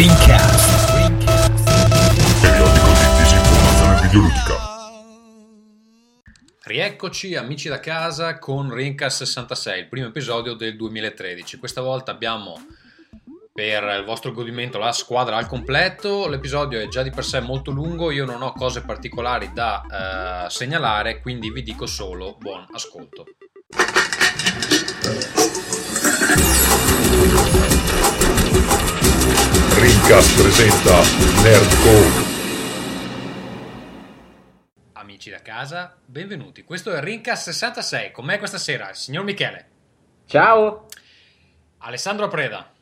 Rincast. Periodico di disinformazione videoludica. Rieccoci amici da casa con Rincast 66, il primo episodio del 2013. Questa volta abbiamo per il vostro godimento la squadra al completo. L'episodio è già di per sé molto lungo, io non ho cose particolari da eh, segnalare, quindi vi dico solo buon ascolto. Rincast presenta Nerdcore. Amici da casa, benvenuti. Questo è Rincast 66. Con me questa sera il signor Michele, Ciao! Alessandro Preda,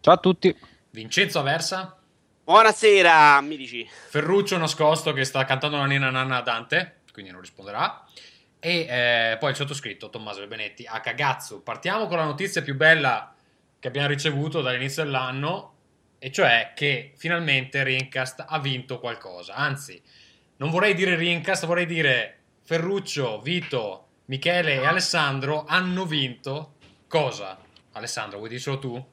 Ciao a tutti. Vincenzo Aversa, Buonasera, amici. Ferruccio nascosto che sta cantando la nina nanna a Dante, quindi non risponderà. E eh, poi il sottoscritto Tommaso Benetti a cagazzo. Partiamo con la notizia più bella che abbiamo ricevuto dall'inizio dell'anno, e cioè che finalmente Rincast ha vinto qualcosa. Anzi, non vorrei dire Rincast, vorrei dire Ferruccio, Vito, Michele e Alessandro hanno vinto cosa? Alessandro, vuoi dircelo tu?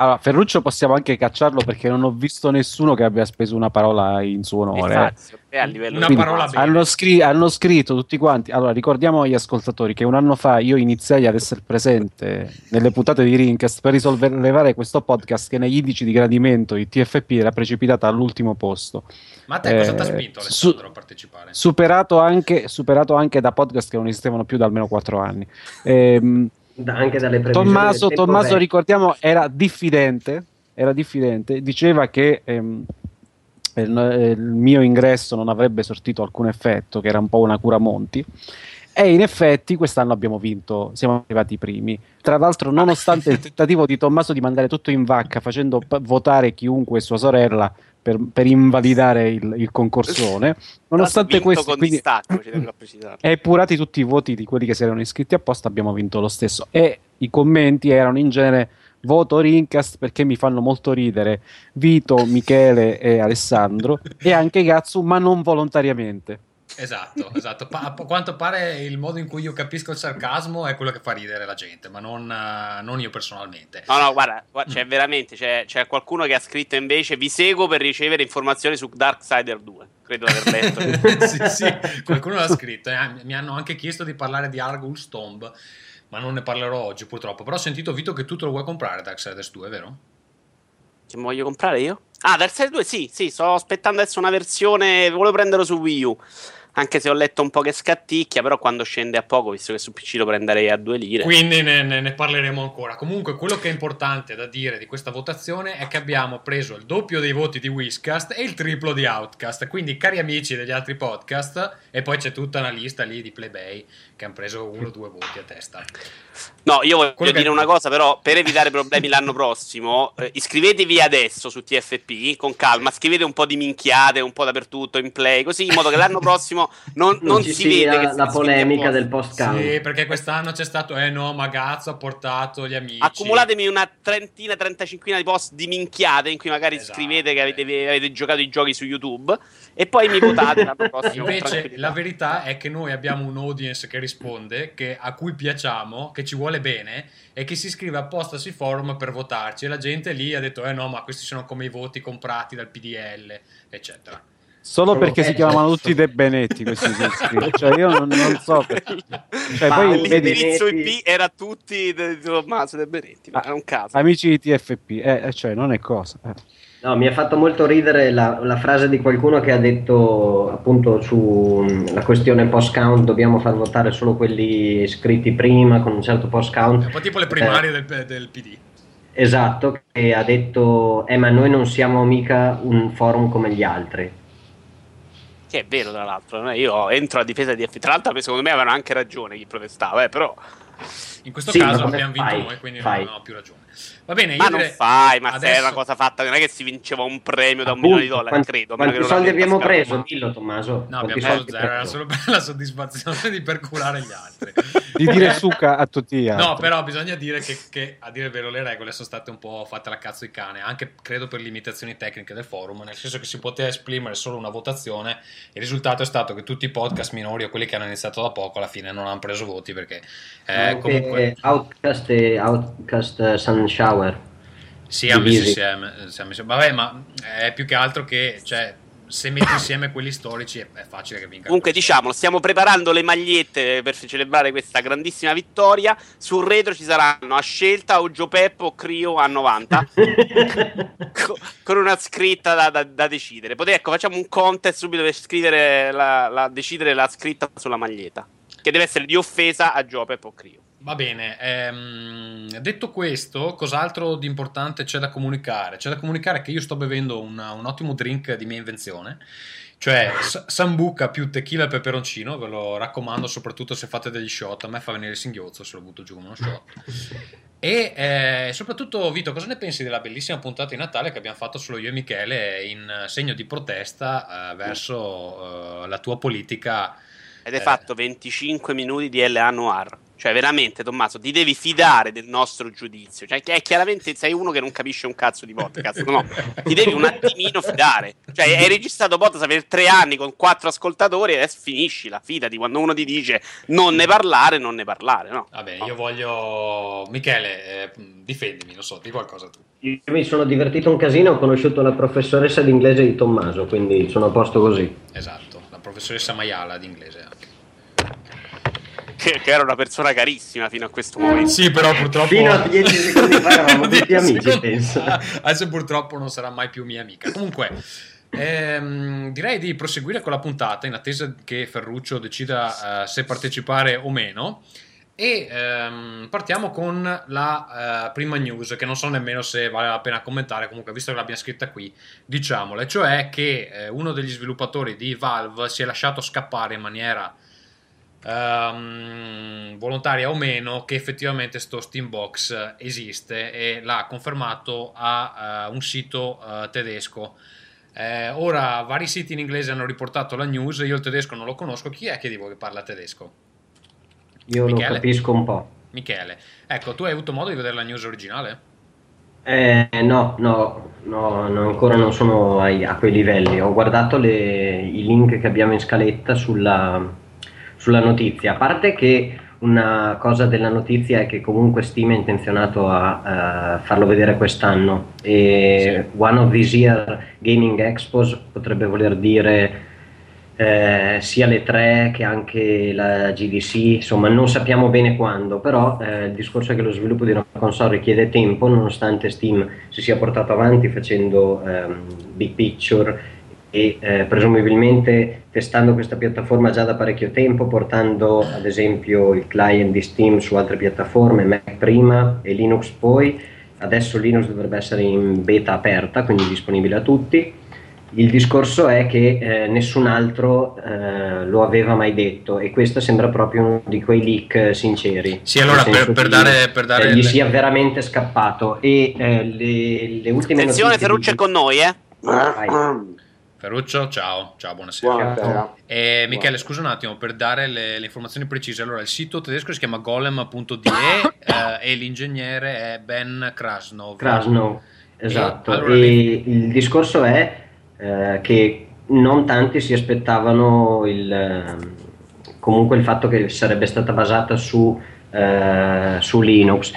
Allora, Ferruccio possiamo anche cacciarlo perché non ho visto nessuno che abbia speso una parola in suo onore. eh. A livello Una di- parola hanno, scri- hanno scritto tutti quanti. Allora, ricordiamo agli ascoltatori che un anno fa io iniziai ad essere presente nelle puntate di Rincast per risolvere questo podcast che negli indici di gradimento di TFP era precipitata all'ultimo posto. Ma a te cosa Eh, ti ha spinto su- Alessandro a partecipare? Superato anche, superato anche da podcast che non esistevano più da almeno 4 anni. Ehm, Da- anche dalle previsioni Tommaso, Tommaso ricordiamo, era diffidente, era diffidente, diceva che ehm, il, il mio ingresso non avrebbe sortito alcun effetto, che era un po' una cura monti. E in effetti quest'anno abbiamo vinto, siamo arrivati i primi. Tra l'altro, nonostante il tentativo di Tommaso di mandare tutto in vacca, facendo p- votare chiunque e sua sorella per, per invalidare il, il concorsone, nonostante questo, quindi- distacco, e tutti i voti di quelli che si erano iscritti apposta, abbiamo vinto lo stesso. E i commenti erano in genere voto Rincast perché mi fanno molto ridere Vito, Michele e Alessandro e anche Gatsu, ma non volontariamente. Esatto, esatto. Pa- a quanto pare il modo in cui io capisco il sarcasmo è quello che fa ridere la gente, ma non, eh, non io personalmente. No, no, guarda, guarda, c'è veramente, c'è, c'è qualcuno che ha scritto invece vi seguo per ricevere informazioni su Darksider 2. Credo di aver letto. sì, sì, qualcuno l'ha scritto. eh. Mi hanno anche chiesto di parlare di Argul's Tomb, ma non ne parlerò oggi purtroppo. Però ho sentito Vito che tu te lo vuoi comprare Darksiders 2, vero? Che voglio comprare io? Ah, Darksider 2, sì, sì, sto aspettando adesso una versione, volevo prenderlo su Wii U. Anche se ho letto un po' che scatticchia, però quando scende a poco, visto che su PC lo prenderei a due lire. Quindi ne, ne- ne parleremo ancora. Comunque, quello che è importante da dire di questa votazione è che abbiamo preso il doppio dei voti di Whiskast e il triplo di Outcast. Quindi, cari amici degli altri podcast, e poi c'è tutta una lista lì di plebei che hanno preso uno o due voti a testa. No, io voglio Quello che- dire una cosa, però, per evitare problemi l'anno prossimo, eh, iscrivetevi adesso su TFP con calma, scrivete un po' di minchiate, un po' dappertutto in play, così in modo che l'anno prossimo non, non non ci si sia vede che la iscritti polemica del post count. Sì, perché quest'anno c'è stato, eh no, Magazzo ha portato gli amici. Accumulatemi una trentina, trentacinquina di post di minchiate in cui magari Esatto. scrivete che avete, avete giocato i giochi su YouTube e poi mi votate l'anno prossimo. Invece la verità è che noi abbiamo un audience che risponde, che- a cui piacciamo, che ci vuole bene e che si iscrive apposta sui forum per votarci e la gente lì ha detto eh no ma questi sono come i voti comprati dal PDL eccetera. Solo perché si che- chiamavano tutti De Benetti questi iscritti. Cioè, io non, non so perché. Cioè, Ma poi L'indirizzo IP era tutti di Tommaso De Benetti, Ah, era un caso. amici di TFP, eh, eh, cioè, non è cosa. eh. No, mi ha fatto molto ridere la, la frase di qualcuno che ha detto appunto sulla questione post count dobbiamo far votare solo quelli iscritti prima con un certo post È count. un po' tipo le primarie del, del PD. Esatto, che ha detto eh ma noi non siamo mica un forum come gli altri. Che è vero, tra l'altro. Io entro a difesa di FP. Tra l'altro, secondo me avevano anche ragione chi protestava, eh, però. In questo Sì, caso abbiamo vinto fai? noi quindi Fai. non ho più ragione. Va bene, io Ma non direi- fai, ma se adesso- è una cosa fatta, non è che si vinceva un premio da un Appunto, milione di dollari, quanti, credo. quanti che soldi abbia abbiamo preso? Dillo Tommaso. No, Quanti abbiamo preso zero, era solo per la soddisfazione di perculare gli altri. Di dire suca a tutti gli altri. No, però bisogna dire che, che, a dire il vero le regole sono state un po' fatte alla cazzo di cane, anche credo per limitazioni tecniche del forum, nel senso che si poteva esprimere solo una votazione. Il risultato è stato che tutti i podcast minori o quelli che hanno iniziato da poco alla fine non hanno preso voti perché eh, Anche comunque Outcast e Outcast eh, Sunshower. Sì, ha messo insieme, eh, si è messo- Vabbè, ma è più che altro che, cioè, se metti insieme quelli storici è, facile che vinca. Comunque, diciamolo, stiamo preparando le magliette per celebrare questa grandissima vittoria. Sul retro ci saranno a scelta o Gio Peppo o Crio a 90. co- con una scritta da, da- da decidere. Potete, ecco, facciamo un contest subito per scrivere la, la- decidere la scritta sulla maglietta. Che deve essere di offesa a Gio Peppo o Crio. Va bene, ehm, detto questo, cos'altro di importante c'è da comunicare? C'è da comunicare che io sto bevendo una- un ottimo drink di mia invenzione, cioè Sambuca più tequila e peperoncino, ve lo raccomando soprattutto se fate degli shot, a me fa venire il singhiozzo se lo butto giù come uno shot. E eh, soprattutto, Vito, cosa ne pensi della bellissima puntata di Natale che abbiamo fatto solo io e Michele in segno di protesta eh, verso eh, la tua politica? Ed è Eh. fatto 25 minuti di LA Noir. Cioè, veramente, Tommaso, ti devi fidare del nostro giudizio. Cioè, che è chiaramente sei uno che non capisce un cazzo di podcast. No, ti devi un attimino fidare. Cioè, hai registrato podcast per tre anni con quattro ascoltatori e adesso finiscila. Fidati quando uno ti dice non ne parlare, non ne parlare, no? Vabbè, No. io voglio. Michele, eh, difendimi, non so, di qualcosa tu. Io mi sono divertito un casino, ho conosciuto la professoressa d'inglese di Tommaso, quindi sono a posto così. Esatto, la professoressa Maiala d'inglese. Che, che era una persona carissima fino a questo momento. Sì, però purtroppo. Fino a 10 secondi fa eravamo tutti amici, Secondo- penso. Adesso purtroppo non sarà mai più mia amica. Comunque. ehm, direi di proseguire con la puntata in attesa che Ferruccio decida eh, se partecipare o meno. E ehm, partiamo con la eh, prima news, che non so nemmeno se vale la pena commentare. Comunque, visto che l'abbiamo scritta qui, diciamola, cioè che eh, uno degli sviluppatori di Valve si è lasciato scappare in maniera ehm, volontaria o meno che effettivamente sto Steambox esiste e l'ha confermato a eh, un sito eh, tedesco. Eh, ora vari siti in inglese hanno riportato la news, io il tedesco non lo conosco, chi è che dico che parla tedesco? Io Michele? lo capisco un po'. Michele. Ecco, tu hai avuto modo di vedere la news originale? Eh, no, no, no, no, ancora non sono ai- a quei livelli. Ho guardato le- i link che abbiamo in scaletta sulla, sulla notizia. A parte che una cosa della notizia è che comunque Steam è intenzionato a eh, farlo vedere quest'anno e One of These Year Gaming Expos potrebbe voler dire eh, sia le tre che anche la GDC, insomma non sappiamo bene quando, però eh, il discorso è che lo sviluppo di una console richiede tempo, nonostante Steam si sia portato avanti facendo ehm, big picture e eh, presumibilmente testando questa piattaforma già da parecchio tempo, portando ad esempio il client di Steam su altre piattaforme, Mac prima e Linux poi, adesso Linux dovrebbe essere in beta aperta, quindi disponibile a tutti. Il discorso è che eh, nessun altro eh, lo aveva mai detto e questo sembra proprio uno di quei leak eh, sinceri. Sì, allora, per- per che, dare- per dare eh, gli le- sia veramente scappato e eh, le, le ultime Attenzione, Ferruccio è di- con noi, eh? Vai. Ferruccio, ciao, ciao, buonasera. Buonasera. E Michele, scusa un attimo per dare le, le informazioni precise. Allora, il sito tedesco si chiama golem.de eh, e l'ingegnere è Ben Krasnov. Krasnov, esatto. E allora E lì- il discorso è eh, che non tanti si aspettavano il, ehm, comunque il fatto che sarebbe stata basata su, eh, su Linux.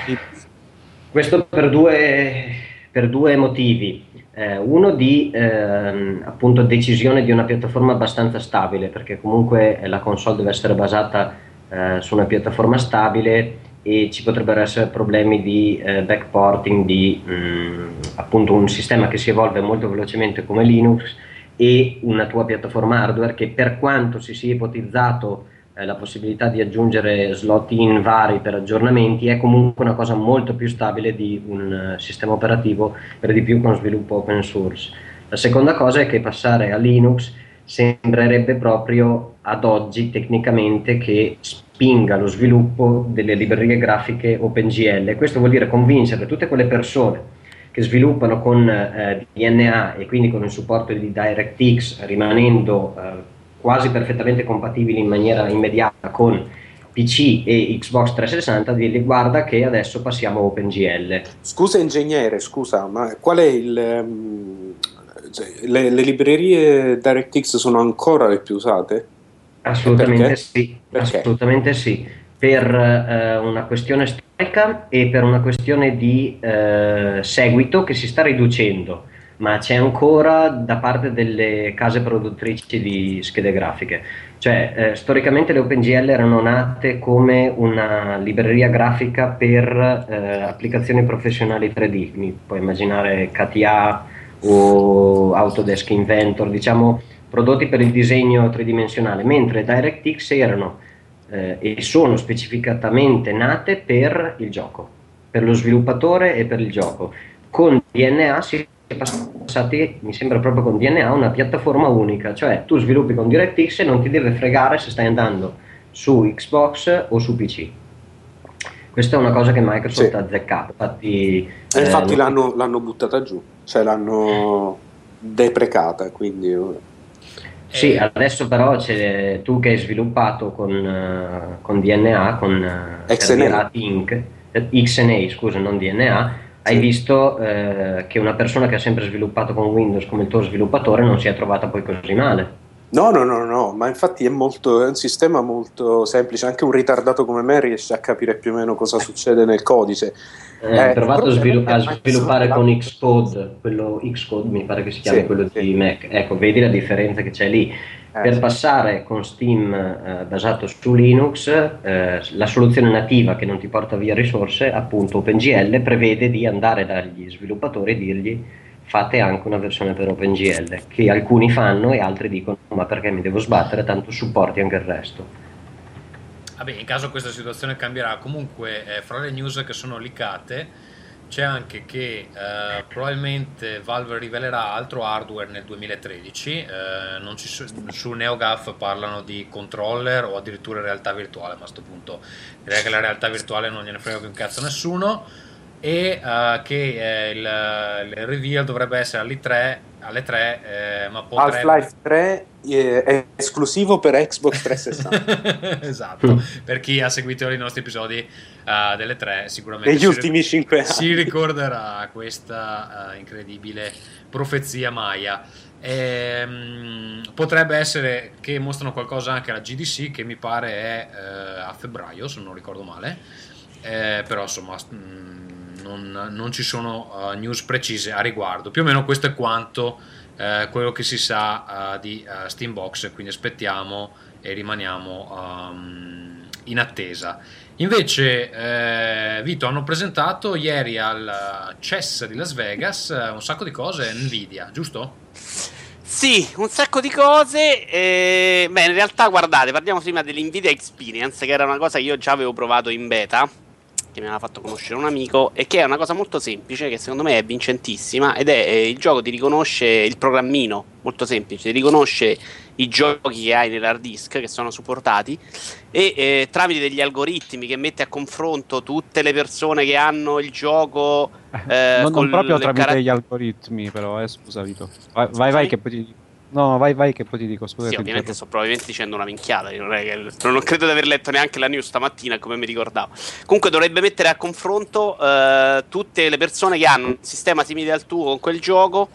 Questo per due, per due motivi. Eh, uno di ehm, appunto decisione di una piattaforma abbastanza stabile, perché comunque la console deve essere basata eh, su una piattaforma stabile e ci potrebbero essere problemi di eh, backporting di mh, appunto un sistema che si evolve molto velocemente come Linux e una tua piattaforma hardware che per quanto si sia ipotizzato eh, la possibilità di aggiungere slot in vari per aggiornamenti è comunque una cosa molto più stabile di un eh, sistema operativo per di più con sviluppo open source. La seconda cosa è che passare a Linux sembrerebbe proprio ad oggi tecnicamente che spinga lo sviluppo delle librerie grafiche OpenGL. Questo vuol dire convincere tutte quelle persone che sviluppano con eh, DNA e quindi con il supporto di DirectX rimanendo eh, quasi perfettamente compatibili in maniera immediata con PC e Xbox 360 di dirgli guarda che adesso passiamo a OpenGL. Scusa ingegnere, scusa, ma qual è il... ehm, cioè, le, le librerie DirectX sono ancora le più usate? Assolutamente Perché? sì, Perché? assolutamente sì. Per eh, una questione storica e per una questione di eh, seguito che si sta riducendo, ma c'è ancora da parte delle case produttrici di schede grafiche. Cioè, eh, storicamente le OpenGL erano nate come una libreria grafica per eh, applicazioni professionali 3D, mi puoi immaginare KTA o Autodesk Inventor, diciamo prodotti per il disegno tridimensionale, mentre DirectX erano eh, e sono specificatamente nate per il gioco, per lo sviluppatore e per il gioco. Con DNA si passati, mi sembra proprio con DNA, una piattaforma unica, cioè tu sviluppi con DirectX e non ti deve fregare se stai andando su Xbox o su PC. Questa è una cosa che Microsoft Sì. ha azzeccato. Infatti, E infatti eh, l'hanno, l'hanno buttata giù, cioè l'hanno deprecata, quindi... eh, Sì, Eh, adesso però c'è, tu che hai sviluppato con, eh, con DNA, con eh, XNA. Inc., eh, XNA, scusa, non DNA, hai visto eh, che una persona che ha sempre sviluppato con Windows come il tuo sviluppatore non si è trovata poi così male. No, no, no, no, ma infatti è, molto, è un sistema molto semplice, anche un ritardato come me riesce a capire più o meno cosa succede nel codice. Eh, Eh, provato a, svilu- a sviluppare con Xcode, quello Xcode mi pare che si chiami Sì, quello sì. di Mac. Ecco, vedi la differenza che c'è lì. Eh, per sì. passare con Steam eh, basato su Linux, eh, la soluzione nativa che non ti porta via risorse, appunto OpenGL, prevede di andare dagli sviluppatori e dirgli fate anche una versione per OpenGL, che alcuni fanno e altri dicono ma perché mi devo sbattere, tanto supporti anche il resto. Vabbè, in caso questa situazione cambierà, comunque eh, fra le news che sono leakate c'è anche che eh, probabilmente Valve rivelerà altro hardware nel 2013, eh, ci su NeoGAF parlano di controller o addirittura realtà virtuale, ma a questo punto direi che la realtà virtuale non gliene frega più un cazzo a nessuno. E eh, che eh, il, il reveal dovrebbe essere alle 3, alle 3 eh, ma potrebbe... Half-Life 3 eh, è esclusivo per Xbox 360 esatto, per chi ha seguito i nostri episodi eh, delle tre sicuramente negli si, ultimi 5 anni. si ricorderà questa eh, incredibile profezia Maya. Ehm, potrebbe essere che mostrano qualcosa anche alla GDC che mi pare è eh, a febbraio se non ricordo male Eh, però insomma mh, non, non ci sono eh, news precise a riguardo più o meno questo è quanto eh, quello che si sa eh, di Steambox quindi aspettiamo e rimaniamo ehm, in attesa invece eh, Vito hanno presentato ieri al CES di Las Vegas un sacco di cose Nvidia giusto? Sì, un sacco di cose. eh, beh, in realtà, guardate, parliamo prima dell'Nvidia Experience, che era una cosa che io già avevo provato in beta, che mi aveva fatto conoscere un amico, e che è una cosa molto semplice, che secondo me è vincentissima, ed è eh, il gioco ti riconosce il programmino, molto semplice, ti riconosce i giochi che hai nell'hard disk, che sono supportati, e eh, tramite degli algoritmi che mette a confronto tutte le persone che hanno il gioco... eh, non, non col- proprio tramite cara- gli algoritmi, però, eh, scusa Vito. Vai, vai, vai che poi ti... No, vai, vai che poi ti dico, scusa. Sì, ovviamente sto probabilmente dicendo una minchiata. Non, è che- non credo di aver letto neanche la news stamattina, come mi ricordavo. Comunque, dovrebbe mettere a confronto eh, tutte le persone che hanno un sistema simile al tuo con quel gioco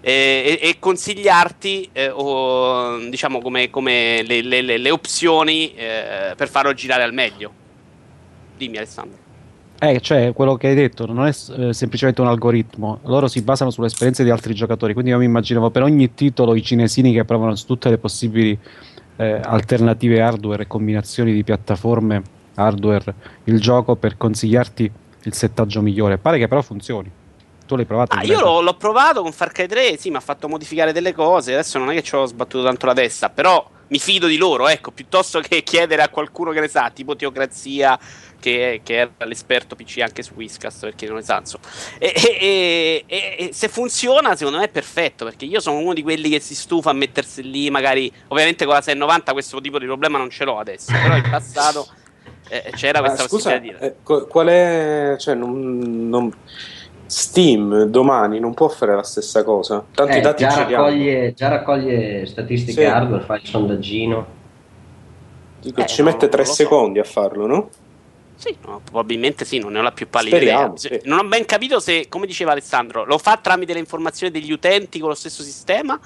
e, e- consigliarti, eh, o, diciamo, come, come le, le- le- le opzioni eh, per farlo girare al meglio. Dimmi, Alessandro. Eh, cioè, quello che hai detto non è eh, semplicemente un algoritmo, loro si basano sulle esperienze di altri giocatori, quindi io mi immaginavo per ogni titolo i cinesini che provano su tutte le possibili eh, alternative hardware e combinazioni di piattaforme hardware il gioco per consigliarti il settaggio migliore. Pare che però funzioni. Tu l'hai provato? Ah, io l'ho, l'ho provato con Far Cry 3, sì, mi ha fatto modificare delle cose. Adesso non è che ci ho sbattuto tanto la testa, però mi fido di loro, ecco, piuttosto che chiedere a qualcuno che ne sa, tipo Teocrazia, che, che era l'esperto PC anche su Whiscast, perché non ne sa, insomma. E, e- e- e- se funziona, secondo me è perfetto, perché io sono uno di quelli che si stufa a mettersi lì, magari, ovviamente con la 690 questo tipo di problema non ce l'ho adesso, però in passato eh, c'era questa scusa, possibilità di dire. eh, qu- qual è... Cioè, non, non- Steam domani non può fare la stessa cosa? Tanti Eh, dati già, raccoglie, già raccoglie statistiche Sì. hardware, fa il sondaggino. Dico, Eh, ci no, mette non tre lo so. secondi a farlo, no? Sì, no, probabilmente sì, non ne ho la più pallida Speriamo, idea. sì. Non ho ben capito se, come diceva Alessandro, lo fa tramite le informazioni degli utenti con lo stesso sistema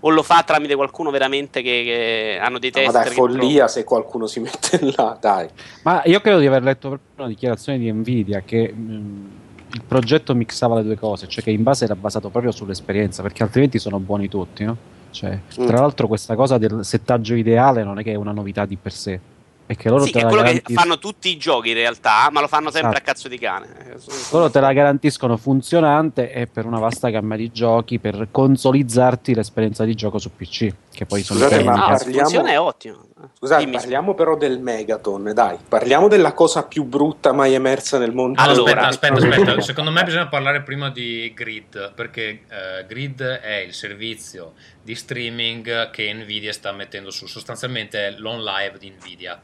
o lo fa tramite qualcuno veramente che, che hanno dei No, test? ma dai, follia se qualcuno si mette là, dai. Ma io credo di aver letto proprio una dichiarazione di Nvidia che mh, il progetto mixava le due cose, cioè che in base era basato proprio sull'esperienza, perché altrimenti sono buoni tutti, no? Cioè, Mm. Tra l'altro questa cosa del settaggio ideale non è che è una novità di per sé, è che loro Sì, te che è quello che garantis- fanno tutti i giochi in realtà, ma lo fanno sempre Esatto. a cazzo di cane. Eh, loro te la garantiscono funzionante e per una vasta gamma di giochi per consolizzarti l'esperienza di gioco su PC, che poi sono Scusate, quelli ma parliamo- funzione è ottima. Scusate, Dimmi, parliamo però del Megaton, dai. Parliamo della cosa più brutta mai emersa nel mondo. Allora, aspetta, aspetta, aspetta. Secondo me bisogna parlare prima di Grid, perché eh, Grid è il servizio di streaming che Nvidia sta mettendo su, sostanzialmente è l'on live di Nvidia.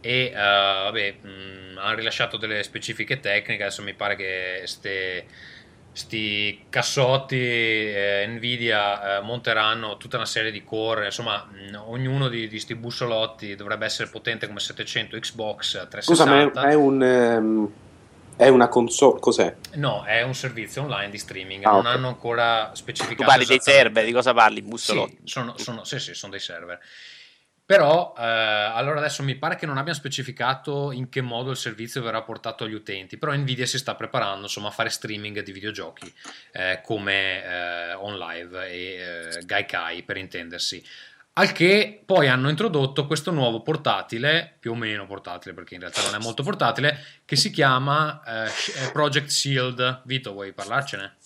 E eh, vabbè, mh, hanno rilasciato delle specifiche tecniche. Adesso mi pare che ste, sti cassotti eh, Nvidia eh, monteranno tutta una serie di core. Insomma, mh, ognuno di, di sti bussolotti dovrebbe essere potente come 700 Xbox 360. Scusa, ma è, un. ehm, è una console. Cos'è? No, è un servizio online di streaming, Ah, non ok. hanno ancora specificato. tu parli dei server, di cosa parli? Bussolotti. Sì, sono, sono- sì, sì, sono dei server. Però, eh, allora adesso mi pare che non abbiano specificato in che modo il servizio verrà portato agli utenti, però Nvidia si sta preparando insomma, a fare streaming di videogiochi eh, come eh, OnLive e eh, Gaikai per intendersi. Al che poi hanno introdotto questo nuovo portatile, più o meno portatile perché in realtà non è molto portatile, che si chiama eh, eh, Project Shield. Vito, vuoi parlarcene?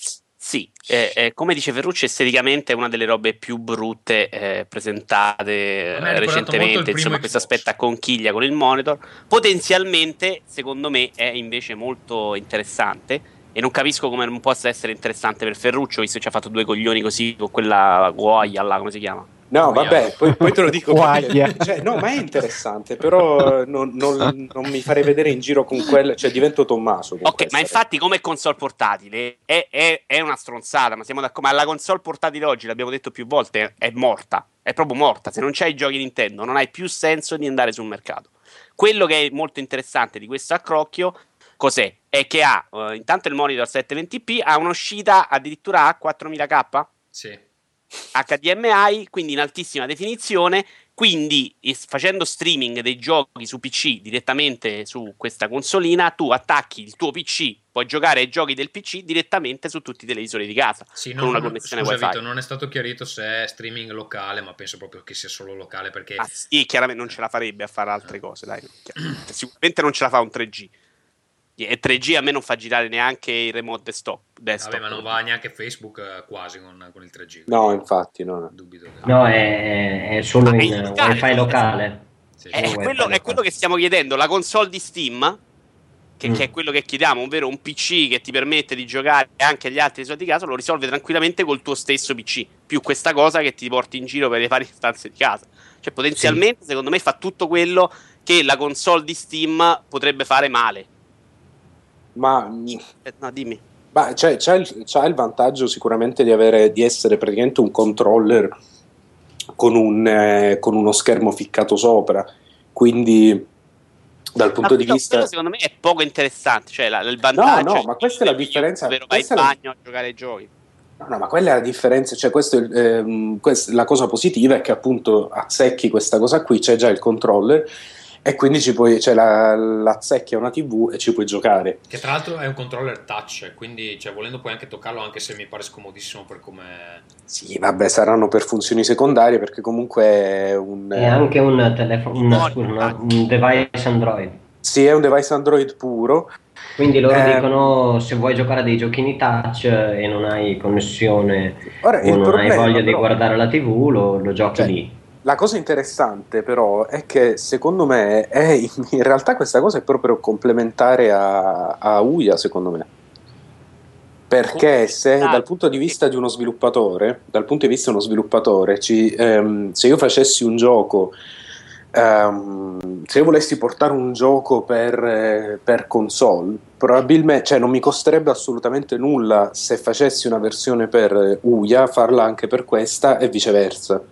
Sì, eh, eh, come dice Ferrucci, esteticamente è una delle robe più brutte eh, presentate eh, recentemente. Insomma, questo Xbox. aspetta a conchiglia con il monitor. Potenzialmente, secondo me, è invece molto interessante. E non capisco come non possa essere interessante per Ferruccio, visto che ci ha fatto due coglioni così con quella guaia là, come si chiama? No, Guia. vabbè, poi, poi te lo dico. Perché- cioè, no, ma è interessante, però eh, non, non- non mi farei vedere in giro con quella. Cioè, divento Tommaso. Ok, questa, ma infatti come console portatile è, è- è una stronzata, ma siamo d'accordo. Ma la console portatile oggi, l'abbiamo detto più volte, è morta. È proprio morta. Se non c'hai i giochi Nintendo, non hai più senso di andare sul mercato. Quello che è molto interessante di questo accrocchio, cos'è? È che ha eh, intanto il monitor 720p, ha un'uscita addirittura a 4000K. Sì. HDMI, quindi in altissima definizione, quindi facendo streaming dei giochi su PC direttamente su questa consolina, tu attacchi il tuo PC, puoi giocare ai giochi del PC direttamente su tutti i televisori di casa, Sì, con non- una non- connessione scusa. Vito, non è stato chiarito se è streaming locale, ma penso proprio che sia solo locale perché Ah, sì, chiaramente non ce la farebbe a fare altre cose, dai. Sicuramente non ce la fa un 3G. E 3G a me non fa girare neanche il remote desktop. desktop. vabbè, ma non va neanche Facebook eh, quasi con, con il 3G. No, infatti, no. Dubito. che- No, è, è solo Ah, è in wifi sì, locale. Sì, È, Solo quello, è quello che stiamo chiedendo. La console di Steam, che, Mm. che è quello che chiediamo, ovvero un PC che ti permette di giocare anche agli altri risultati di casa, lo risolve tranquillamente col tuo stesso PC. Più questa cosa che ti porti in giro per le varie stanze di casa. Cioè, potenzialmente, secondo me, fa tutto quello che la console di Steam potrebbe fare male. Ma, mm, Eh, no, dimmi. ma c'è, c'ha il, c'ha il vantaggio sicuramente di, avere, di essere praticamente un controller con, un, eh, con uno schermo ficcato sopra. Quindi, dal punto di vista. secondo me è poco interessante. Cioè, la- il vantaggio no, è ma questa è la differenza- Ovvero vai in questa è la- bagno a giocare ai giochi. No, no, ma quella è la differenza, cioè questo ehm, quest- la cosa positiva è che appunto azzecchi questa cosa qui, c'è già il controller e quindi ci puoi, cioè la, l'azzecchi a una TV e ci puoi giocare. Che tra l'altro è un controller touch, quindi cioè, volendo puoi anche toccarlo, anche se mi pare scomodissimo per come... Sì, vabbè, saranno per funzioni secondarie perché comunque è un, È anche un telefono, un, un device Android. sì, è un device Android puro. Quindi loro Eh, dicono se vuoi giocare a dei giochini touch e non hai connessione Ora, o non problema, hai voglia di però- guardare la TV, lo, lo giochi Cioè, lì. La cosa interessante però è che secondo me è, in realtà questa cosa è proprio complementare a, a Uia secondo me. Perché se dal punto di vista di uno sviluppatore, dal punto di vista di uno sviluppatore, ci, ehm, se io facessi un gioco, ehm, se io volessi portare un gioco per, eh, per console, probabilmente, cioè non mi costerebbe assolutamente nulla se facessi una versione per Uia, farla anche per questa e viceversa.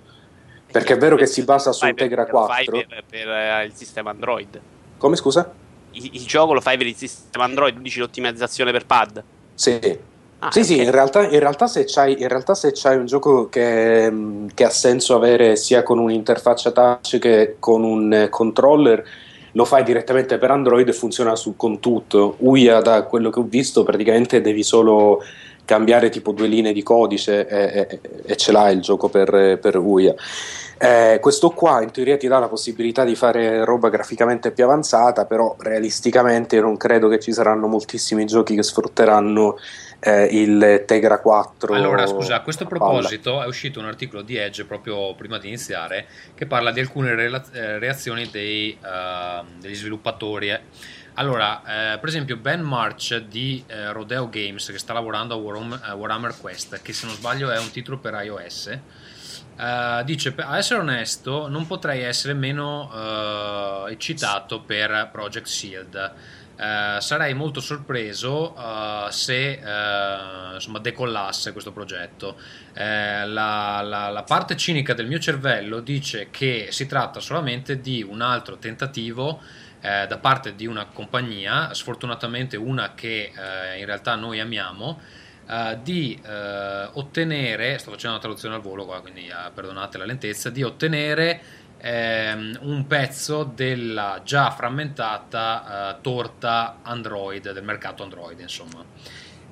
Perché è vero che si basa su Fai per- Integra lo fai 4. per, per, eh, il sistema Android. Come scusa? Il, il gioco lo fai per il sistema Android, dici l'ottimizzazione per pad. Sì. Ah, Sì, sì, ok. in realtà, in realtà se c'hai, in realtà se c'hai un gioco che, che ha senso avere sia con un'interfaccia touch che con un eh, controller, lo fai direttamente per Android e funziona su- con tutto. Uia, da quello che ho visto, praticamente devi solo cambiare tipo due linee di codice e, e- e ce l'hai il gioco per, per Uia. Eh, questo qua in teoria ti dà la possibilità di fare roba graficamente più avanzata, però realisticamente non credo che ci saranno moltissimi giochi che sfrutteranno eh, il Tegra 4. Allora, scusa, a questo a palla. proposito è uscito un articolo di Edge proprio prima di iniziare che parla di alcune rela- eh, reazioni dei, eh, degli sviluppatori. eh. Allora, eh, per esempio Ben March di eh, Rodeo Games che sta lavorando a Warham- a Warhammer Quest, che se non sbaglio è un titolo per iOS, eh, dice, "Per- a essere onesto, non potrei essere meno eh, eccitato per Project Shield. Eh, sarei molto sorpreso se insomma, decollasse questo progetto. La, la- la parte cinica del mio cervello dice che si tratta solamente di un altro tentativo eh, da parte di una compagnia, sfortunatamente una che eh, in realtà noi amiamo, eh, di eh, ottenere, sto facendo una traduzione al volo qua, quindi eh, perdonate la lentezza, di ottenere ehm, un pezzo della già frammentata torta Android, del mercato Android, insomma.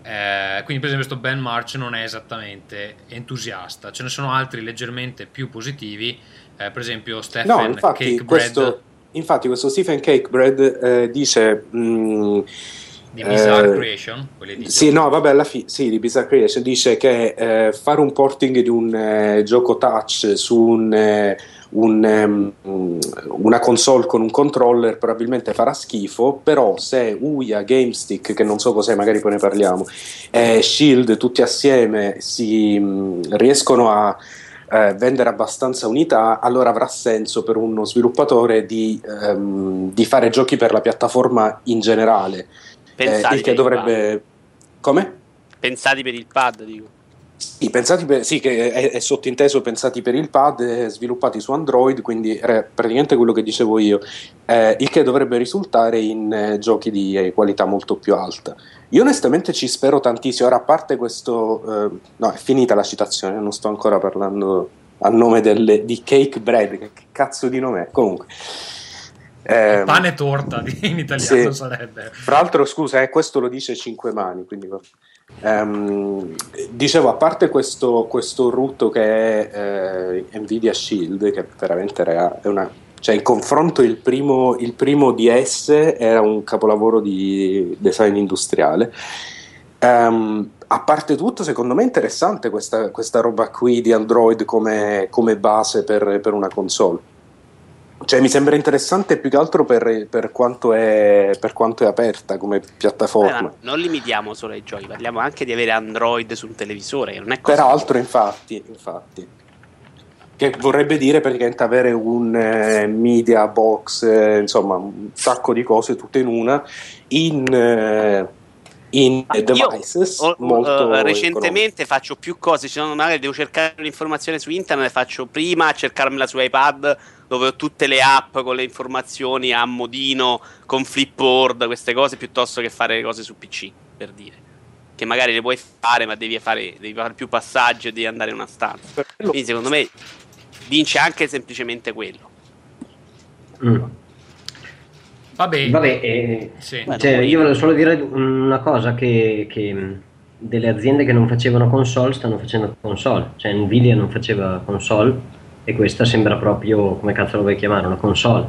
Eh, quindi, per esempio, questo Ben March non è esattamente entusiasta. Ce ne sono altri leggermente più positivi, eh, per esempio Stephen No, infatti Cakebread questo, infatti questo Stephen Cakebread eh, dice... mm, di Bizarre eh, Creation. Sì, no, vabbè, alla fine, sì, di Bizarre Creation dice che eh, fare un porting di un eh, gioco touch su un, eh, un, ehm, una console con un controller probabilmente farà schifo, però se Uia, GameStick, che non so cos'è, magari poi ne parliamo, e Shield tutti assieme si mh, riescono a eh, vendere abbastanza unità, allora avrà senso per uno sviluppatore di, ehm, di fare giochi per la piattaforma in generale. Eh, Pensati il che per il dovrebbe. Come? Pensati per il pad, dico. Sì, pensati per- sì, che è, è sottinteso pensati per il pad, eh, sviluppati su Android, quindi era praticamente quello che dicevo io, eh, il che dovrebbe risultare in eh, giochi di eh, qualità molto più alta. Io onestamente ci spero tantissimo, ora a parte questo, eh, no è finita la citazione, non sto ancora parlando a nome del, di Cake Bread, che, cazzo di nome è? Comunque. Ehm, Pane torta in italiano sì. sarebbe. Fra l'altro, scusa, eh, questo lo dice Cinque Mani, quindi Ehm, dicevo, a parte questo, questo rutto che è eh, Nvidia Shield, che veramente raga, è una... Cioè, in confronto il primo, il primo DS era un capolavoro di design industriale. Ehm, a parte tutto, secondo me è interessante questa, questa roba qui di Android come, come base per, per una console. Cioè, mi sembra interessante più che altro per, per quanto, è, per quanto è aperta come Eh, piattaforma. ma non limitiamo solo ai giochi, parliamo anche di avere Android su un televisore, che non è cosa Peraltro, infatti, infatti, che vorrebbe dire praticamente avere un eh, media box, eh, insomma, un sacco di cose tutte in una, in, eh, in Ah, io devices ho- molto eh, recentemente faccio più cose, ci sono- magari devo cercare un'informazione su internet, faccio prima a cercarmela su iPad dove ho tutte le app con le informazioni a modino, con Flipboard, queste cose, piuttosto che fare le cose su PC, per dire. Che magari le puoi fare, ma devi fare, devi fare più passaggi e devi andare in una stanza. Quindi secondo me vince anche semplicemente quello. Mm. Vabbè, Vabbè, eh, Sì. Cioè, io volevo solo dire una cosa che, che, delle aziende che non facevano console stanno facendo console, cioè Nvidia non faceva console e questa sembra proprio, come cazzo lo vuoi chiamare, una console.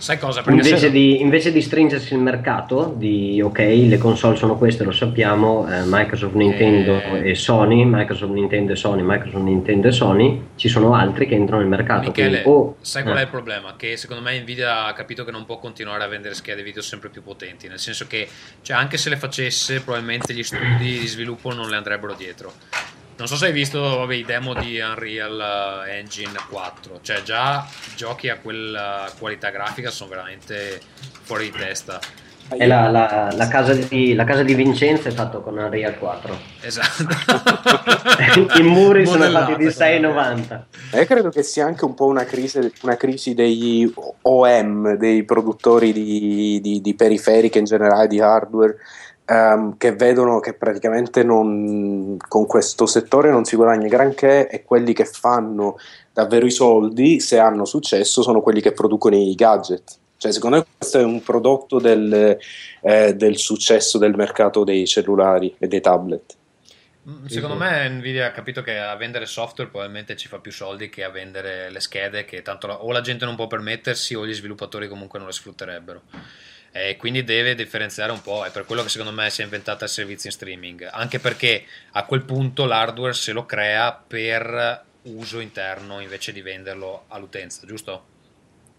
Sai cosa? Perché Invece se- di, invece di stringersi il mercato, di ok, le console sono queste, lo sappiamo, eh, Microsoft, Nintendo Eh. e Sony, Microsoft, Nintendo e Sony, Microsoft, Nintendo e Sony, ci sono altri che entrano nel mercato. Michele, quindi o- sai qual è eh, il problema? Che secondo me Nvidia ha capito che non può continuare a vendere schede video sempre più potenti, nel senso che cioè, anche se le facesse probabilmente gli studi di sviluppo non le andrebbero dietro. Non so se hai visto vabbè, i demo di Unreal eh, Engine 4, cioè già giochi a quella qualità grafica sono veramente fuori di testa. è la, la- la casa di, la casa di Vincenzo è fatto con Unreal 4. Esatto. I muri sono fatti di Modellate. 6,90. Eh, credo che sia anche un po' una crisi, una crisi degli OM, dei produttori di, di- di periferiche in generale, di hardware, ehm, che vedono che praticamente non, con questo settore non si guadagna granché e quelli che fanno davvero i soldi, se hanno successo, sono quelli che producono i gadget. Cioè, secondo me questo è un prodotto del, eh, del successo del mercato dei cellulari e dei tablet. Mm, Secondo me Nvidia ha capito che a vendere software probabilmente ci fa più soldi che a vendere le schede che tanto la- o la gente non può permettersi o gli sviluppatori comunque non le sfrutterebbero. E quindi deve differenziare un po', è per quello che secondo me si è inventata il servizio in streaming, anche perché a quel punto l'hardware se lo crea per uso interno invece di venderlo all'utenza, giusto?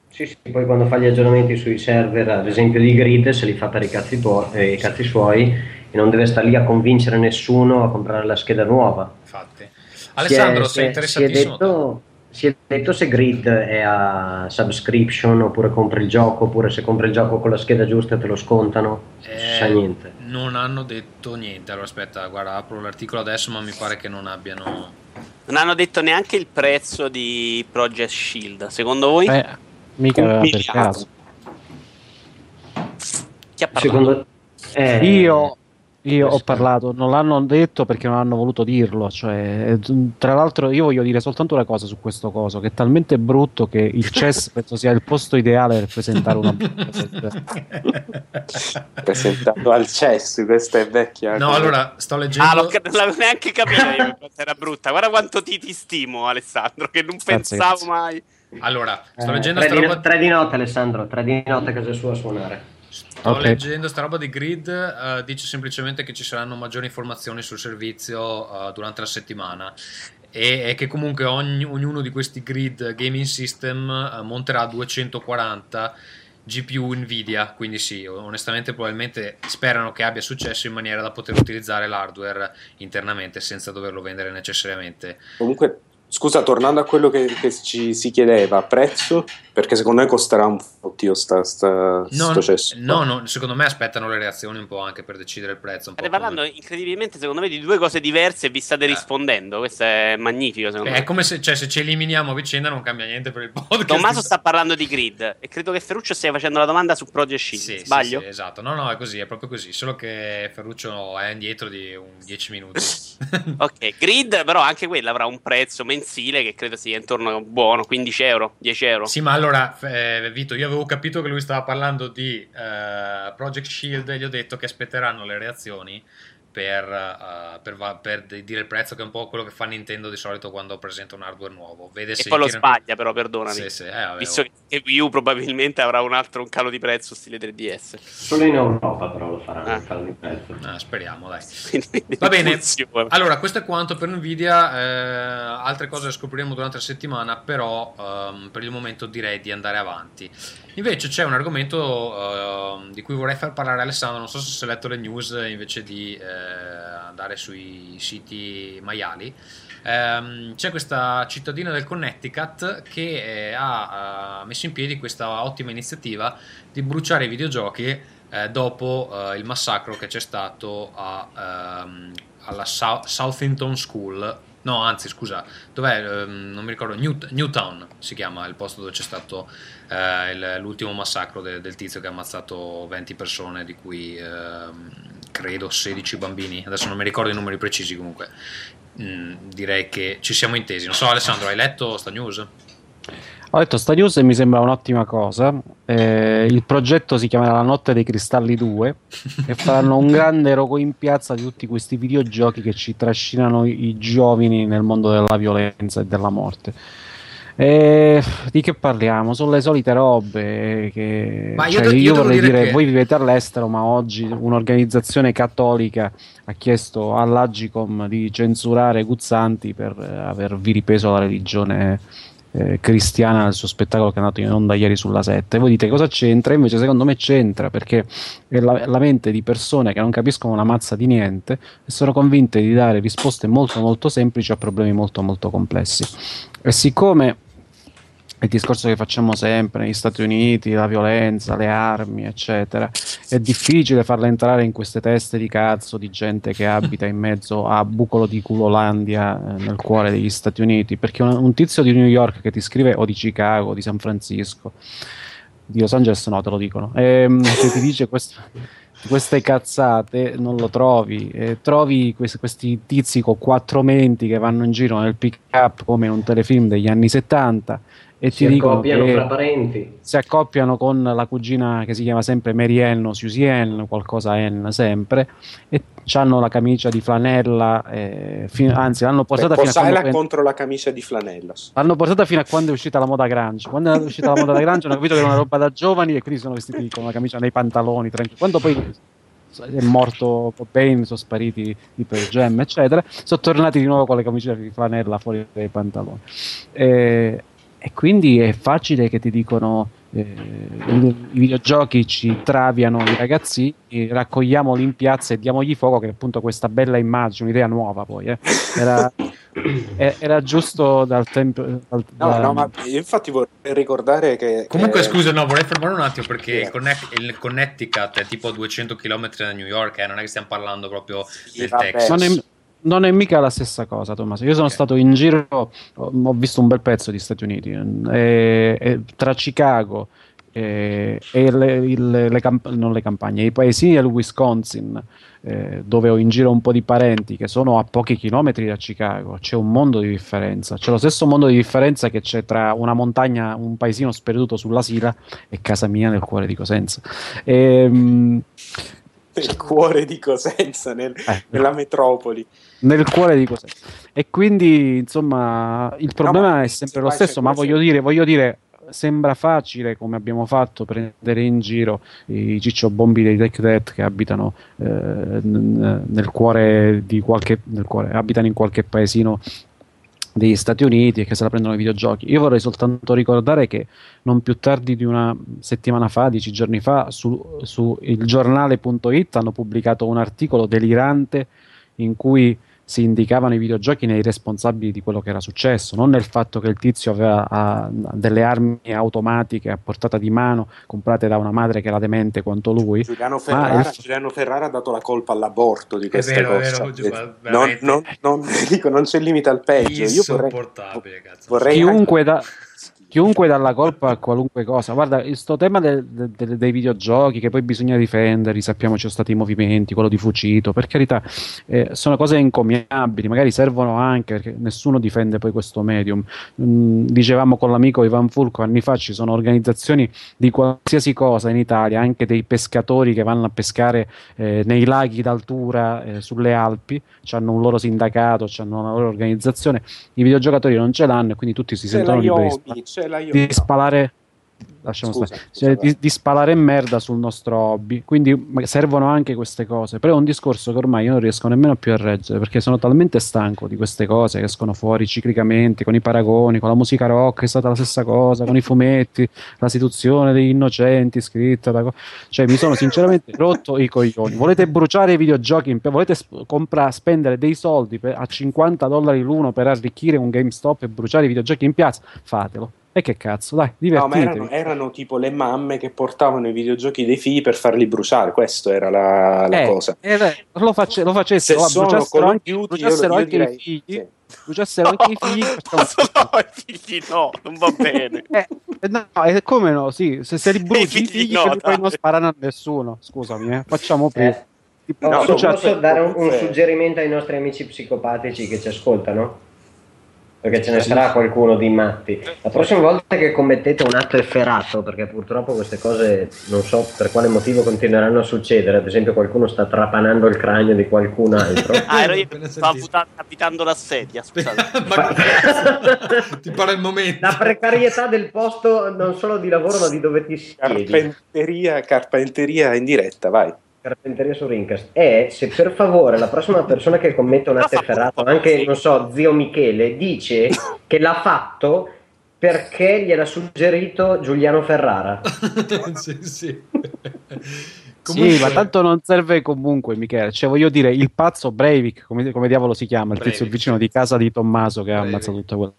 Sì, sì, poi quando fa gli aggiornamenti sui server, ad esempio di grid, se li fa per i cazzi, tuo- eh, i cazzi suoi e non deve stare lì a convincere nessuno a comprare la scheda nuova. Infatti. Alessandro, Si sei è- è- interessatissimo? Si è, detto, si è detto se Grid è a subscription oppure compri il gioco, oppure se compri il gioco con la scheda giusta te lo scontano. Non si sa Eh, niente. Non hanno detto niente. Allora aspetta, guarda, apro l'articolo adesso, ma mi pare che non abbiano. Non hanno detto neanche il prezzo di Project Shield. Secondo voi? Eh, mica Un per caso. Chi ha parlato? Secondo eh, Io, io ho parlato, non l'hanno detto perché non hanno voluto dirlo. Cioè, eh, tra l'altro, io voglio dire soltanto una cosa su questo coso: che è talmente brutto che il chess penso sia il posto ideale per presentare una. Presentato al CES, questa è vecchia. No, come- allora sto leggendo. Ah, non l'avevo neanche capito io quanto era brutta. Guarda quanto ti, ti stimo, Alessandro, che non Grazie, pensavo grazie. mai. Allora, sto eh, leggendo tre, di, roba. tre di notte, Alessandro, tre di notte a casa sua a suonare. Sto Ok. leggendo sta roba di grid. eh, dice semplicemente che ci saranno maggiori informazioni sul servizio eh, durante la settimana. E, e che comunque ogni- ognuno di questi grid gaming system eh, monterà 240 GPU Nvidia. Quindi, sì, onestamente, probabilmente sperano che abbia successo in maniera da poter utilizzare l'hardware internamente senza doverlo vendere necessariamente. Comunque, scusa, tornando a quello che, che ci si chiedeva, prezzo? Perché secondo me costerà un fottio sta, sta, No, sto cesso. no, no, secondo me aspettano le reazioni un po' anche per decidere il prezzo. Un po' State come- parlando incredibilmente, secondo me, di due cose diverse e vi state Eh. rispondendo. Questo è magnifico, secondo È me. come se, cioè, se ci eliminiamo a vicenda non cambia niente per il podcast. Tommaso sta parlando di grid e credo che Ferruccio stia facendo la domanda su Project Shield. Sì, sì, Sbaglio? sì, esatto. No, no, è così, è proprio così. Solo che Ferruccio è indietro di un 10 minuti. Ok, grid però anche quella avrà un prezzo mensile che credo sia intorno a buono, 15 euro, 10 euro. Sì, ma allora, eh, Vito, io avevo capito che lui stava parlando di eh, Project Shield e gli ho detto che aspetteranno le reazioni per, eh, per per di- dire il prezzo, che è un po' quello che fa Nintendo di solito quando presenta un hardware nuovo. Vede e poi lo tirano- sbaglia però, perdonami. Sì, sì, eh, vabbè, Visto oh. che- Wii U probabilmente avrà un altro un calo di prezzo stile 3DS. Solo in Europa però lo faranno, Ah. il calo di prezzo. Ah, speriamo, dai. Va bene. funziona. Allora, questo è quanto per Nvidia. eh, altre cose le scopriremo durante la settimana, però ehm, per il momento direi di andare avanti. Invece c'è un argomento ehm, di cui vorrei far parlare Alessandro. Non so se si è letto le news eh, invece di eh, andare sui siti maiali. Ehm, c'è questa cittadina del Connecticut che eh, ha eh, messo in piedi questa ottima iniziativa di bruciare i videogiochi eh, dopo eh, il massacro che c'è stato a, ehm, alla Sou- Southington School. No, anzi, scusa, dov'è? Ehm, non mi ricordo. Newt- Newtown si chiama il posto dove c'è stato eh, l'ultimo massacro de- del tizio che ha ammazzato 20 persone, di cui ehm, credo 16 bambini. Adesso non mi ricordo i numeri precisi, comunque. Mm, direi che ci siamo intesi. Non so, Alessandro, hai letto sta news? Ho detto sta news e mi sembra un'ottima cosa. Eh, il progetto si chiamerà La Notte dei Cristalli 2 e faranno un grande rogo in piazza di tutti questi videogiochi che ci trascinano i giovani nel mondo della violenza e della morte. E di che parliamo? Sono le solite robe. Che, Ma io cioè, de- io io vorrei dire che- voi vivete all'estero, ma oggi un'organizzazione cattolica ha chiesto all'Agicom di censurare Guzzanti per eh, aver vilipeso la religione eh, cristiana nel suo spettacolo che è andato in onda ieri sulla 7. Voi dite cosa c'entra? Invece, secondo me c'entra perché è la, la mente di persone che non capiscono una mazza di niente e sono convinte di dare risposte molto molto semplici a problemi molto molto complessi. E siccome il discorso che facciamo sempre negli Stati Uniti, la violenza, le armi, eccetera, è difficile farla entrare in queste teste di cazzo di gente che abita in mezzo a bucolo di culolandia eh, nel cuore degli Stati Uniti, perché un, un tizio di New York che ti scrive o di Chicago, o di San Francisco, di Los Angeles no, te lo dicono. Ehm, se ti dice questo- queste cazzate non lo trovi. Eh, trovi questi, questi tizi con quattro menti che vanno in giro nel pick up come un telefilm degli anni 70 e si ti accoppiano che fra parenti. si accoppiano con la cugina che si chiama sempre Mary Ann o Susie Ann, qualcosa Ann sempre, e hanno la camicia di flanella, eh, fi- anzi l'hanno portata, Beh, fino a quando, contro la camicia di flanella. l'hanno portata fino a quando è uscita la moda grunge. Quando è uscita la moda grunge hanno capito che era una roba da giovani e quindi sono vestiti con la camicia nei pantaloni. tranquilli. Quando poi è morto Cobain, sono spariti i Pearl Jam, eccetera, sono tornati di nuovo con le camicie di flanella fuori dai pantaloni. E, e quindi è facile che ti dicono eh, i, videogiochi ci traviano i ragazzini, raccogliamoli in piazza e diamogli fuoco, che è appunto questa bella immagine, un'idea nuova poi. eh. Era, era giusto dal tempo... dal- No, da- no, ma io infatti vorrei ricordare che... Comunque, che- scusa, no, vorrei fermare un attimo perché Sì. il, Connect- il Connecticut è tipo a 200 km da New York, eh, non è che stiamo parlando proprio Sì, del vabbè. Texas. Non è, mica la stessa cosa, Tommaso. Io sono Ok. stato in giro, ho, visto un bel pezzo di Stati Uniti, eh, e tra Chicago e, e le, il- le camp- le campagne, i paesini del Wisconsin, eh, dove ho in giro un po' di parenti che sono a pochi chilometri da Chicago, c'è un mondo di differenza. C'è lo stesso mondo di differenza che c'è tra una montagna, un paesino sperduto sulla Sila e casa mia nel cuore di Cosenza. Ehm, nel cuore di Cosenza, nel- eh, nella metropoli. nel cuore di cos'è. E quindi, insomma, il problema ma è sempre lo stesso, ma voglio dire, voglio dire, sembra facile come abbiamo fatto prendere in giro i cicciobombi dei Tech Dead che abitano eh, nel cuore di qualche nel cuore, abitano in qualche paesino degli Stati Uniti e che se la prendono i videogiochi. Io vorrei soltanto ricordare che non più tardi di una settimana fa, dieci giorni fa, su, su il giornale.it hanno pubblicato un articolo delirante in cui si indicavano i videogiochi nei responsabili di quello che era successo, non nel fatto che il tizio aveva ah, delle armi automatiche a portata di mano comprate da una madre che era demente quanto lui. Giuliano Ferrara, il- Giuliano Ferrara ha dato la colpa all'aborto di queste vero, è cose. vero, non, non- non- dico, non c'è limite al peggio. Io vorrei, Insopportabile, cazzo. vorrei Chiunque, anche- da- chiunque dà la colpa a qualunque cosa. Guarda, questo tema del- del- del- dei videogiochi che poi bisogna difenderli, sappiamo ci sono stati i movimenti, quello di Fucito, per carità, eh, sono cose incommiabili, magari servono anche perché nessuno difende poi questo medium. Mm, dicevamo con l'amico Ivan Fulco anni fa, ci sono organizzazioni di qualsiasi cosa in Italia, anche dei pescatori che vanno a pescare eh, nei laghi d'altura eh, sulle Alpi, hanno un loro sindacato, hanno una loro organizzazione, i videogiocatori non ce l'hanno e quindi tutti si C'è sentono liberi spa- c'è la di spalare lasciamo Scusa, stare, scusa, cioè, di, di spalare merda sul nostro hobby. Quindi servono anche queste cose. Però è un discorso che ormai io non riesco nemmeno più a reggere perché sono talmente stanco di queste cose che escono fuori ciclicamente con i paragoni con la musica rock è stata la stessa cosa con i fumetti la situazione degli innocenti scritta da co- cioè mi sono sinceramente rotto i coglioni. Volete bruciare i videogiochi volete sp- compra- spendere dei soldi per- a 50 dollari l'uno per arricchire un GameStop e bruciare i videogiochi in piazza? Fatelo e che cazzo dai No, ma divertitevi erano, erano tipo le mamme che portavano i videogiochi dei figli per farli bruciare. Questa era la, la Eh, cosa. eh, beh, lo, face- lo Se facessero, ah, sono bruciassero anche, io, bruciassero io anche direi i figli, sì. bruciassero anche i figli. facciamo- no, i figli no, non va bene. Eh, eh, no, eh, come no? Sì, se, se li bruci i figli figli, no, poi non sparano a nessuno. Scusami, eh, facciamo prima. Eh. Tipo, No, No, cioè, posso dare un, un comunque- suggerimento ai nostri amici psicopatici che ci ascoltano? Perché ce ne sarà qualcuno di matti. La prossima volta che commettete un atto efferato, perché purtroppo queste cose non so per quale motivo continueranno a succedere, ad esempio qualcuno sta trapanando il cranio di qualcun altro. Ah, ero io che stavo abitando la sedia, scusate. Ma- ti pare il momento. La precarietà del posto non solo di lavoro ma di dove ti siedi. Carpenteria, carpenteria in diretta, vai. Carpenteria su Rincast è se per favore la prossima persona che commette un atto efferato, anche non so, zio Michele, dice che l'ha fatto perché gliel'ha suggerito Giuliano Ferrara. sì, sì. Sì, ma tanto non serve comunque, Michele. Cioè, voglio dire, il pazzo Breivik, come, come diavolo si chiama? Il tizio vicino di casa di Tommaso che ha ammazzato tutta quella.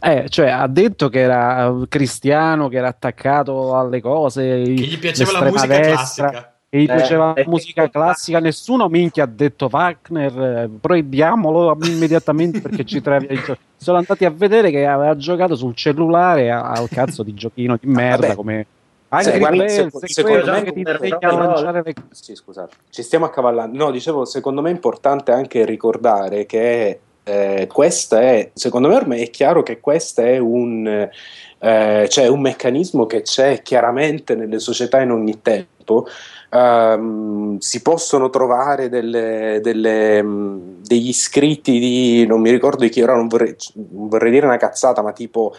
Eh, cioè, ha detto che era eh, cristiano, che era attaccato alle cose. Che gli piaceva la musica destra, classica. Gli Eh, piaceva la eh, musica eh, classica, nessuno minchia ha detto Wagner, eh, proibiamolo immediatamente perché ci travi. Sono andati a vedere che aveva giocato sul cellulare al cazzo di giochino di merda Vabbè. come Anche Sì, guarda, se- se secondo quello me- che ti per- insegna a però- lanciare le Sì, scusate, ci stiamo accavallando. No, dicevo, secondo me è importante anche ricordare che eh, questa è, secondo me ormai è chiaro che questo è un, eh, cioè un meccanismo che c'è chiaramente nelle società in ogni tempo. Ehm, si possono trovare delle- delle, mh, degli scritti di, non mi ricordo di chi ora, non vorrei, non vorrei dire una cazzata, ma tipo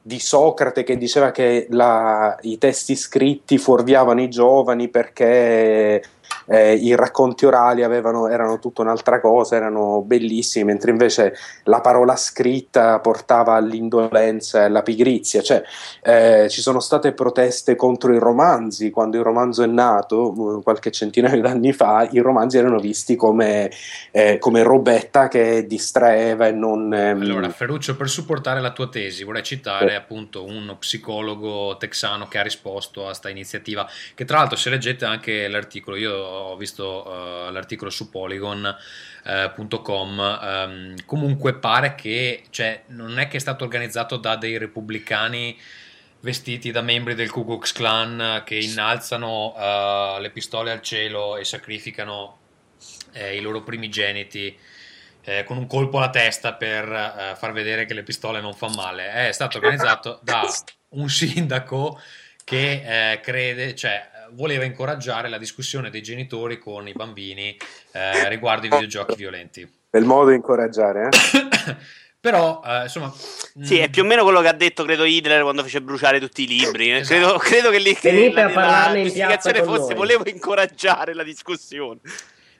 di Socrate che diceva che la- i testi scritti fuorviavano i giovani perché eh, i racconti orali avevano- erano tutta un'altra cosa, erano bellissimi, mentre invece la parola scritta portava all'indolenza e alla pigrizia. Cioè, eh, ci sono state proteste contro i romanzi, quando il romanzo è nato, eh, qualche centinaio d'anni fa, i romanzi erano visti come, eh, come robetta che distraeva e non... ehm, Allora, Ferruccio, per supportare la tua tesi, vorrei citare appunto uno psicologo texano che ha risposto a sta iniziativa, che tra l'altro se leggete anche l'articolo, io ho visto eh, l'articolo su Polygon.com, ehm, comunque pare che cioè, non è che è stato organizzato da dei repubblicani vestiti da membri del Ku Klux Klan che innalzano eh, le pistole al cielo e sacrificano eh, i loro primigeniti eh, con un colpo alla testa per eh, far vedere che le pistole non fanno male. È stato organizzato da un sindaco che eh, crede, cioè voleva incoraggiare la discussione dei genitori con i bambini eh, riguardo i videogiochi violenti. Bel modo di incoraggiare, eh? Però, eh, insomma, Sì, mh, è più o meno quello che ha detto, credo, Hitler quando fece bruciare tutti i libri. eh. Esatto. Credo, credo che lì che la, la piazza giustificazione fosse noi. volevo incoraggiare la discussione.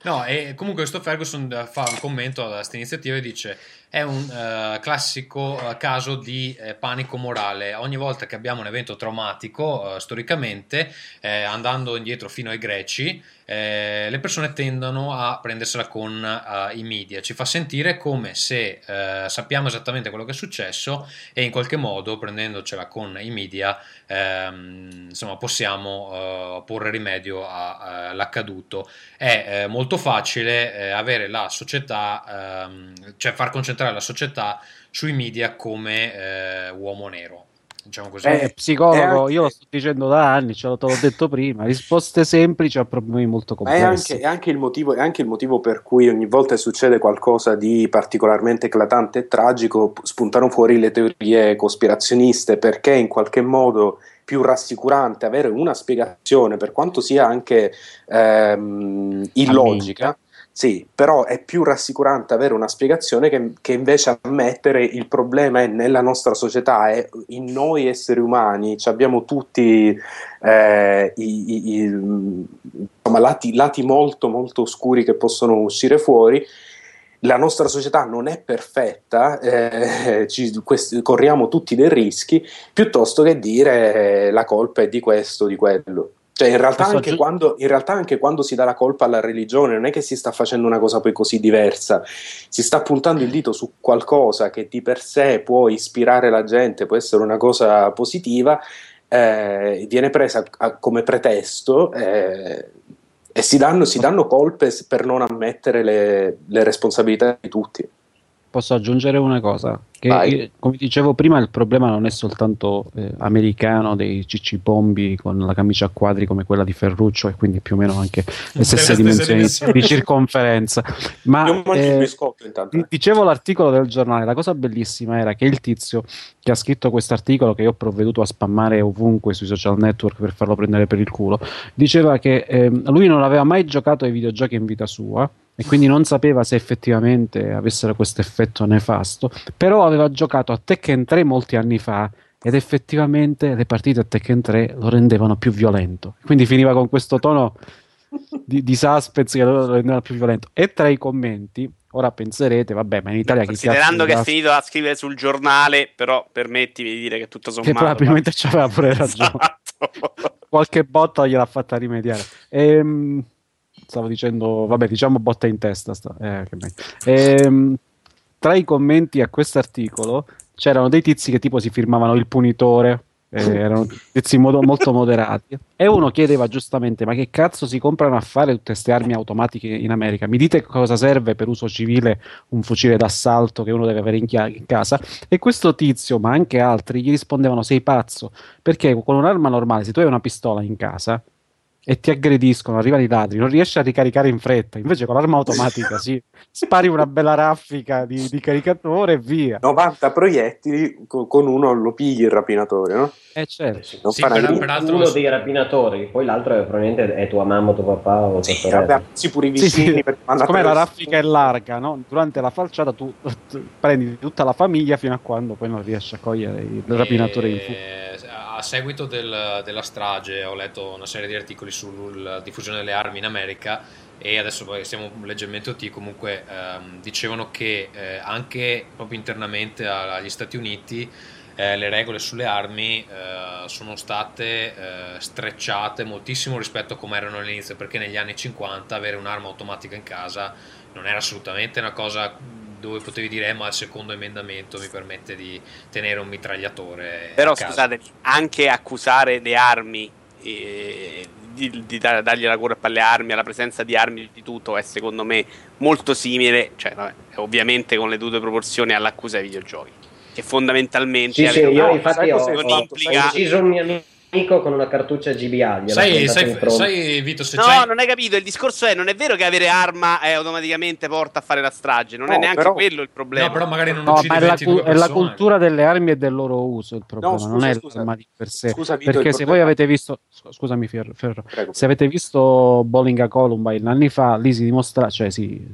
No, e comunque questo Ferguson eh, fa un commento a questa iniziativa e dice è un eh, classico eh, caso di eh, panico morale. Ogni volta che abbiamo un evento traumatico, eh, storicamente, eh, andando indietro fino ai greci, eh, le persone tendono a prendersela con eh, i media. Ci fa sentire come se eh, sappiamo esattamente quello che è successo e in qualche modo, prendendocela con i media, ehm, insomma, possiamo eh, porre rimedio all'accaduto è eh, molto facile eh, avere la società, ehm, cioè far concentrare la società sui media come uomo nero. Diciamo così. Eh, Eh, psicologo, anche- io lo sto dicendo da anni, ce l'ho, te l'ho detto prima, risposte semplici a problemi molto Ma è complessi. anche, è anche il motivo, è anche il motivo per cui ogni volta che succede qualcosa di particolarmente eclatante e tragico spuntano fuori le teorie cospirazioniste perché in qualche modo più rassicurante avere una spiegazione per quanto sia anche ehm, illogica. Sì, però è più rassicurante avere una spiegazione che, che invece ammettere il problema è nella nostra società, è in noi esseri umani, abbiamo tutti eh, i, i- insomma, lati, lati molto molto oscuri che possono uscire fuori. La nostra società non è perfetta, eh, ci- questi- corriamo tutti dei rischi, piuttosto che dire eh, la colpa è di questo di quello. Cioè, in realtà, anche aggiung- quando, in realtà anche quando si dà la colpa alla religione, non è che si sta facendo una cosa poi così diversa, si sta puntando il dito su qualcosa che di per sé può ispirare la gente, può essere una cosa positiva, eh, viene presa a- come pretesto eh, e si danno, si danno colpe per non ammettere le, le responsabilità di tutti. Posso aggiungere una cosa? Che come dicevo prima, il problema non è soltanto eh, americano dei cicci bombi con la camicia a quadri come quella di Ferruccio e quindi più o meno anche le stesse dimensioni di circonferenza. Ma eh, biscotto eh. Dicevo l'articolo del giornale, la cosa bellissima era che il tizio che ha scritto questo articolo, che io ho provveduto a spammare ovunque sui social network per farlo prendere per il culo, diceva che ehm, lui non aveva mai giocato ai videogiochi in vita sua e quindi non sapeva se effettivamente avessero questo effetto nefasto, però aveva giocato a Tekken 3 molti anni fa ed effettivamente le partite a Tekken 3 lo rendevano più violento. Quindi finiva con questo tono di, di suspense che lo rendeva più violento. E tra i commenti, ora penserete, vabbè, ma in Italia chi Considerando che è finito a scrivere sul giornale, però permettimi di dire che tutto che sommato... probabilmente c'aveva pure ragione. Esatto. Qualche botta gliel'ha fatta rimediare. Ehm, stavo dicendo, vabbè, diciamo botta in testa. sta- eh, meglio. Ehm, tra i commenti a questo articolo c'erano dei tizi che tipo si firmavano il punitore, eh, erano tizi modo- molto moderati. E uno chiedeva giustamente: Ma che cazzo si comprano a fare tutte queste armi automatiche in America? Mi dite cosa serve per uso civile un fucile d'assalto che uno deve avere in, chia- in casa? E questo tizio, ma anche altri, gli rispondevano: Sei pazzo, perché con un'arma normale, se tu hai una pistola in casa e ti aggrediscono, arrivano i ladri, non riesci a ricaricare in fretta. Invece con l'arma automatica sì, spari una bella raffica di, di caricatore e via. 90 proiettili co- con uno lo pigli il rapinatore, no? Eh certo. Non Sì, farà per- niente. peraltro- uno dei rapinatori, poi l'altro è, probabilmente è tua mamma, tuo papà o tua Sì, sorella. vabbè, sì, pure i Sì, vicini sì. vanno Siccome la raffica è larga, no? durante la falciata tu, tu prendi tutta la famiglia fino a quando poi non riesci a cogliere il rapinatore in fuga. A seguito del- della strage ho letto una serie di articoli sulla diffusione delle armi in America e adesso poi siamo leggermente OT comunque ehm, dicevano che eh, anche proprio internamente agli Stati Uniti eh, le regole sulle armi eh, sono state eh, strecciate moltissimo rispetto a come erano all'inizio perché negli anni 50 avere un'arma automatica in casa non era assolutamente una cosa dove potevi dire "Eh, ma il secondo emendamento mi permette di tenere un mitragliatore Però a casa". scusate, anche accusare le armi, eh, di, di dar- dargli la colpa alle armi, alla presenza di armi di tutto, è secondo me molto simile, cioè vabbè, ovviamente con le dovute proporzioni all'accusa ai videogiochi. Che fondamentalmente Sì, sì, io infatti sai ho, cos'è ho- fatto? ho Implica- ucciso un mio amico con una cartuccia GBA. sai, sai, sai, Vito se No, c'hai non hai capito. Il discorso è: non è vero che avere arma eh, automaticamente porta a fare la strage. Non è No, neanche però- quello il problema. no però magari non No, uccidi ma è la, 22 cu- è la cultura delle armi e del loro uso il problema, scusa, non è scusa. l'arma di per sé. Scusa, Vito, Perché se voi avete visto, sc- scusami Ferro, Ferro, Prego. se avete visto Bowling a Columbine anni fa, lì si dimostra, cioè si,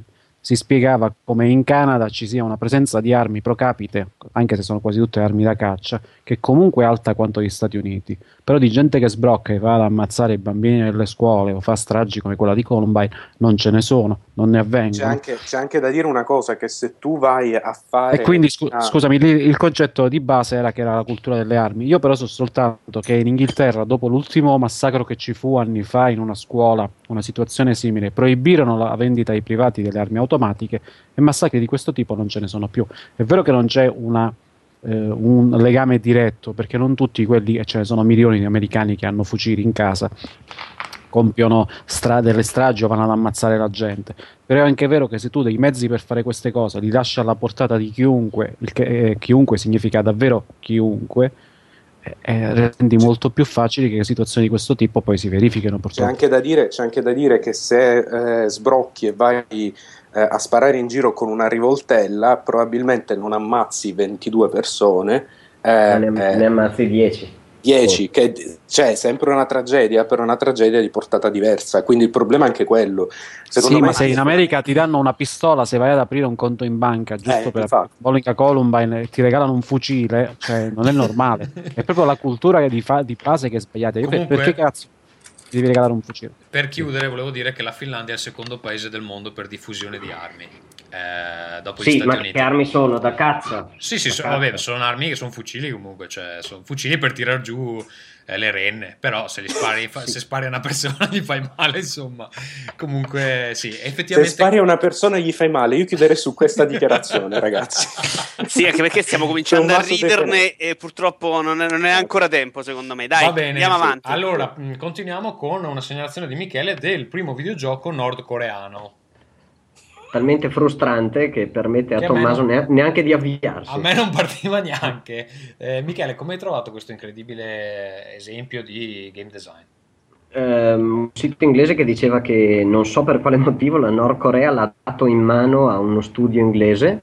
si spiegava come in Canada ci sia una presenza di armi pro capite, anche se sono quasi tutte armi da caccia, che comunque è alta quanto gli Stati Uniti. Però di gente che sbrocca e va ad ammazzare i bambini nelle scuole o fa stragi come quella di Columbine non ce ne sono, non ne C'è avvengono. anche, c'è anche da dire una cosa: che se tu vai a fare. E quindi scu- Ah, scusami, il concetto di base era che era la cultura delle armi. Io però so soltanto che in Inghilterra, dopo l'ultimo massacro che ci fu anni fa in una scuola, una situazione simile, proibirono la vendita ai privati delle armi automatiche e massacri di questo tipo non ce ne sono più. È vero che non c'è una, eh, un legame diretto, perché non tutti quelli, e ce ne sono milioni di americani che hanno fucili in casa, compiono stra- delle stragi o vanno ad ammazzare la gente. Però è anche vero che se tu dei mezzi per fare queste cose li lasci alla portata di chiunque, il che eh, chiunque significa davvero chiunque, eh, eh, rendi molto più facile che situazioni di questo tipo poi si verifichino C'è anche, da dire, c'è anche da dire che se eh, sbrocchi e vai eh, a sparare in giro con una rivoltella, probabilmente non ammazzi 22 persone, eh, ne, eh, ne ammazzi 10. 10, che c'è sempre una tragedia, però una tragedia di portata diversa. Quindi il problema è anche quello. Secondo sì, me ma se in America ti danno una pistola, se vai ad aprire un conto in banca giusto Eh, per infatti. Bowling a Columbine e ti regalano un fucile, cioè non è normale. è proprio la cultura di, fa- di base che è sbagliata. Comunque- perché cazzo devi regalare un fucile? Per chiudere, volevo dire che la Finlandia è il secondo paese del mondo per diffusione di armi. Eh, dopo gli Sì, Stati ma Uniti. che armi sono? Da cazza? Sì, sì, Da so- cazzo. vabbè, sono armi che sono fucili comunque, cioè sono fucili per tirar giù eh, le renne, però se, li spari, fa- se spari a una persona gli fai male, insomma. Comunque sì, se effettivamente... spari a una persona gli fai male, io chiuderei su questa dichiarazione, ragazzi. Sì, anche perché stiamo cominciando a riderne e purtroppo non è, non è ancora tempo, secondo me. Dai, Va bene, andiamo sì. avanti. Allora, mh, continuiamo con una segnalazione di Michele del primo videogioco nordcoreano. Talmente frustrante che permette a Che a Tommaso non- nea- neanche di avviarsi. A me non partiva neanche. Eh, Michele, come hai trovato questo incredibile esempio di game design? Ehm, un sito inglese che diceva che non so per quale motivo la Nord Corea l'ha dato in mano a uno studio inglese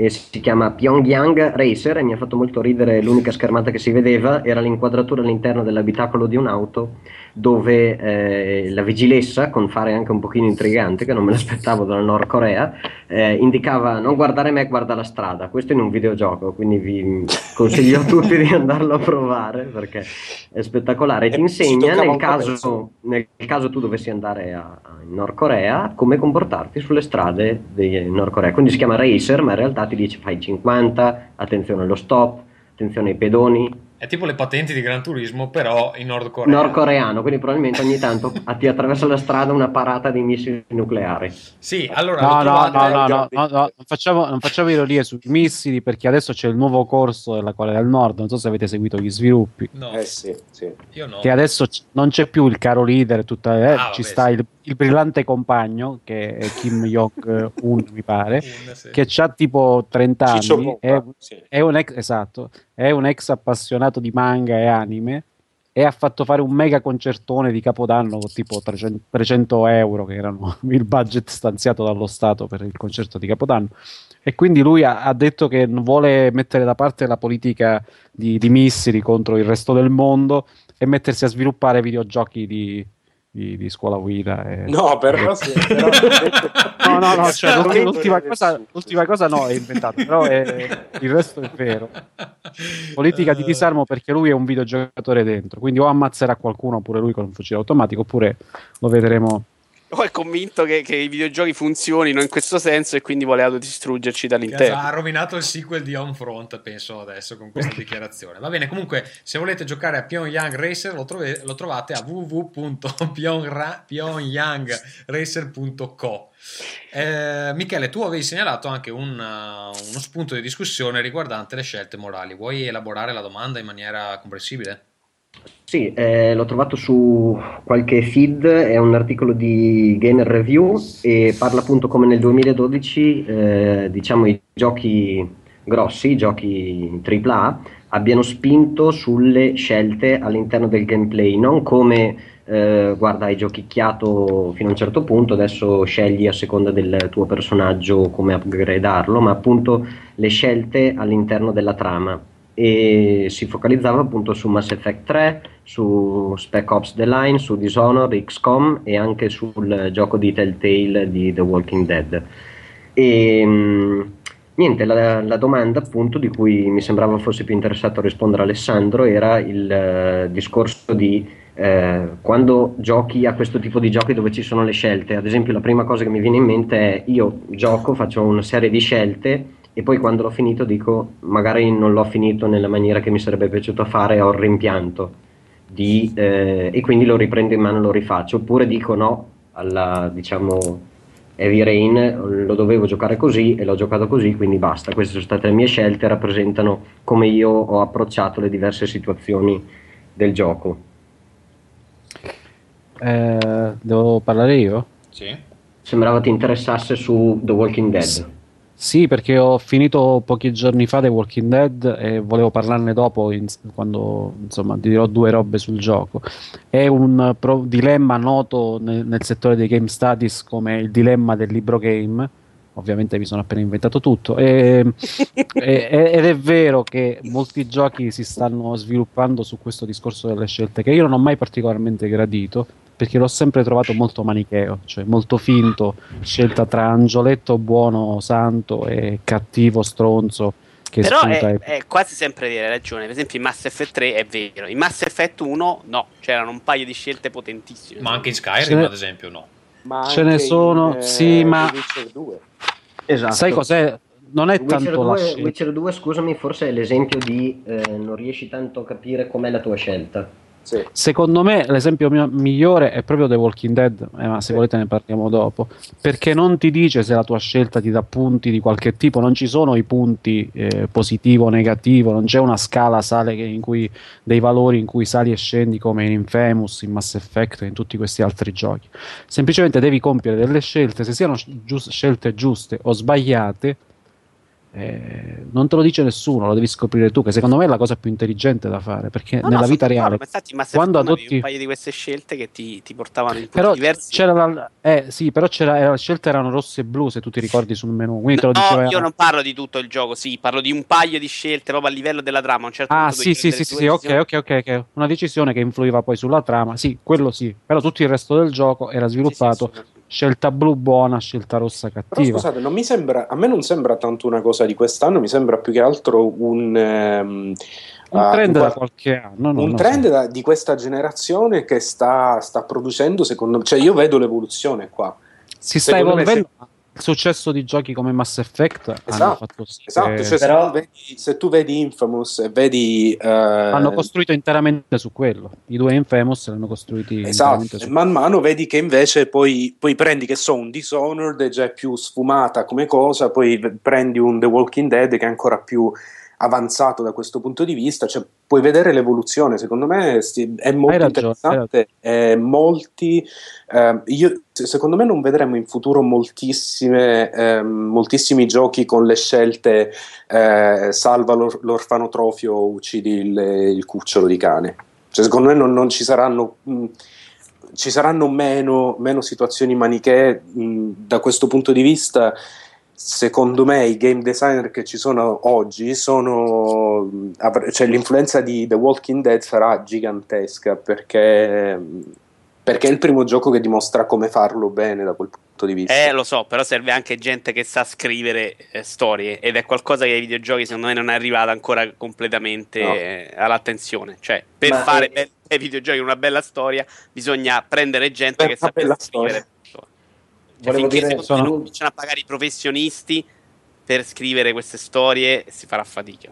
e si chiama Pyongyang Racer e mi ha fatto molto ridere l'unica schermata che si vedeva era l'inquadratura all'interno dell'abitacolo di un'auto dove eh, la vigilessa con fare anche un pochino intrigante che non me l'aspettavo dalla Nord Corea eh, indicava non guardare me guarda la strada questo in un videogioco quindi vi consiglio a tutti di andarlo a provare perché è spettacolare. E ti E si insegna nel caso, nel caso tu dovessi andare a, a- in Nord Corea come comportarti sulle strade di Nord Corea. Quindi si chiama Racer ma in realtà ti dice fai 50 attenzione allo stop attenzione ai pedoni È tipo le patenti di Gran Turismo, però in nordcoreano. nordcoreano, quindi probabilmente ogni tanto ti attraversa la strada una parata di missili nucleari. Sì, allora... No, no, no, no, no, no, no, non facciamo, non facciamo ironie sui missili perché adesso c'è il nuovo corso della Corea del Nord, non so se avete seguito gli sviluppi, No, Eh sì, sì. io no. che adesso c- non c'è più il caro leader, tutta, eh, Ah, vabbè, ci sta sì. il, il brillante compagno che è Kim Jong-un, mi pare, Un, sì. che ha tipo 30 Ciccio anni, Bomba, è, sì. è un ex, esatto, è un ex appassionato di manga e anime e ha fatto fare un mega concertone di Capodanno con tipo 300, 300 euro che erano il budget stanziato dallo Stato per il concerto di Capodanno. E quindi lui ha, ha detto che non vuole mettere da parte la politica di, di missili contro il resto del mondo e mettersi a sviluppare videogiochi di, di- di scuola guida e- No, però, sì, però No, no, no, cioè, l'ultima, l'ultima cosa, l'ultima cosa no, è inventato, però è- il resto è vero. Politica di Eh, disarmo perché lui è un videogiocatore dentro, quindi o ammazzerà qualcuno pure lui con un fucile automatico oppure lo vedremo. O è convinto che, che i videogiochi funzionino in questo senso e quindi vuole autodistruggerci dall'interno. ha rovinato il sequel di Homefront, penso adesso con questa dichiarazione. Va bene, comunque, se volete giocare a Pyongyang Racer lo, trove- lo trovate a www.pyongyang.racer.co. Eh, Michele, tu avevi segnalato anche un, uh, uno spunto di discussione riguardante le scelte morali. Vuoi elaborare la domanda in maniera comprensibile? Sì, eh, l'ho trovato su qualche feed, è un articolo di Gamer Review e parla appunto come nel 2012 eh, diciamo i giochi grossi, i giochi AAA abbiano spinto sulle scelte all'interno del gameplay, non come eh, guarda hai giochicchiato fino a un certo punto, adesso scegli a seconda del tuo personaggio come upgradarlo, ma appunto le scelte all'interno della trama e si focalizzava appunto su Mass Effect 3, su Spec Ops The Line, su Dishonored, XCOM e anche sul gioco di Telltale di The Walking Dead. E mh, niente, la, la domanda appunto di cui mi sembrava fosse più interessato a rispondere Alessandro era il eh, discorso di eh, quando giochi a questo tipo di giochi dove ci sono le scelte. Ad esempio, la prima cosa che mi viene in mente è io gioco, faccio una serie di scelte e poi quando l'ho finito dico magari non l'ho finito nella maniera che mi sarebbe piaciuto fare, ho il rimpianto di, eh, e quindi lo riprendo in mano e lo rifaccio, oppure dico no alla diciamo Heavy Rain, lo dovevo giocare così e l'ho giocato così, quindi basta, queste sono state le mie scelte, rappresentano come io ho approcciato le diverse situazioni del gioco. Eh, devo parlare io? Sì. Sembrava ti interessasse su The Walking Dead. Sì. Perché ho finito pochi giorni fa The Walking Dead e volevo parlarne dopo in- quando insomma ti dirò due robe sul gioco. È un pro- dilemma noto nel, nel settore dei game studies come il dilemma del libro game. Ovviamente mi sono appena inventato tutto. E- e- ed è vero che molti giochi si stanno sviluppando su questo discorso delle scelte che io non ho mai particolarmente gradito perché l'ho sempre trovato molto manicheo, cioè molto finto, scelta tra angioletto buono, santo e cattivo, stronzo che Però è, e- è quasi sempre dire, hai ragione. Per esempio, in Mass Effect 3 è vero, in Mass Effect 1 no, c'erano un paio di scelte potentissime. Ma anche in Skyrim, Ce ne- ad esempio, no. Ma Ce ne sono, in, eh, sì, ma- Witcher 2. Esatto. Sai cos'è? Non è Witcher tanto la 2, scelta. Witcher 2, scusami, forse è l'esempio di eh, non riesci tanto a capire com'è la tua scelta. Sì. Secondo me l'esempio mio- migliore è proprio The Walking Dead, eh, ma se Sì. volete ne parliamo dopo, perché non ti dice se la tua scelta ti dà punti di qualche tipo, non ci sono i punti eh, positivo o negativo, non c'è una scala sale in cui, dei valori in cui sali e scendi come in Infamous, in Mass Effect e in tutti questi altri giochi. Semplicemente devi compiere delle scelte, se siano gius- scelte giuste o sbagliate, eh, non te lo dice nessuno, lo devi scoprire tu, che secondo me è la cosa più intelligente da fare, perché No, no, nella sono vita reale... ma infatti in Mass quando Effect 1 avevi adotti- un paio di queste scelte che ti, ti portavano in Però diversi. c'era la, eh, sì, però c'era, eh, le scelte erano rosse e blu se tu ti ricordi sul menu. Quindi te lo No, diceva. io non parlo di tutto il gioco, sì, parlo di un paio di scelte proprio a livello della trama. Un certo Ah, punto sì, sì, sì, sì, ok, ok, ok. Una decisione che influiva poi sulla trama. Sì, quello sì. Però tutto il resto del gioco era sviluppato. Sì, sì. Scelta blu buona, scelta rossa Però cattiva. scusate, non mi sembra, a me non sembra tanto una cosa di quest'anno, mi sembra più che altro un, ehm, un ah, trend un- da qualche anno. non un trend so. da- di questa generazione che sta, sta producendo, secondo me, cioè io vedo l'evoluzione qua. Si sta evolvendo. Il successo di giochi come Mass Effect hanno Esatto, fatto sì Esatto, che cioè, se, Però- tu vedi, se tu vedi Infamous e vedi... eh, hanno costruito interamente su quello. I due Infamous l'hanno costruiti Esatto, e su man mano vedi che invece poi, poi prendi che so un Dishonored è già più sfumata come cosa, poi prendi un The Walking Dead che è ancora più avanzato da questo punto di vista, cioè puoi vedere l'evoluzione, secondo me è molto ragione, interessante, e molti, ehm, io, se- secondo me non vedremo in futuro moltissime, ehm, moltissimi giochi con le scelte eh, salva l'or- l'orfanotrofio o uccidi il, il cucciolo di cane. Cioè, secondo me non, non ci saranno. mh, ci saranno meno, meno situazioni manichee mh, da questo punto di vista. Secondo me, i game designer che ci sono oggi sono. cioè, l'influenza di The Walking Dead sarà gigantesca perché, perché è il primo gioco che dimostra come farlo bene da quel punto di vista. Eh, lo so, però serve anche gente che sa scrivere eh, storie ed è qualcosa che ai videogiochi secondo me non è arrivato ancora completamente No. eh, all'attenzione. Cioè, per Ma, fare be- bei videogiochi una bella storia bisogna prendere gente Per che bella scrivere. storia. Cioè, Volevo finché dire, sono- non cominciano a pagare i professionisti per scrivere queste storie si farà fatica.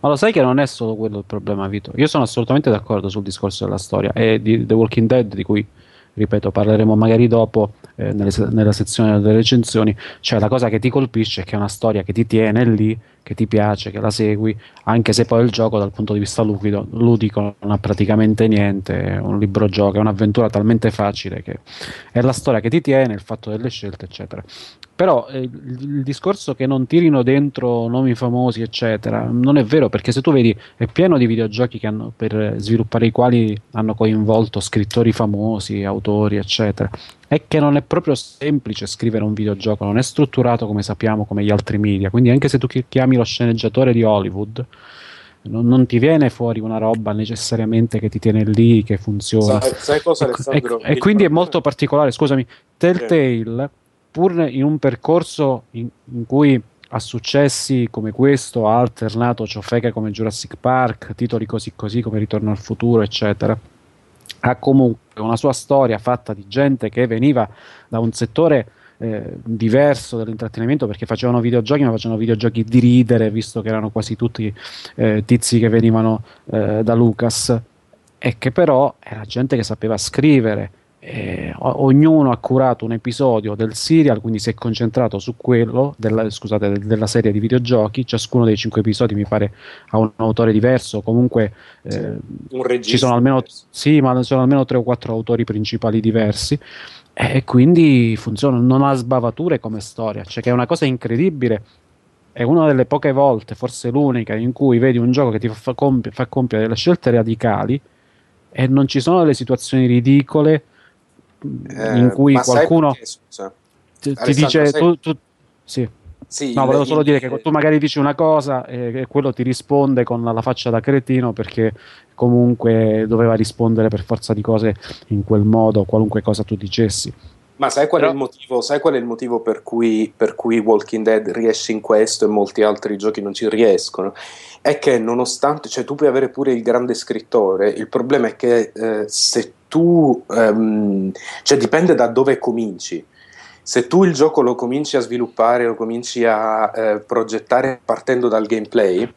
Ma lo sai che non è solo quello il problema, Vito. Io sono assolutamente d'accordo sul discorso della storia e di The Walking Dead, di cui, ripeto, parleremo magari dopo eh, nelle nella sezione delle recensioni. Cioè, la cosa che ti colpisce è che è una storia che ti tiene lì, che ti piace, che la segui, anche se poi il gioco dal punto di vista ludico, ludico non ha praticamente niente. È un libro gioco, è un'avventura talmente facile che è la storia che ti tiene, il fatto delle scelte, eccetera. Però eh, il, discorso che non tirino dentro nomi famosi, eccetera, non è vero perché se tu vedi è pieno di videogiochi hanno, per sviluppare i quali hanno coinvolto scrittori famosi, autori, eccetera. È che non è proprio semplice scrivere un videogioco, non è strutturato come sappiamo come gli altri media. Quindi anche se tu chi- chiami lo sceneggiatore di Hollywood, non, non ti viene fuori una roba necessariamente che ti tiene lì, che funziona. Sai, sai cosa, E- Alessandro? e, e Il quindi è molto particolare. Scusami, Telltale, pur in un percorso in, in cui a successi come questo ha alternato ciofeche come Jurassic Park, titoli così così come Ritorno al futuro, eccetera. Ha comunque una sua storia fatta di gente che veniva da un settore eh, diverso dell'intrattenimento perché facevano videogiochi, ma facevano videogiochi di ridere, visto che erano quasi tutti eh, tizi che venivano eh, da Lucas, e che però era gente che sapeva scrivere. Eh, ognuno ha curato un episodio del serial, quindi si è concentrato su quello, della, scusate, del- della serie di videogiochi. Ciascuno dei cinque episodi mi pare ha un autore diverso. Comunque eh, un regista. ci sono almeno, sì, ma sono almeno tre o quattro autori principali diversi. E quindi funziona, non ha sbavature come storia, cioè che è una cosa incredibile. È una delle poche volte, forse l'unica, in cui vedi un gioco che ti fa, compi- fa compiere delle scelte radicali e non ci sono delle situazioni ridicole Eh, in cui qualcuno ti, ti dice sai- tu, tu- sì. Sì, No, volevo solo il- dire che tu magari dici una cosa e e quello ti risponde con la, faccia da cretino perché comunque doveva rispondere per forza di cose in quel modo, qualunque cosa tu dicessi. Ma sai qual, è Però- il motivo, sai qual è il motivo per cui, per cui Walking Dead riesce in questo e molti altri giochi non ci riescono? È che nonostante, cioè tu puoi avere pure il grande scrittore, il problema è che eh, se tu, ehm, cioè dipende da dove cominci. Se tu il gioco lo cominci a sviluppare, lo cominci a eh, progettare partendo dal gameplay,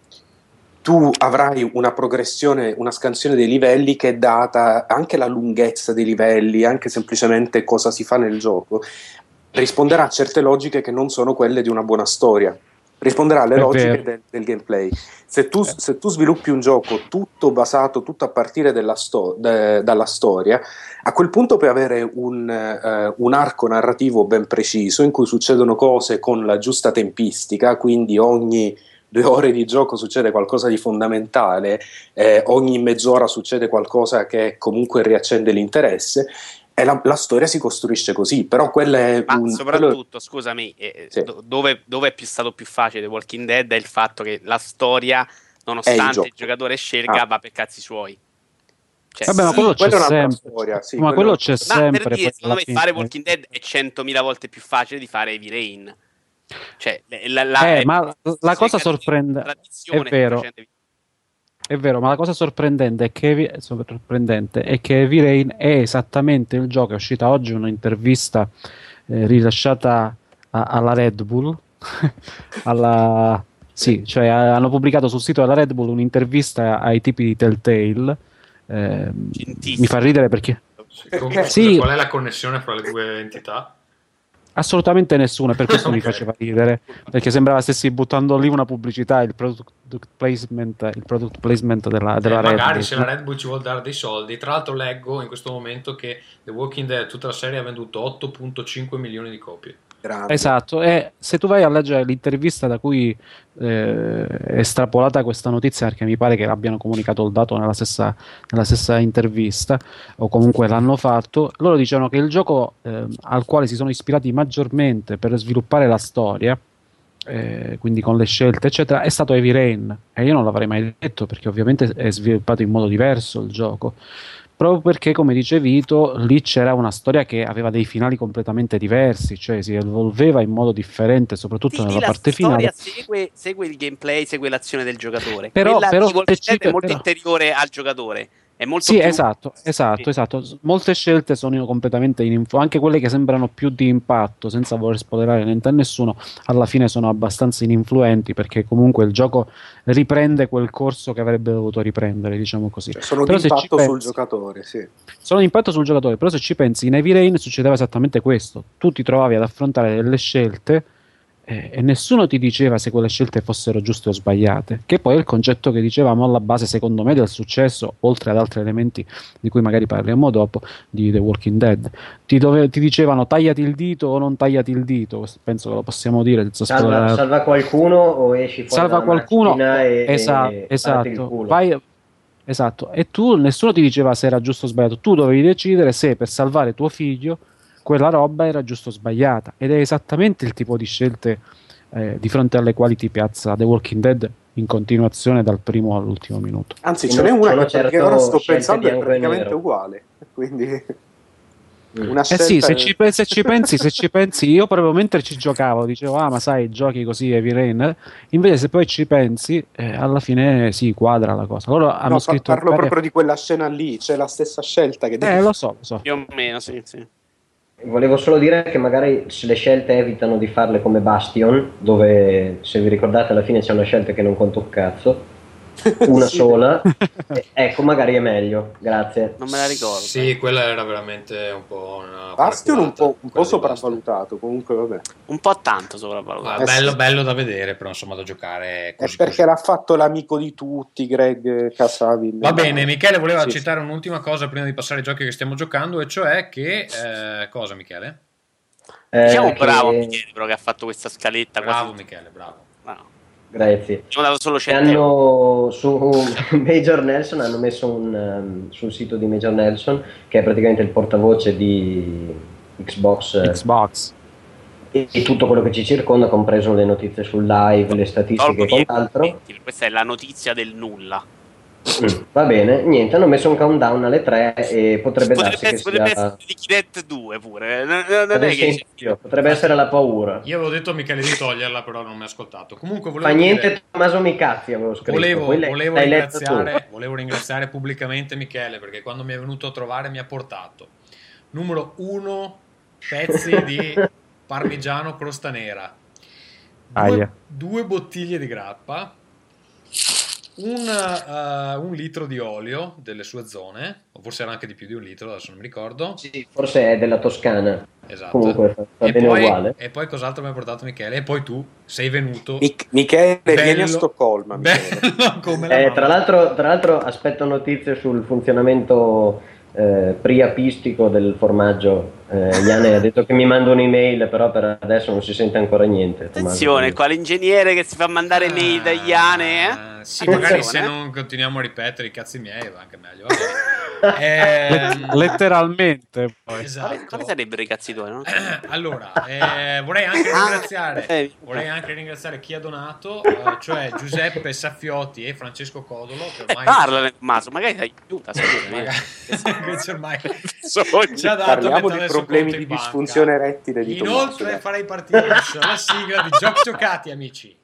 tu avrai una progressione, una scansione dei livelli che è data anche la lunghezza dei livelli, anche semplicemente cosa si fa nel gioco, risponderà a certe logiche che non sono quelle di una buona storia. Risponderà alle È logiche del, del gameplay. Se tu, se tu sviluppi un gioco tutto basato, tutto a partire sto- de- dalla storia, a quel punto puoi avere un, eh, un arco narrativo ben preciso in cui succedono cose con la giusta tempistica, quindi ogni due ore di gioco succede qualcosa di fondamentale, eh, ogni mezz'ora succede qualcosa che comunque riaccende l'interesse. E la, la storia si costruisce così, però quella è Ma un. quello- soprattutto, scusami, eh, Sì. do- dove, dove è più stato più facile Walking Dead è il fatto che la storia, È il nonostante gioco. il, giocatore scelga, Ah. va per cazzi suoi. Cioè, Vabbè, ma Sì, quello c'è quella è un'altra sempre. storia, sì, ma quello- quello c'è Ma sempre. per dire, secondo me fare fine. Walking Dead è 100.000 volte più facile di fare Heavy Rain. Cioè, la, la- Eh, è- ma la cosa cadi in sorprende- tradizione è vero. facendo- È vero, ma la cosa sorprendente è che, Heavy- sorprendente è che Heavy Rain è esattamente il gioco. È uscita oggi un'intervista eh, rilasciata a- alla Red Bull, alla... Sì, cioè a- hanno pubblicato sul sito della Red Bull un'intervista ai tipi di Telltale. Gentissimo. mi fa ridere perché Comunque, Sì. Qual è la connessione fra le due entità? Assolutamente nessuno, per questo mi faceva ridere, perché sembrava stessi buttando lì una pubblicità, il product placement, il product placement della, della Eh, Red magari Bull. se la Red Bull ci vuole dare dei soldi. Tra l'altro, leggo in questo momento che The Walking Dead, tutta la serie, ha venduto 8,5 milioni di copie. Grande. Esatto, e se tu vai a leggere l'intervista da cui eh, è estrapolata questa notizia, perché mi pare che abbiano comunicato il dato nella stessa, nella stessa intervista, o comunque l'hanno fatto, loro dicevano che il gioco eh, al quale si sono ispirati maggiormente per sviluppare la storia, eh, quindi con le scelte, eccetera, è stato Heavy Rain. E io non l'avrei mai detto perché ovviamente è sviluppato in modo diverso il gioco. Proprio perché, come dice Vito, lì c'era una storia che aveva dei finali completamente diversi, cioè si evolveva in modo differente, soprattutto Sì, nella la parte storia finale. segue, segue il gameplay, segue l'azione del giocatore. Però- Quella però è molto però- interiore al giocatore. È molto Sì, più- esatto, esatto, Sì. esatto. S- Molte scelte sono completamente in info, anche quelle che sembrano più di impatto, senza voler spoilerare niente a nessuno, alla fine sono abbastanza ininfluenti perché comunque il gioco riprende quel corso che avrebbe dovuto riprendere, diciamo così. Cioè, sono Però di impatto sul pensi- giocatore, sì. sono di impatto sul giocatore, però se ci pensi in Heavy Rain succedeva esattamente questo. Tu ti trovavi ad affrontare delle scelte eh, e nessuno ti diceva se quelle scelte fossero giuste o sbagliate, che poi è il concetto che dicevamo alla base, secondo me, del successo, oltre ad altri elementi di cui magari parliamo dopo, di The Walking Dead. Ti, dove- ti dicevano tagliati il dito o non tagliati il dito, penso che lo possiamo dire. Salva, salva qualcuno o esci fuori salva qualcuno e, esatto, e esatto. Vai- esatto e tu nessuno ti diceva se era giusto o sbagliato tu dovevi decidere se per salvare tuo figlio quella roba era giusta o sbagliata ed è esattamente il tipo di scelte eh, di fronte alle quali ti piazza The Walking Dead in continuazione dal primo all'ultimo minuto Anzi, ce n'è una che perché certo ora sto pensando è praticamente nero. uguale. Quindi Mm. una Eh scelta sì, se ci, se ci pensi, se ci pensi, io proprio mentre ci giocavo dicevo, ah ma sai, giochi così Heavy Rain, invece se poi ci pensi, eh, alla fine si quadra la cosa. Loro hanno No, scritto... parlo proprio di quella scena lì, c'è la stessa scelta che Eh, lo so, lo so. Più o meno, sì, sì. Volevo solo dire che magari se le scelte evitano di farle come Bastion, dove se vi ricordate alla fine c'è una scelta che non conta un cazzo, una Sì. sola, eh, ecco magari è meglio, grazie. Non me la ricordo. Sì, quella era veramente un po' una. Bastion un po', un po' sopravvalutato, comunque vabbè. Un po' tanto sopravvalutato. Eh, bello, sì. bello da vedere, però insomma da giocare È così. perché così. l'ha fatto l'amico di tutti, Greg Casavin. Va bene, Michele voleva Sì, citare un'ultima cosa prima di passare ai giochi che stiamo giocando, e cioè che. eh, cosa, Michele? Eh, Diciamo che- bravo Michele, però, che ha fatto questa scaletta Bravo, quasi. Michele, bravo. Grazie. ci hanno dato solo E 100 euro. hanno su Major Nelson hanno messo un, um, sul sito di Major Nelson che è praticamente il portavoce di Xbox eh, Xbox. e, e tutto quello che ci circonda compreso le notizie sul live le statistiche e quant'altro Questa è la notizia del nulla. Mm, va bene niente hanno messo un countdown alle 3 e potrebbe, darsi Potrebbe, che potrebbe sia essere di Kinect 2 pure. Non, non ad è che potrebbe essere la paura. Io avevo detto a Michele di toglierla, però non mi ha ascoltato. Comunque volevo fa niente dire- Tommaso Micazzi avevo scritto. Volevo, volevo ringraziare, volevo ringraziare pubblicamente Michele perché quando mi è venuto a trovare mi ha portato. Numero uno pezzi di parmigiano crosta nera, due, due bottiglie di grappa, un, eh, un litro di olio delle sue zone, o forse era anche di più di un litro, adesso non mi ricordo. Sì, forse è della Toscana Esatto. comunque fa, fa e, poi, uguale e poi cos'altro mi ha portato Michele? E poi tu sei venuto. Mich- Michele, vieni a Stoccolma. La Eh, tra, l'altro, tra l'altro aspetto notizie sul funzionamento eh, priapistico del formaggio. Eh, Iane ha detto che mi manda un'email, però per adesso non si sente ancora niente. Attenzione, qua l'ingegnere che si fa mandare mail da Iane, eh? Ah, Sì, magari se Attenzione, eh. non continuiamo a ripetere i cazzi miei va anche meglio. Ehm, Letteralmente. Poi. esatto. Quali, sarebbero i cazzi tuoi? no? Allora, eh, vorrei anche Ah, ringraziare, eh. vorrei anche ringraziare chi ha donato, eh, cioè Giuseppe Saffiotti e Francesco Codolo, che Eh, ormai, parlane, Tommaso, magari ti aiuta. scusami. magari, ormai ci ha dato metà del problemi di in banca. disfunzione erettile di Tommaso. Inoltre dai. farei partire la sigla di Giochi Giocati, amici.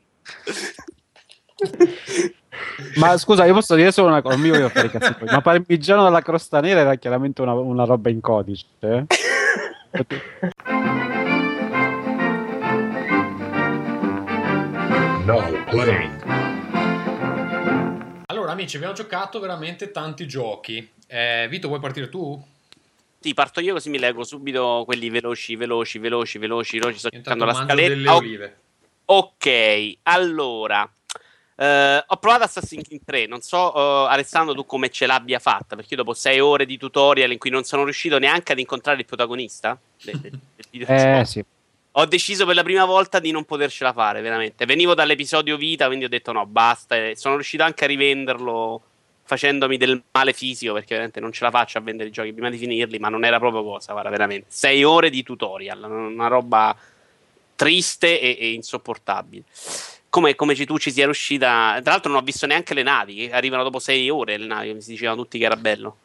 Ma scusa, io posso dire solo una cosa, non mi voglio fare i cazzi ma parmigiano dalla crosta nera era chiaramente una, una roba in codice. eh? Blank. Allora, amici, abbiamo giocato veramente tanti giochi. Eh, Vito, vuoi partire tu? Sì, parto io così mi leggo subito quelli veloci, veloci, veloci, veloci, veloci. Sto cercando la scaletta. delle olive. Ok, allora. eh, ho provato Assassin's Creed 3, non so eh, Alessandro tu come ce l'abbia fatta, perché io dopo sei ore di tutorial in cui non sono riuscito neanche ad incontrare il protagonista del, del- del Eh sì. ho deciso per la prima volta di non potercela fare, veramente. Venivo dall'episodio vita, quindi ho detto no, basta, e sono riuscito anche a rivenderlo facendomi del male fisico, perché veramente non ce la faccio a vendere i giochi prima di finirli, ma non era proprio cosa, guarda, veramente. Sei ore di tutorial, una roba triste e, e insopportabile. Come, come tu ci sia riuscita. Tra l'altro, non ho visto neanche le navi. Arrivano dopo sei ore le navi. Mi si dicevano tutti che era bello.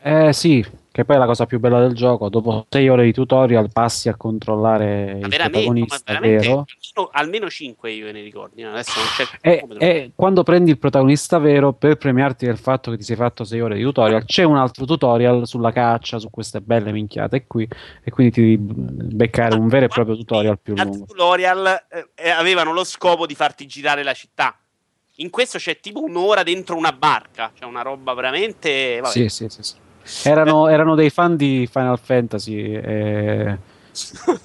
Eh sì, che poi è la cosa più bella del gioco, dopo 6 ore di tutorial passi a controllare Ma il ma protagonista vero. almeno, almeno 5 io ne ricordi. no? Adesso non c'è. E, come- e quando prendi il protagonista vero, per premiarti del fatto che ti sei fatto 6 ore di tutorial, c'è un altro tutorial sulla caccia, su queste belle minchiate qui, e quindi ti devi beccare un vero e proprio tutorial più lungo. tutorial eh, eh, avevano lo scopo di farti girare la città. In questo c'è tipo un'ora dentro una barca. Cioè, una roba veramente. Vabbè. Sì, sì, sì, sì. Erano, erano dei fan di Final Fantasy e,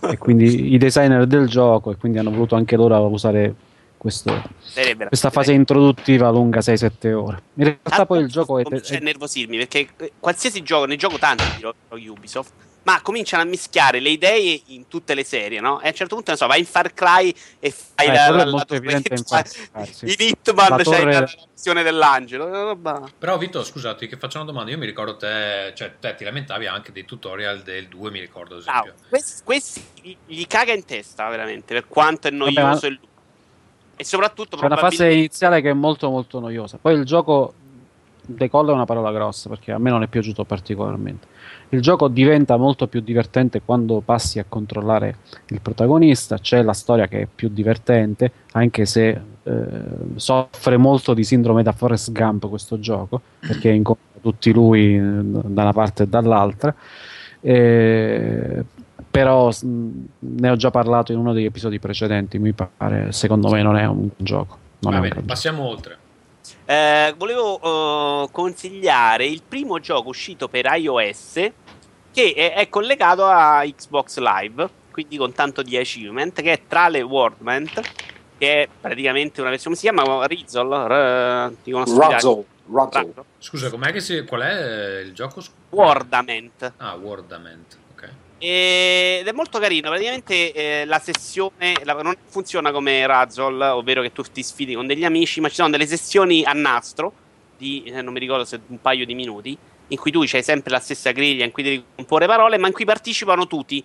e quindi i designer del gioco e quindi hanno voluto anche loro usare questo- questa fase introduttiva lunga 6-7 ore. In realtà Tanto poi il gioco è, comincia a nervosirmi perché qualsiasi gioco, ne gioco tanti di giochi Ubisoft, ma cominciano a mischiare le idee in tutte le serie, no? E a un certo punto, non so, vai in Far Cry e fai Eh, la, la- la torretta, Far Cry, sì. in Hitman La c'hai torre- la, missione dell'angelo, Però, Vito, scusati, che faccio una domanda. Io mi ricordo te, cioè, te ti lamentavi anche dei tutorial del 2, mi ricordo, ad Bravo. esempio. Questi, questi gli- caga in testa veramente per quanto è noioso ma- e lungo. E soprattutto c'è una fase probabilmente- iniziale che è molto molto noiosa. Poi il gioco decolla è una parola grossa perché a me non è piaciuto particolarmente. Il gioco diventa molto più divertente quando passi a controllare il protagonista, c'è la storia che è più divertente, anche se eh, soffre molto di sindrome da Forrest Gump questo gioco, perché incontra tutti lui eh, da una parte e dall'altra. Eh, però ne ho già parlato in uno degli episodi precedenti, mi pare, secondo me non è un gioco. Va bene, gran gioco. passiamo oltre. Eh, volevo eh, consigliare il primo gioco uscito per iOS che è, è collegato a Xbox Live, quindi con tanto di achievement, che è Trale Wardment, che è praticamente una versione, come si chiama? Rizzle? Razzle, Razzle. Scusa, com'è che si... qual è il gioco? Wardament. Ah, Wordament. Ed è molto carino, praticamente eh, la sessione la- non funziona come Razzle, ovvero che tu ti sfidi con degli amici, ma ci sono delle sessioni a nastro di, eh, non mi ricordo se un paio di minuti, in cui tu c'hai sempre la stessa griglia in cui devi comporre parole, ma in cui partecipano tutti.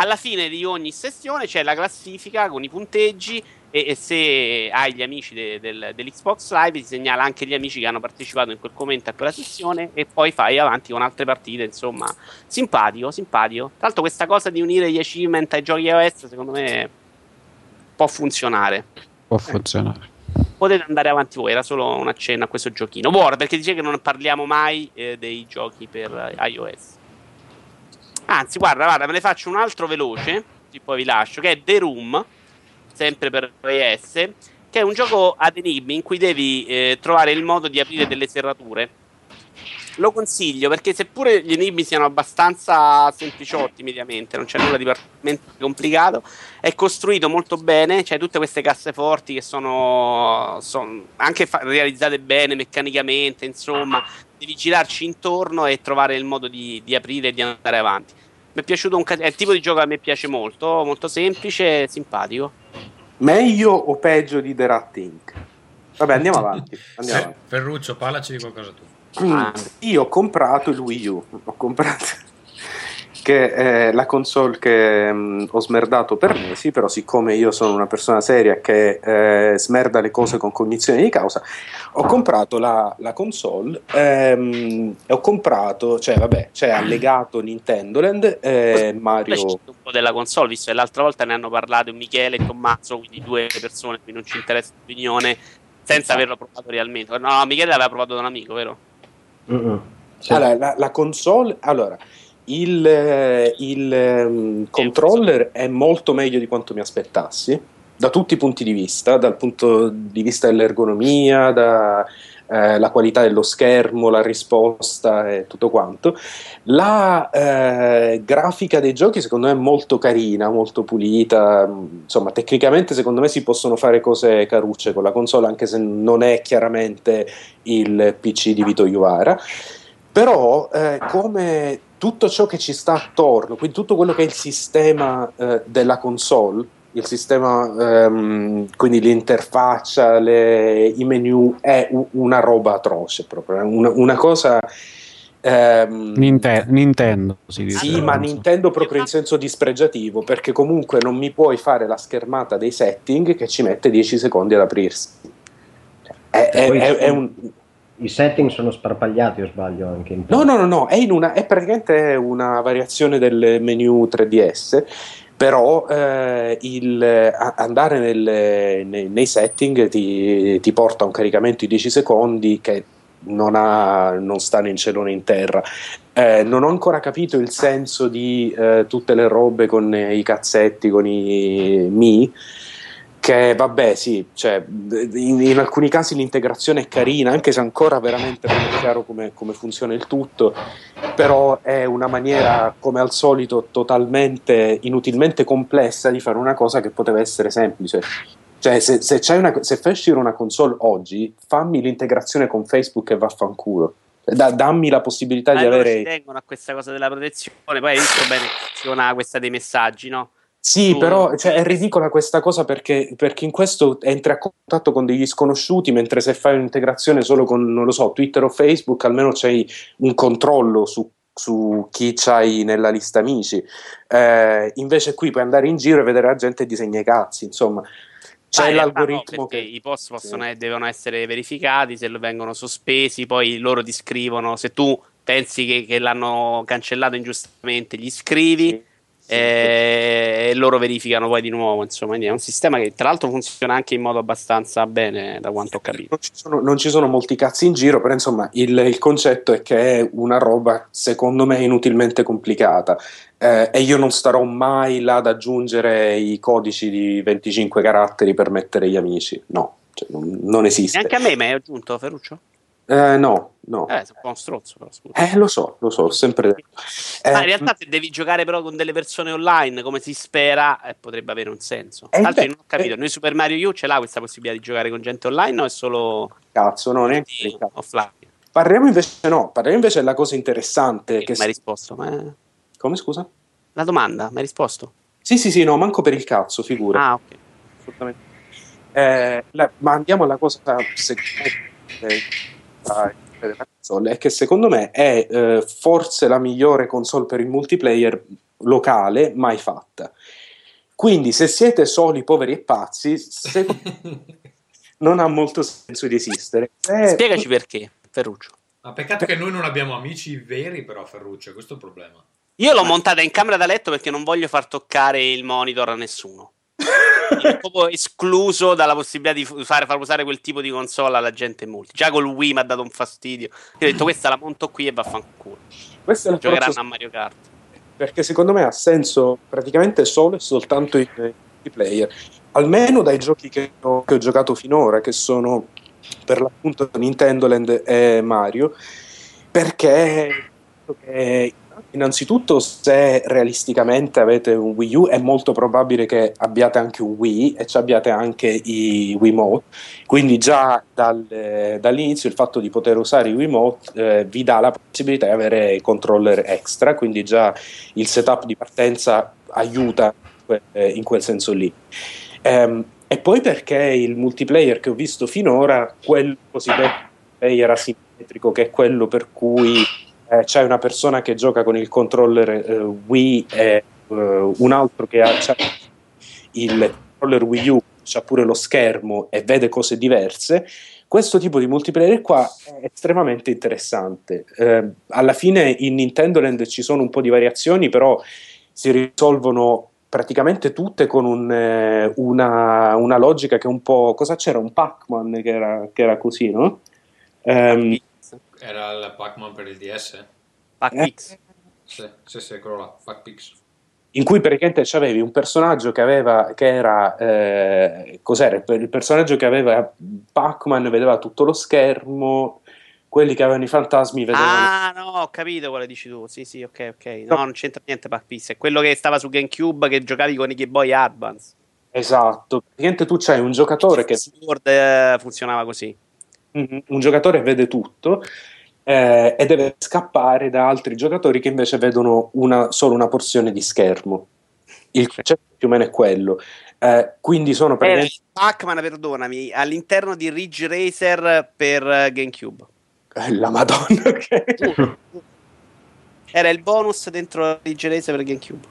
Alla fine di ogni sessione c'è la classifica con i punteggi e, e se hai gli amici de- del- dell'Xbox Live ti segnala anche gli amici che hanno partecipato in quel momento a quella sessione e poi fai avanti con altre partite, insomma, simpatico, simpatico. Tra l'altro questa cosa di unire gli achievement ai giochi iOS secondo me può funzionare. Può funzionare. Potete andare avanti voi, era solo un accenno a questo giochino. Buono, perché dice che non parliamo mai eh, dei giochi per eh, iOS. Anzi, guarda, guarda, me ne faccio un altro veloce, poi vi lascio, che è The Room, sempre per iOS, che è un gioco ad enigmi in cui devi eh, trovare il modo di aprire delle serrature. Lo consiglio perché seppure gli enigmi siano abbastanza sempliciotti mediamente, non c'è nulla di particolarmente complicato, è costruito molto bene, c'è tutte queste casseforti che sono, sono anche fa- realizzate bene meccanicamente, insomma, devi girarci intorno e trovare il modo di, di aprire e di andare avanti. Mi è piaciuto un è il tipo di gioco che a me piace molto, molto semplice, simpatico. Meglio o peggio di The Rat Inc? Vabbè, andiamo avanti. Andiamo Fe- avanti. Ferruccio, parlaci di qualcosa tu. Mm, Io ho comprato il Wii U, ho comprato che è la console che mm, ho smerdato per mesi, però siccome io sono una persona seria che eh, smerda le cose con cognizione di causa, ho comprato la, la console ehm, e ho comprato, cioè vabbè, c'è allegato Nintendo Land, eh, Mario... un po' della console, visto che l'altra volta ne hanno parlato Michele e Tommaso, quindi due persone, quindi non ci interessa l'opinione, senza averlo provato realmente. No, Michele l'aveva provato da un amico, vero? Sì. Allora, la, la console, allora, il, eh, il ehm, controller è molto meglio di quanto mi aspettassi. da tutti i punti di vista, dal punto di vista dell'ergonomia, da, eh, la qualità dello schermo, la risposta e tutto quanto. La eh, grafica dei giochi secondo me è molto carina, molto pulita, insomma tecnicamente secondo me si possono fare cose carucce con la console anche se non è chiaramente il PC di Vito Iuvara. Però eh, come tutto ciò che ci sta attorno, quindi tutto quello che è il sistema eh, della console, il sistema, ehm, quindi l'interfaccia, le, i menu, è u- una roba atroce proprio, una, una cosa... ehm, Ninte- Nintendo si dice. sì, ma Nintendo proprio in senso dispregiativo, perché comunque non mi puoi fare la schermata dei setting che ci mette 10 secondi ad aprirsi. È, è- è- è un, I setting sono sparpagliati, o sbaglio anche in No, no, no, no, è, in una, è praticamente una variazione del menu 3DS, però eh, il, a- andare nelle- nei, nei setting ti, ti porta a un caricamento di 10 secondi che non, ha, non sta né in cielo né in terra. Eh, non ho ancora capito il senso di eh, tutte le robe con i cazzetti, con i Mi. Che vabbè, sì, cioè, in, in alcuni casi l'integrazione è carina, anche se ancora veramente non è chiaro come, come funziona il tutto, però è una maniera, come al solito, totalmente inutilmente complessa di fare una cosa che poteva essere semplice. Cioè, se, se, c'hai una, se fai uscire una console oggi, fammi l'integrazione con Facebook e vaffanculo. Da- dammi la possibilità Ma di loro ci avere. tengono a questa cosa della protezione. Poi hai visto bene funziona questa dei messaggi, no? Sì, Tu- però cioè, è ridicola questa cosa perché, perché in questo entri a contatto con degli sconosciuti, mentre se fai un'integrazione solo con, non lo so, Twitter o Facebook, almeno c'hai un controllo su, su chi c'hai nella lista amici. Eh, invece qui puoi andare in giro e vedere la gente e disegna i cazzi, insomma. C'è realtà l'algoritmo no, che... i post possono, sì. devono essere verificati, se vengono sospesi, poi loro ti scrivono, se tu pensi che, che l'hanno cancellato ingiustamente, gli scrivi Sì, e loro verificano poi di nuovo, insomma, quindi è un sistema che tra l'altro funziona anche in modo abbastanza bene, da quanto ho capito. Non ci, sono, non ci sono molti cazzi in giro, però insomma il, il concetto è che è una roba secondo me inutilmente complicata eh, e io non starò mai là ad aggiungere i codici di 25 caratteri per mettere gli amici, no, cioè, non, non esiste. Neanche a me mi hai aggiunto, Ferruccio? Eh, no, no. Eh, sei un po' un stronzo, però scusa. Eh, lo so, lo so, ho sempre detto. Eh, Ma in realtà se devi giocare però con delle persone online come si spera eh, potrebbe avere un senso. Eh, l'altro beh, non ho capito, eh. noi Super Mario U ce l'ha questa possibilità di giocare con gente online o è solo cazzo, no, neanche offline? Parliamo invece, no, parliamo invece della cosa interessante. Che Mi hai risposto? Ma- Come scusa? La domanda, mi hai risposto? Sì, sì, sì, no, manco per il cazzo, figura. Ah, ok. assolutamente. Eh, la- ma andiamo alla cosa secondo console, è che secondo me è eh, forse la migliore console per il multiplayer locale mai fatta. Quindi se siete soli, poveri e pazzi, non ha molto senso di esistere. Eh, Spiegaci perché, Ferruccio. Ma peccato che noi non abbiamo amici veri, però, Ferruccio, questo è il problema. Io l'ho montata in camera da letto perché non voglio far toccare il monitor a nessuno. È proprio escluso dalla possibilità di fare, far usare quel tipo di console alla gente multi. Già col Wii mi ha dato un fastidio. Io ho detto questa la monto qui e vaffanculo. questo è Giocheranno a Mario Kart. perché secondo me ha senso praticamente solo e soltanto in in multiplayer, almeno dai giochi che ho, che ho giocato finora, che sono per l'appunto Nintendo Land e Mario, perché che innanzitutto se realisticamente avete un Wii U è molto probabile che abbiate anche un Wii e ci abbiate anche i Wiimote, quindi già dal- eh, dall'inizio il fatto di poter usare i Wiimote eh, vi dà la possibilità di avere controller extra, quindi già il setup di partenza aiuta eh, in quel senso lì. Ehm, e poi perché il multiplayer che ho visto finora, quel cosiddetto player asimmetrico, che è quello per cui eh, c'è una persona che gioca con il controller eh, Wii e eh, un altro che ha il controller Wii U, c'ha pure lo schermo e vede cose diverse. Questo tipo di multiplayer qua è estremamente interessante. Eh, alla fine in Nintendo Land ci sono un po' di variazioni, però si risolvono praticamente tutte con un, eh, una, una logica che è un po'. Cosa c'era? Un Pac-Man che era, che era così, no? Ehm, Era il Pac-Man per il DS? Pac-X. Eh. Sì, sì, sì, quello là, Pac-Pix. in cui praticamente avevi un personaggio che aveva che era eh, cos'era il personaggio che aveva Pac-Man vedeva tutto lo schermo quelli che avevano i fantasmi vedevano Ah, no, ho capito quale dici tu. Sì, sì, ok, ok. No, non c'entra niente Pac Piece. È quello che stava su GameCube che giocavi con i Game Boy Advance. esatto praticamente tu c'hai un giocatore che Sword eh, funzionava così. Un, un giocatore vede tutto eh, e deve scappare da altri giocatori che invece vedono una, solo una porzione di schermo il concetto più o meno è quello Eh, quindi sono praticamente il Pac-Man, perdonami, all'interno di Ridge Racer per eh, GameCube. Eh, la madonna ok. Era il bonus dentro Ridge Racer per GameCube.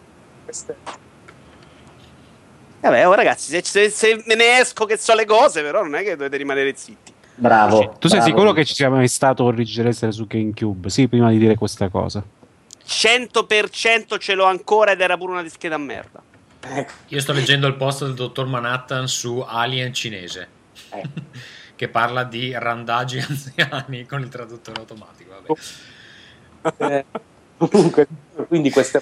Vabbè, oh, ragazzi, se, se- se me ne esco che so le cose, però non è che dovete rimanere zitti. Bravo. Tu sei bravo. sicuro che ci sia mai stato un Ridge Racer su GameCube? Sì, prima di dire questa cosa. 100% ce l'ho ancora ed era pure una dischetta a merda. Eh, Io sto leggendo il post del dottor Manhattan su Alien cinese. Eh. che parla di randaggi anziani con il traduttore automatico. Vabbè. eh, comunque quindi questo è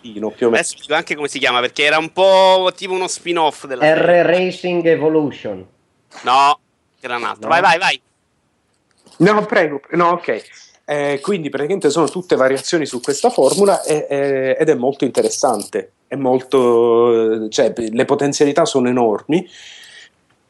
più o meno Adesso dico anche come si chiama perché era un po' tipo uno spin-off della R. Racing Evolution. No, era un altro. No. Vai, vai, vai. No, prego, no, ok. Eh, quindi praticamente sono tutte variazioni su questa formula e- e- ed è molto interessante. È molto, cioè, le potenzialità sono enormi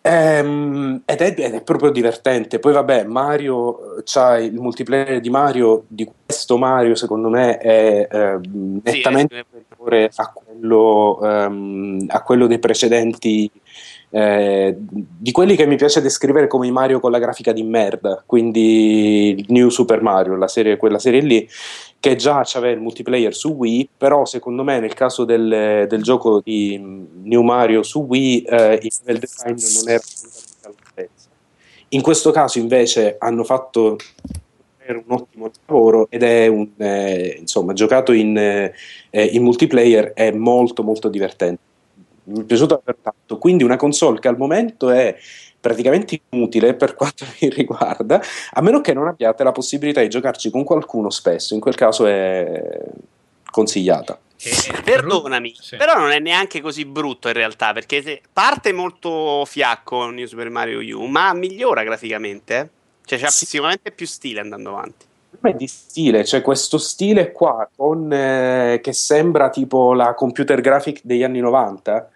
ehm, ed, è, ed è proprio divertente. Poi, vabbè, Mario c'ha il multiplayer di Mario, di questo Mario, secondo me, è Sì, nettamente eh, superiore a quello, ehm, a quello dei precedenti eh, di quelli che mi piace descrivere come i Mario con la grafica di merda, quindi il New Super Mario, la serie, quella serie lì, che già c'aveva il multiplayer su Wii, però secondo me nel caso del, del gioco di New Mario su Wii eh, il level design non era assolutamente all'altezza. In questo caso invece hanno fatto un ottimo lavoro ed è un eh, insomma giocato in, eh, in multiplayer è molto molto divertente mi è piaciuto aver tanto. Quindi una console che al momento è praticamente inutile per quanto mi riguarda, a meno che non abbiate la possibilità di giocarci con qualcuno spesso, in quel caso è consigliata. E- e- Perdonami, Sì. però non è neanche così brutto in realtà perché parte molto fiacco New Super Mario U, ma migliora graficamente. eh. Cioè, c'ha Sì. sicuramente più stile andando avanti. Ma di stile, c'è questo stile qua con, eh, che sembra tipo la computer graphic degli anni 90.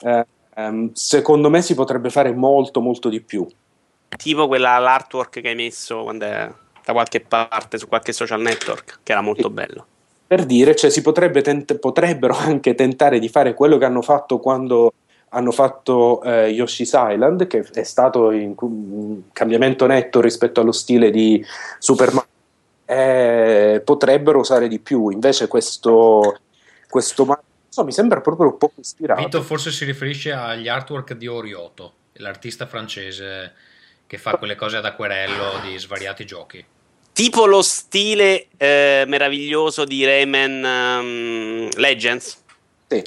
eh, ehm, secondo me si potrebbe fare molto molto di più. Tipo quella l'artwork che hai messo quando è da qualche parte su qualche social network, che era molto bello. per dire, cioè si potrebbe tent- potrebbero anche tentare di fare quello che hanno fatto quando hanno fatto eh, Yoshi's Island, che è stato in- un cambiamento netto rispetto allo stile di Super Mario. Eh, potrebbero usare di più, invece questo, questo so, mi sembra proprio un po' ispirato. Vito forse si riferisce agli artwork di Orioto, l'artista francese che fa quelle cose ad acquerello di svariati giochi. Tipo lo stile eh, meraviglioso di Rayman ehm, Legends. Sì.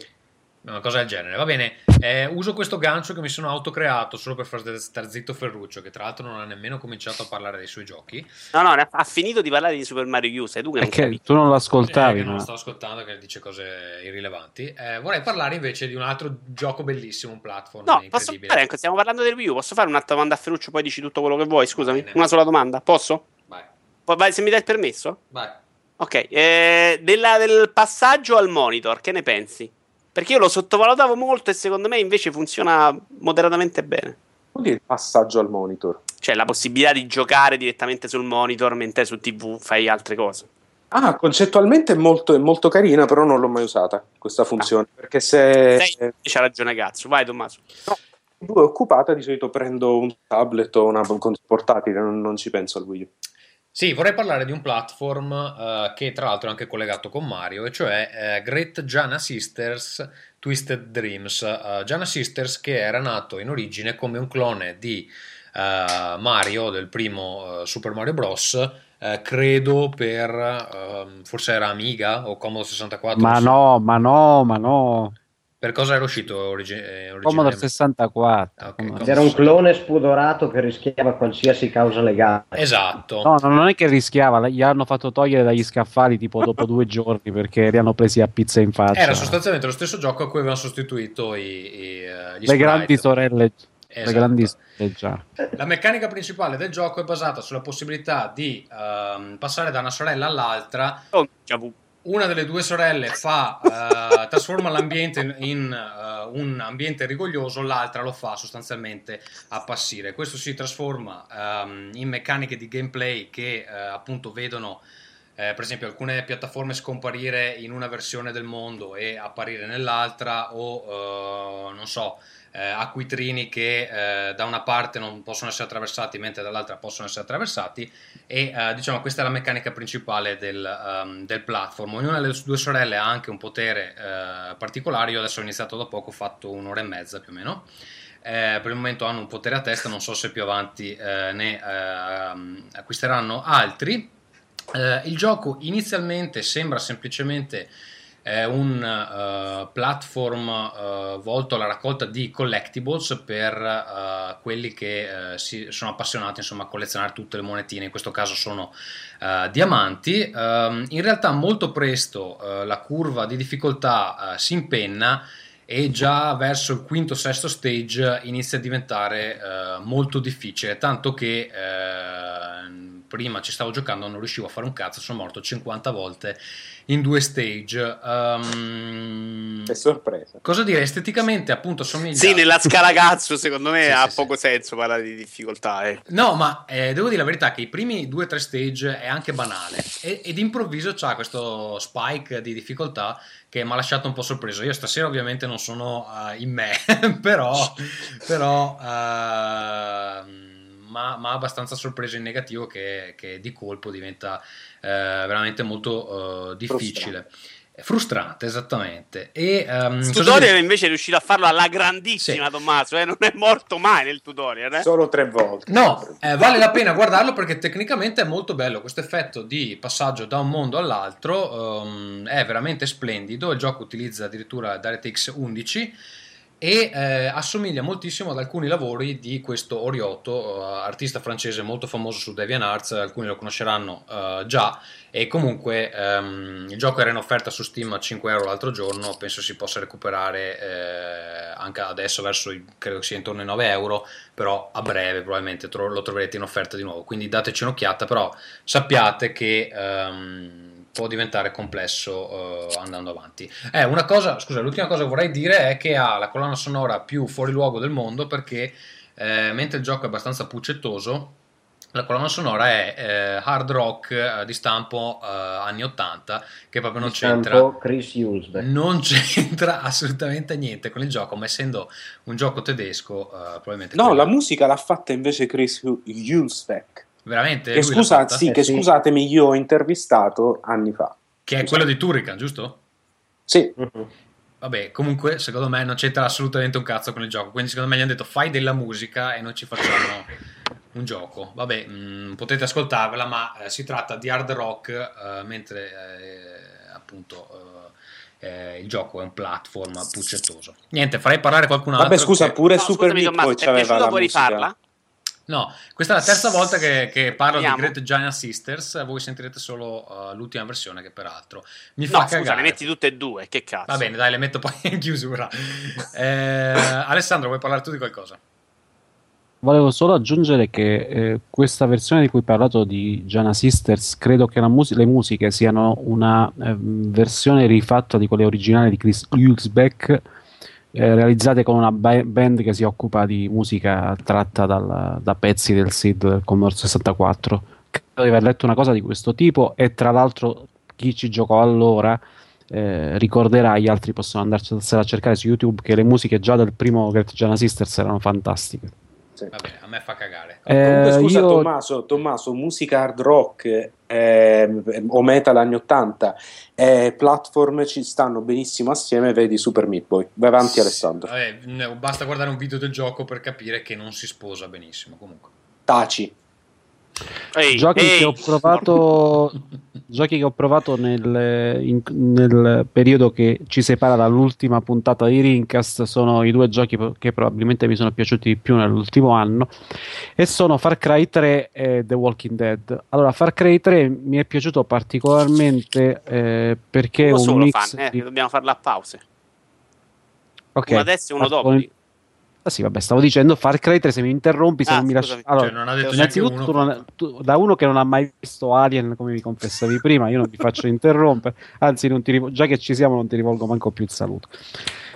Una cosa del genere. Va bene, eh, uso questo gancio che mi sono autocreato solo per far star zitto Ferruccio, che tra l'altro non ha nemmeno cominciato a parlare dei suoi giochi. No, no, ha, finito di parlare di Super Mario U, sei tu che non Perché capisci. tu non Eh, l'ascoltavi, che non ma- lo sto ascoltando, che dice cose irrilevanti. Eh, vorrei parlare invece di un altro gioco bellissimo, un platform No, posso incredibile. fare, anche, stiamo parlando del Wii U, posso fare un'altra domanda a Ferruccio poi dici tutto quello che vuoi, scusami? bene. Una sola domanda, posso? Vai, Poi vai, se mi dai il permesso? vai. Ok, eh, della- del passaggio al monitor, che ne pensi? Perché io lo sottovalutavo molto e secondo me invece funziona moderatamente bene. Vuol dire il passaggio al monitor. Cioè la possibilità di giocare direttamente sul monitor mentre su TV fai altre cose. Ah, concettualmente è molto, è molto carina, però non l'ho mai usata questa funzione. Perché se Sei, c'ha ragione cazzo. Vai Tommaso. tu è occupata, di solito prendo un tablet o una console portatile, non, non ci penso al Wii U. Sì, vorrei parlare di un platform eh, che tra l'altro è anche collegato con Mario, e cioè eh, Great Giana Sisters Twisted Dreams. Eh, Giana Sisters che era nato in origine come un clone di Mario, del primo Super Mario Bros., credo per, ehm, forse era Amiga o Commodore 64. Ma so. no, ma no, ma no. Per cosa era uscito origi- eh, Commodore originariamente? 64. Ah, ok, Commodore com- Era un clone spudorato che rischiava qualsiasi causa legale. Esatto. No, no, non è che rischiava, gli hanno fatto togliere dagli scaffali tipo dopo due giorni perché li hanno presi a pizza in faccia. Era sostanzialmente lo stesso gioco a cui avevano sostituito i, i, eh, gli le grandi sorelle. Le Esatto. grandi sorelle già. La meccanica principale del gioco è basata sulla possibilità di ehm, passare da una sorella all'altra. Oh, già vu. Una delle due sorelle fa, eh, trasforma l'ambiente in, eh, un ambiente rigoglioso, l'altra lo fa sostanzialmente appassire. Questo si trasforma ehm, in meccaniche di gameplay che eh, appunto vedono eh, per esempio alcune piattaforme scomparire in una versione del mondo e apparire nell'altra o non so eh, acquitrini che eh, da una parte non possono essere attraversati mentre dall'altra possono essere attraversati. E eh, diciamo questa è la meccanica principale del, ehm, del platform. Ognuna delle due sorelle ha anche un potere eh, particolare. Io adesso ho iniziato da poco ho fatto un'ora e mezza più o meno. Eh, per il momento hanno un potere a testa non so se più avanti eh, ne ehm, acquisteranno altri. Il gioco inizialmente sembra semplicemente eh, un eh, platform eh, volto alla raccolta di collectibles per eh, quelli che si, sono appassionati insomma, a collezionare tutte le monetine, in questo caso sono diamanti. Ehm, in realtà molto presto la curva di difficoltà si impenna e già verso il quinto sesto stage inizia a diventare molto difficile tanto che prima ci stavo giocando non riuscivo a fare un cazzo sono morto 50 volte in due stage Ehm, Che sorpresa. cosa dire esteticamente appunto somiglia Sì, nella scala cazzo, secondo me Sì, ha sì, poco sì. senso parlare di difficoltà. Eh. No, ma eh, devo dire la verità che i primi due o tre stage è anche banale e, ed improvviso c'ha questo spike di difficoltà che mi ha lasciato un po' sorpreso. Io stasera ovviamente non sono eh, in me, però, però ehm, ma ma abbastanza sorpreso in negativo che, che di colpo diventa eh, veramente molto eh, difficile. Frustrante, esattamente. E, cosa tutorial invece è riuscito a farlo alla grandissima Sì. Tommaso, eh? non è morto mai nel tutorial. Eh? Solo tre volte. No, eh, vale la pena guardarlo perché tecnicamente è molto bello. Questo effetto di passaggio da un mondo all'altro ehm, è veramente splendido. Il gioco utilizza addirittura DirectX 11 e eh, assomiglia moltissimo ad alcuni lavori di questo Orioto, eh, artista francese molto famoso su DeviantArts, alcuni lo conosceranno eh, già. E comunque ehm, il gioco era in offerta su Steam a 5 euro l'altro giorno, penso si possa recuperare eh, anche adesso verso i, credo che sia intorno ai 9 euro, però a breve probabilmente tro- lo troverete in offerta di nuovo, quindi dateci un'occhiata, però sappiate che ehm, può diventare complesso eh, andando avanti. Eh, una cosa, scusa, l'ultima cosa che vorrei dire è che ha la colonna sonora più fuori luogo del mondo perché eh, mentre il gioco è abbastanza puccettoso, la colonna sonora è eh, hard rock eh, di stampo eh, anni 80 che proprio non Di c'entra stampo Chris Hulsbeck. non c'entra assolutamente niente con il gioco, ma essendo un gioco tedesco, eh, probabilmente No, la musica l'ha fatta invece Chris Hulsbeck. Veramente Che, scusa, sì, Eh, che sì. scusatemi, io ho intervistato anni fa. che è quello di Turrican, giusto? Sì, Mhm. Vabbè, comunque secondo me non c'entra assolutamente un cazzo con il gioco. Quindi secondo me gli hanno detto fai della musica e noi ci facciamo un gioco. Vabbè, mh, potete ascoltarvela, ma eh, si tratta di hard rock, eh, mentre eh, appunto eh, eh, il gioco è un platform puccettoso. Niente, farei parlare qualcun altro. vabbè, scusa, che- pure No, Super Meat è c'aveva piaciuto la musica. rifarla? No, questa è la terza volta che, che parlo Vediamo. di Great Giant Sisters. Voi sentirete solo uh, l'ultima versione, che peraltro mi fa No, scusa, cagare. le metti tutte e due, che cazzo. Va bene, dai, le metto poi in chiusura. Eh, Alessandro, vuoi parlare tu di qualcosa? Volevo solo aggiungere che eh, questa versione di cui hai parlato di Giana Sisters, credo che la mus- le musiche siano una ehm, versione rifatta di quelle originali di Chris Hulsbeck, eh, realizzate con una ba- band che si occupa di musica tratta dal- da pezzi del SID del Commodore 64. Credo di aver letto una cosa di questo tipo e tra l'altro chi ci giocò allora eh, ricorderà, gli altri possono andarsela a cercare su YouTube, che le musiche già del primo Great Giana Sisters erano fantastiche. Sì. Vabbè, a me fa cagare. Comunque, Eh, scusa io- Tommaso, Tommaso, musica hard rock ehm, o metal anni 80 e platform ci stanno benissimo assieme, vedi Super Meat Boy. Vai avanti Alessandro. Vabbè, basta guardare un video del gioco per capire che non si sposa benissimo. Comunque, Taci. Ehi, Giochi ehi. che ho provato, giochi che ho provato nel, in- nel periodo che ci separa dall'ultima puntata di Rincast sono i due giochi che probabilmente mi sono piaciuti di più nell'ultimo anno e sono Far Cry 3 e The Walking Dead. Allora, Far Cry 3 mi è piaciuto particolarmente eh, perché un solo mix fan, eh, di- dobbiamo farla a pause. ok, Uno adesso e uno dopo. con- Ah sì, vabbè, stavo dicendo Far Cry 3 se mi interrompi, se Ah, non mi lasci... Allora, Cioè, non ha detto Innanzitutto, tu uno. non- tu- da uno che non ha mai visto Alien, come mi confessavi prima, io non ti faccio interrompere, anzi, non ti già che ci siamo, non ti rivolgo manco più il saluto.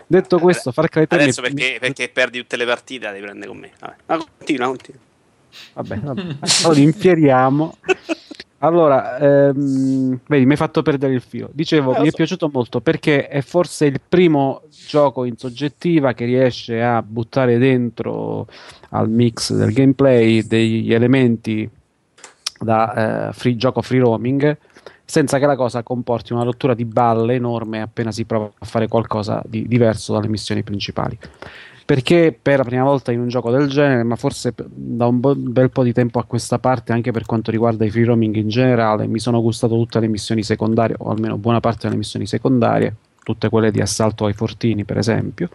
Detto questo, Far Cry 3 Adesso mi- perché, perché perdi tutte le partite, la devi prendere con me. Vabbè. Ma continua, continua. Vabbè, vabbè. Allora, infieriamo. Allora, ehm, vedi, mi hai fatto perdere il filo. Dicevo, Eh, mi è so. piaciuto molto perché è forse il primo gioco in soggettiva che riesce a buttare dentro al mix del gameplay degli elementi da eh, free- gioco free roaming senza che la cosa comporti una rottura di balle enorme appena si prova a fare qualcosa di diverso dalle missioni principali. Perché per la prima volta in un gioco del genere, ma forse da un bel po' di tempo a questa parte, anche per quanto riguarda i free roaming in generale, mi sono gustato tutte le missioni secondarie, o almeno buona parte delle missioni secondarie, tutte quelle di assalto ai fortini, per esempio.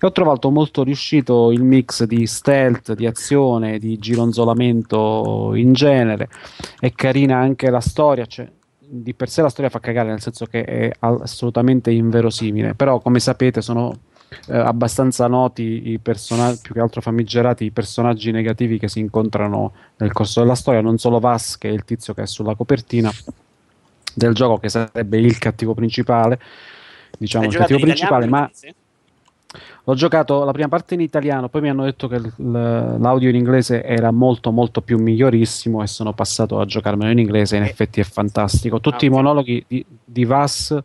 E ho trovato molto riuscito il mix di stealth, di azione, di gironzolamento in genere. È carina anche la storia, cioè di per sé la storia fa cagare, nel senso che è assolutamente inverosimile, però come sapete sono eh, abbastanza noti i personaggi, più che altro famigerati, i personaggi negativi che si incontrano nel corso della storia, non solo Vas, che è il tizio che è sulla copertina del gioco, che sarebbe il cattivo principale, diciamo il cattivo principale, ma inglese? L'ho giocato la prima parte in italiano, poi mi hanno detto che l'audio in inglese era molto molto più migliorissimo e sono passato a giocarmelo in inglese, in Eh. effetti è fantastico. Tutti Ah, i ok. monologhi di, di Vass,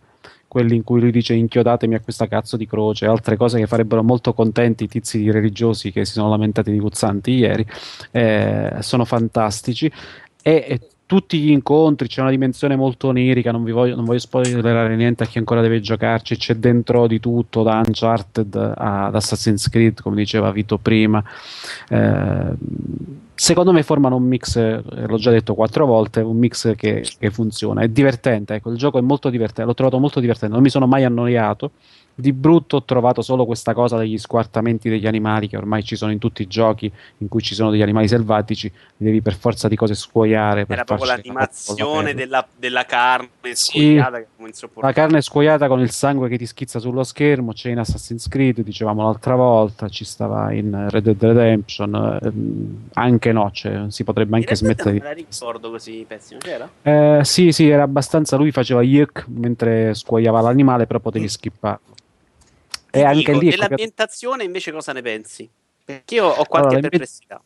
quelli in cui lui dice inchiodatemi a questa cazzo di croce, altre cose che farebbero molto contenti i tizi religiosi che si sono lamentati di Guzzanti ieri, eh, sono fantastici. E, e tutti gli incontri, c'è una dimensione molto onirica, non vi voglio, non voglio spoilerare niente a chi ancora deve giocarci, c'è dentro di tutto, da Uncharted ad Assassin's Creed, come diceva Vito prima. Eh, secondo me formano un mix, eh, l'ho già detto quattro volte, un mix che, che funziona, è divertente, ecco, il gioco è molto divertente, l'ho trovato molto divertente, non mi sono mai annoiato. Di brutto ho trovato solo questa cosa degli squartamenti degli animali che ormai ci sono in tutti i giochi in cui ci sono degli animali selvatici, devi per forza di cose scuoiare. Per Era proprio l'animazione della, della carne Sì. che fu La carne scuoiata con il sangue che ti schizza sullo schermo, c'è in Assassin's Creed, dicevamo l'altra volta, ci stava in Red Dead Redemption, ehm, anche no, cioè, si potrebbe anche smettere Non la ricordo così pessimo, c'era? Eh, sì, sì, era abbastanza. Lui faceva yuk mentre scuoiava l'animale, però potevi skipparlo. E anche dico, lì. dell'ambientazione invece cosa ne pensi? Perché io ho qualche Allora, perplessità.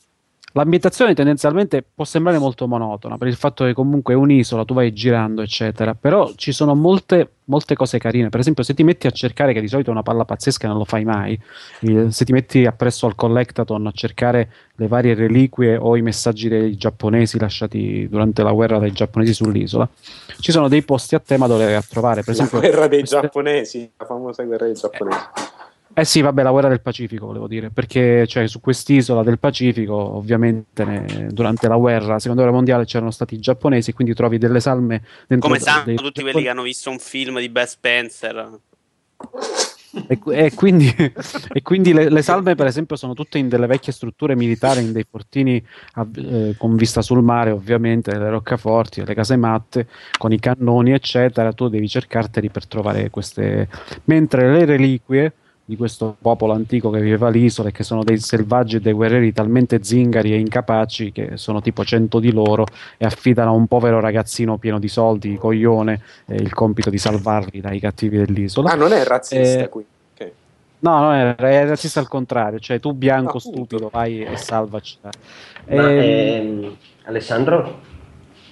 L'ambientazione tendenzialmente può sembrare molto monotona per il fatto che comunque è un'isola, tu vai girando, eccetera. Però ci sono molte, molte cose carine. Per esempio, se ti metti a cercare, che di solito è una palla pazzesca non lo fai mai, se ti metti appresso al collectathon a cercare le varie reliquie o i messaggi dei giapponesi lasciati durante la guerra dai giapponesi sull'isola, ci sono dei posti a tema dove vai a trovare. Per La esempio, guerra dei queste- giapponesi, la famosa guerra dei giapponesi. Eh sì, vabbè, la guerra del Pacifico, volevo dire, perché cioè, su quest'isola del Pacifico, ovviamente, ne- durante la guerra, la seconda guerra mondiale, c'erano stati i giapponesi, quindi trovi delle salme dentro Come sanno dei- tutti quelli che hanno visto un film di Bud Spencer. E, e quindi, e quindi le, le salme, per esempio, sono tutte in delle vecchie strutture militari, in dei fortini a- eh, con vista sul mare, ovviamente, delle roccaforti, le casematte, con i cannoni, eccetera. Tu devi cercarteli per trovare queste. Mentre le reliquie di questo popolo antico che viveva l'isola e che sono dei selvaggi e dei guerrieri talmente zingari e incapaci che sono tipo cento di loro e affidano a un povero ragazzino pieno di soldi, coglione, eh, il compito di salvarli dai cattivi dell'isola. Ah, non è razzista Eh, qui. Ok. No, no, è, è razzista al contrario, cioè tu bianco Appunto. stupido vai e salvaci. Ma, ehm, Alessandro?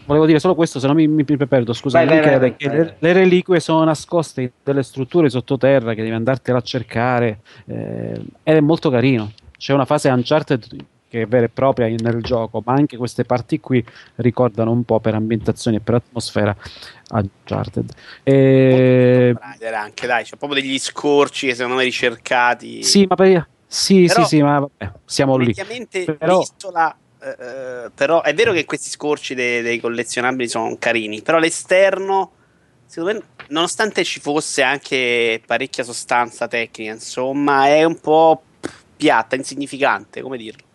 Volevo dire solo questo, se no mi, mi, mi perdo. Scusa, Vai, vai, vai, le, le reliquie sono nascoste in delle strutture sottoterra che devi andartela a cercare eh, ed è molto carino. C'è una fase Uncharted che è vera e propria nel gioco, ma anche queste parti qui ricordano un po' per ambientazione e per atmosfera Uncharted. E... Raider anche, dai, c'è proprio degli scorci che secondo me ricercati. Sì, ma per... sì, Però- sì, sì, ma vabbè, siamo lì. Però- l'isola eh, però è vero che questi scorci dei, dei collezionabili sono carini, però l'esterno, secondo me, nonostante ci fosse anche parecchia sostanza tecnica, insomma, è un po' piatta, insignificante, come dirlo.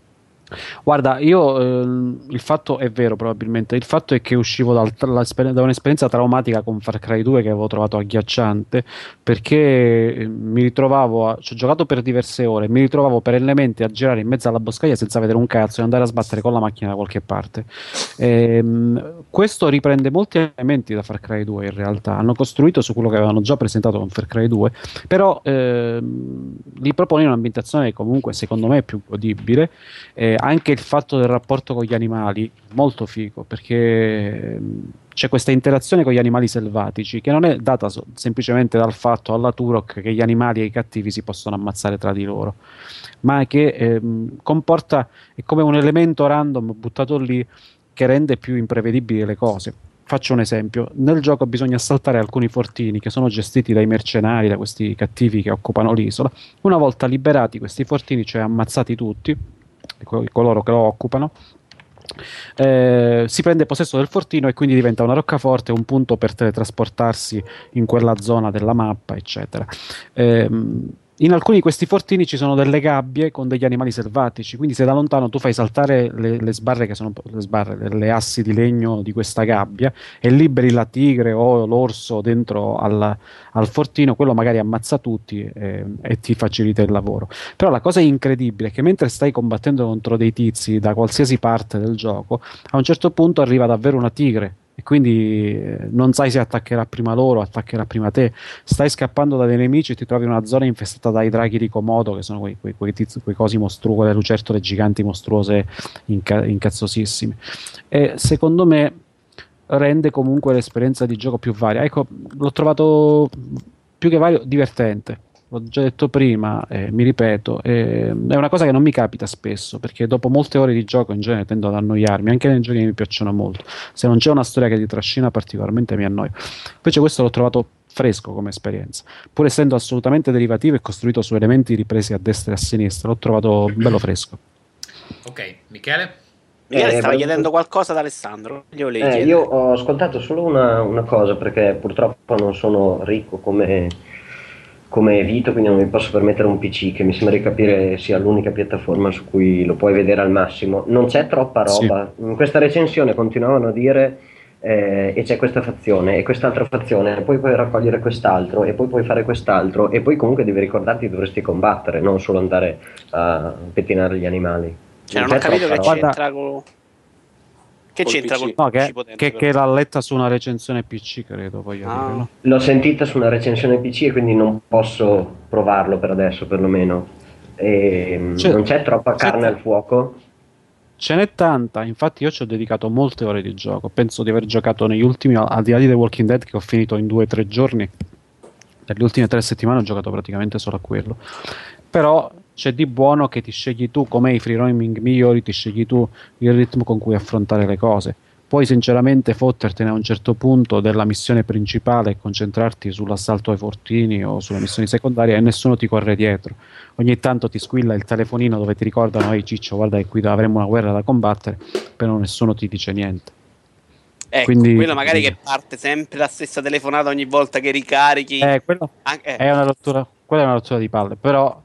Guarda, io ehm, il fatto è vero probabilmente, il fatto è che uscivo dal- da un'esperienza traumatica con Far Cry 2 che avevo trovato agghiacciante perché eh, mi ritrovavo, a- ci ho giocato per diverse ore, mi ritrovavo perennemente a girare in mezzo alla boscaglia senza vedere un cazzo e andare a sbattere con la macchina da qualche parte. Ehm, questo riprende molti elementi da Far Cry 2 in realtà, hanno costruito su quello che avevano già presentato con Far Cry 2, però ehm, li propone un'ambientazione che comunque secondo me è più godibile. Eh, anche il fatto del rapporto con gli animali, molto figo, perché ehm, c'è questa interazione con gli animali selvatici che non è data so- semplicemente dal fatto alla Turok che gli animali e i cattivi si possono ammazzare tra di loro, ma che ehm, comporta, è come un elemento random buttato lì che rende più imprevedibili le cose. Faccio un esempio: nel gioco bisogna assaltare alcuni fortini che sono gestiti dai mercenari, da questi cattivi che occupano l'isola. Una volta liberati questi fortini, cioè ammazzati tutti, coloro che lo occupano, eh, si prende possesso del fortino e quindi diventa una roccaforte, un punto per teletrasportarsi in quella zona della mappa, eccetera. Ehm, in alcuni di questi fortini ci sono delle gabbie con degli animali selvatici, quindi se da lontano tu fai saltare le, le sbarre che sono le sbarre, le, assi di legno di questa gabbia e liberi la tigre o l'orso dentro al, al fortino, quello magari ammazza tutti eh, e ti facilita il lavoro. Però la cosa incredibile è che mentre stai combattendo contro dei tizi da qualsiasi parte del gioco, a un certo punto arriva davvero una tigre. E quindi eh, non sai se attaccherà prima loro o attaccherà prima te. Stai scappando da dei nemici e ti trovi in una zona infestata dai draghi di Komodo, che sono quei, quei, quei, tizi, quei cosi mostruosi, quelle lucertole giganti mostruose inca- incazzosissime. E secondo me rende comunque l'esperienza di gioco più varia. Ecco, l'ho trovato più che vario divertente. L'ho già detto prima, eh, mi ripeto, eh, è una cosa che non mi capita spesso perché dopo molte ore di gioco in genere tendo ad annoiarmi, anche nei giochi che mi piacciono molto. Se non c'è una storia che ti trascina particolarmente mi annoio. Invece questo l'ho trovato fresco come esperienza, pur essendo assolutamente derivativo e costruito su elementi ripresi a destra e a sinistra, l'ho trovato bello fresco. Ok, Michele? Michele Eh, stava chiedendo qualcosa ad Alessandro. Eh, io ho ascoltato solo una, una cosa perché purtroppo non sono ricco come, come Vito, quindi non mi posso permettere un PC che mi sembra di capire sia l'unica piattaforma su cui lo puoi vedere al massimo. Non c'è troppa Sì. roba. In questa recensione continuavano a dire eh, e c'è questa fazione e quest'altra fazione, e poi puoi raccogliere quest'altro e poi puoi fare quest'altro e poi comunque devi ricordarti che dovresti combattere, non solo andare a pettinare gli animali. Cioè, non ho capito che roba. c'entra con. Che c'entra PC. col No, PC che, potente, che, che l'ha letta su una recensione PC, credo, voglio Ah. dire, no? L'ho sentita su una recensione PC e quindi non posso provarlo per adesso, perlomeno. E, mm, C'è- non c'è troppa c'è- carne al fuoco. Ce n'è tanta, infatti io ci ho dedicato molte ore di gioco, penso di aver giocato negli ultimi, al di là di The Walking Dead che ho finito in due o tre giorni, nelle ultime tre settimane ho giocato praticamente solo a quello. Però c'è di buono che ti scegli tu, come i free roaming migliori, ti scegli tu il ritmo con cui affrontare le cose. Puoi sinceramente fottertene a un certo punto della missione principale e concentrarti sull'assalto ai fortini o sulle missioni secondarie e nessuno ti corre dietro. Ogni tanto ti squilla il telefonino dove ti ricordano, ehi Ciccio, guarda che qui avremo una guerra da combattere, però nessuno ti dice niente. Ecco, quindi- quello magari che parte sempre la stessa telefonata ogni volta che ricarichi. Eh, quello Anche- eh, è una rottura, quella è una rottura di palle, però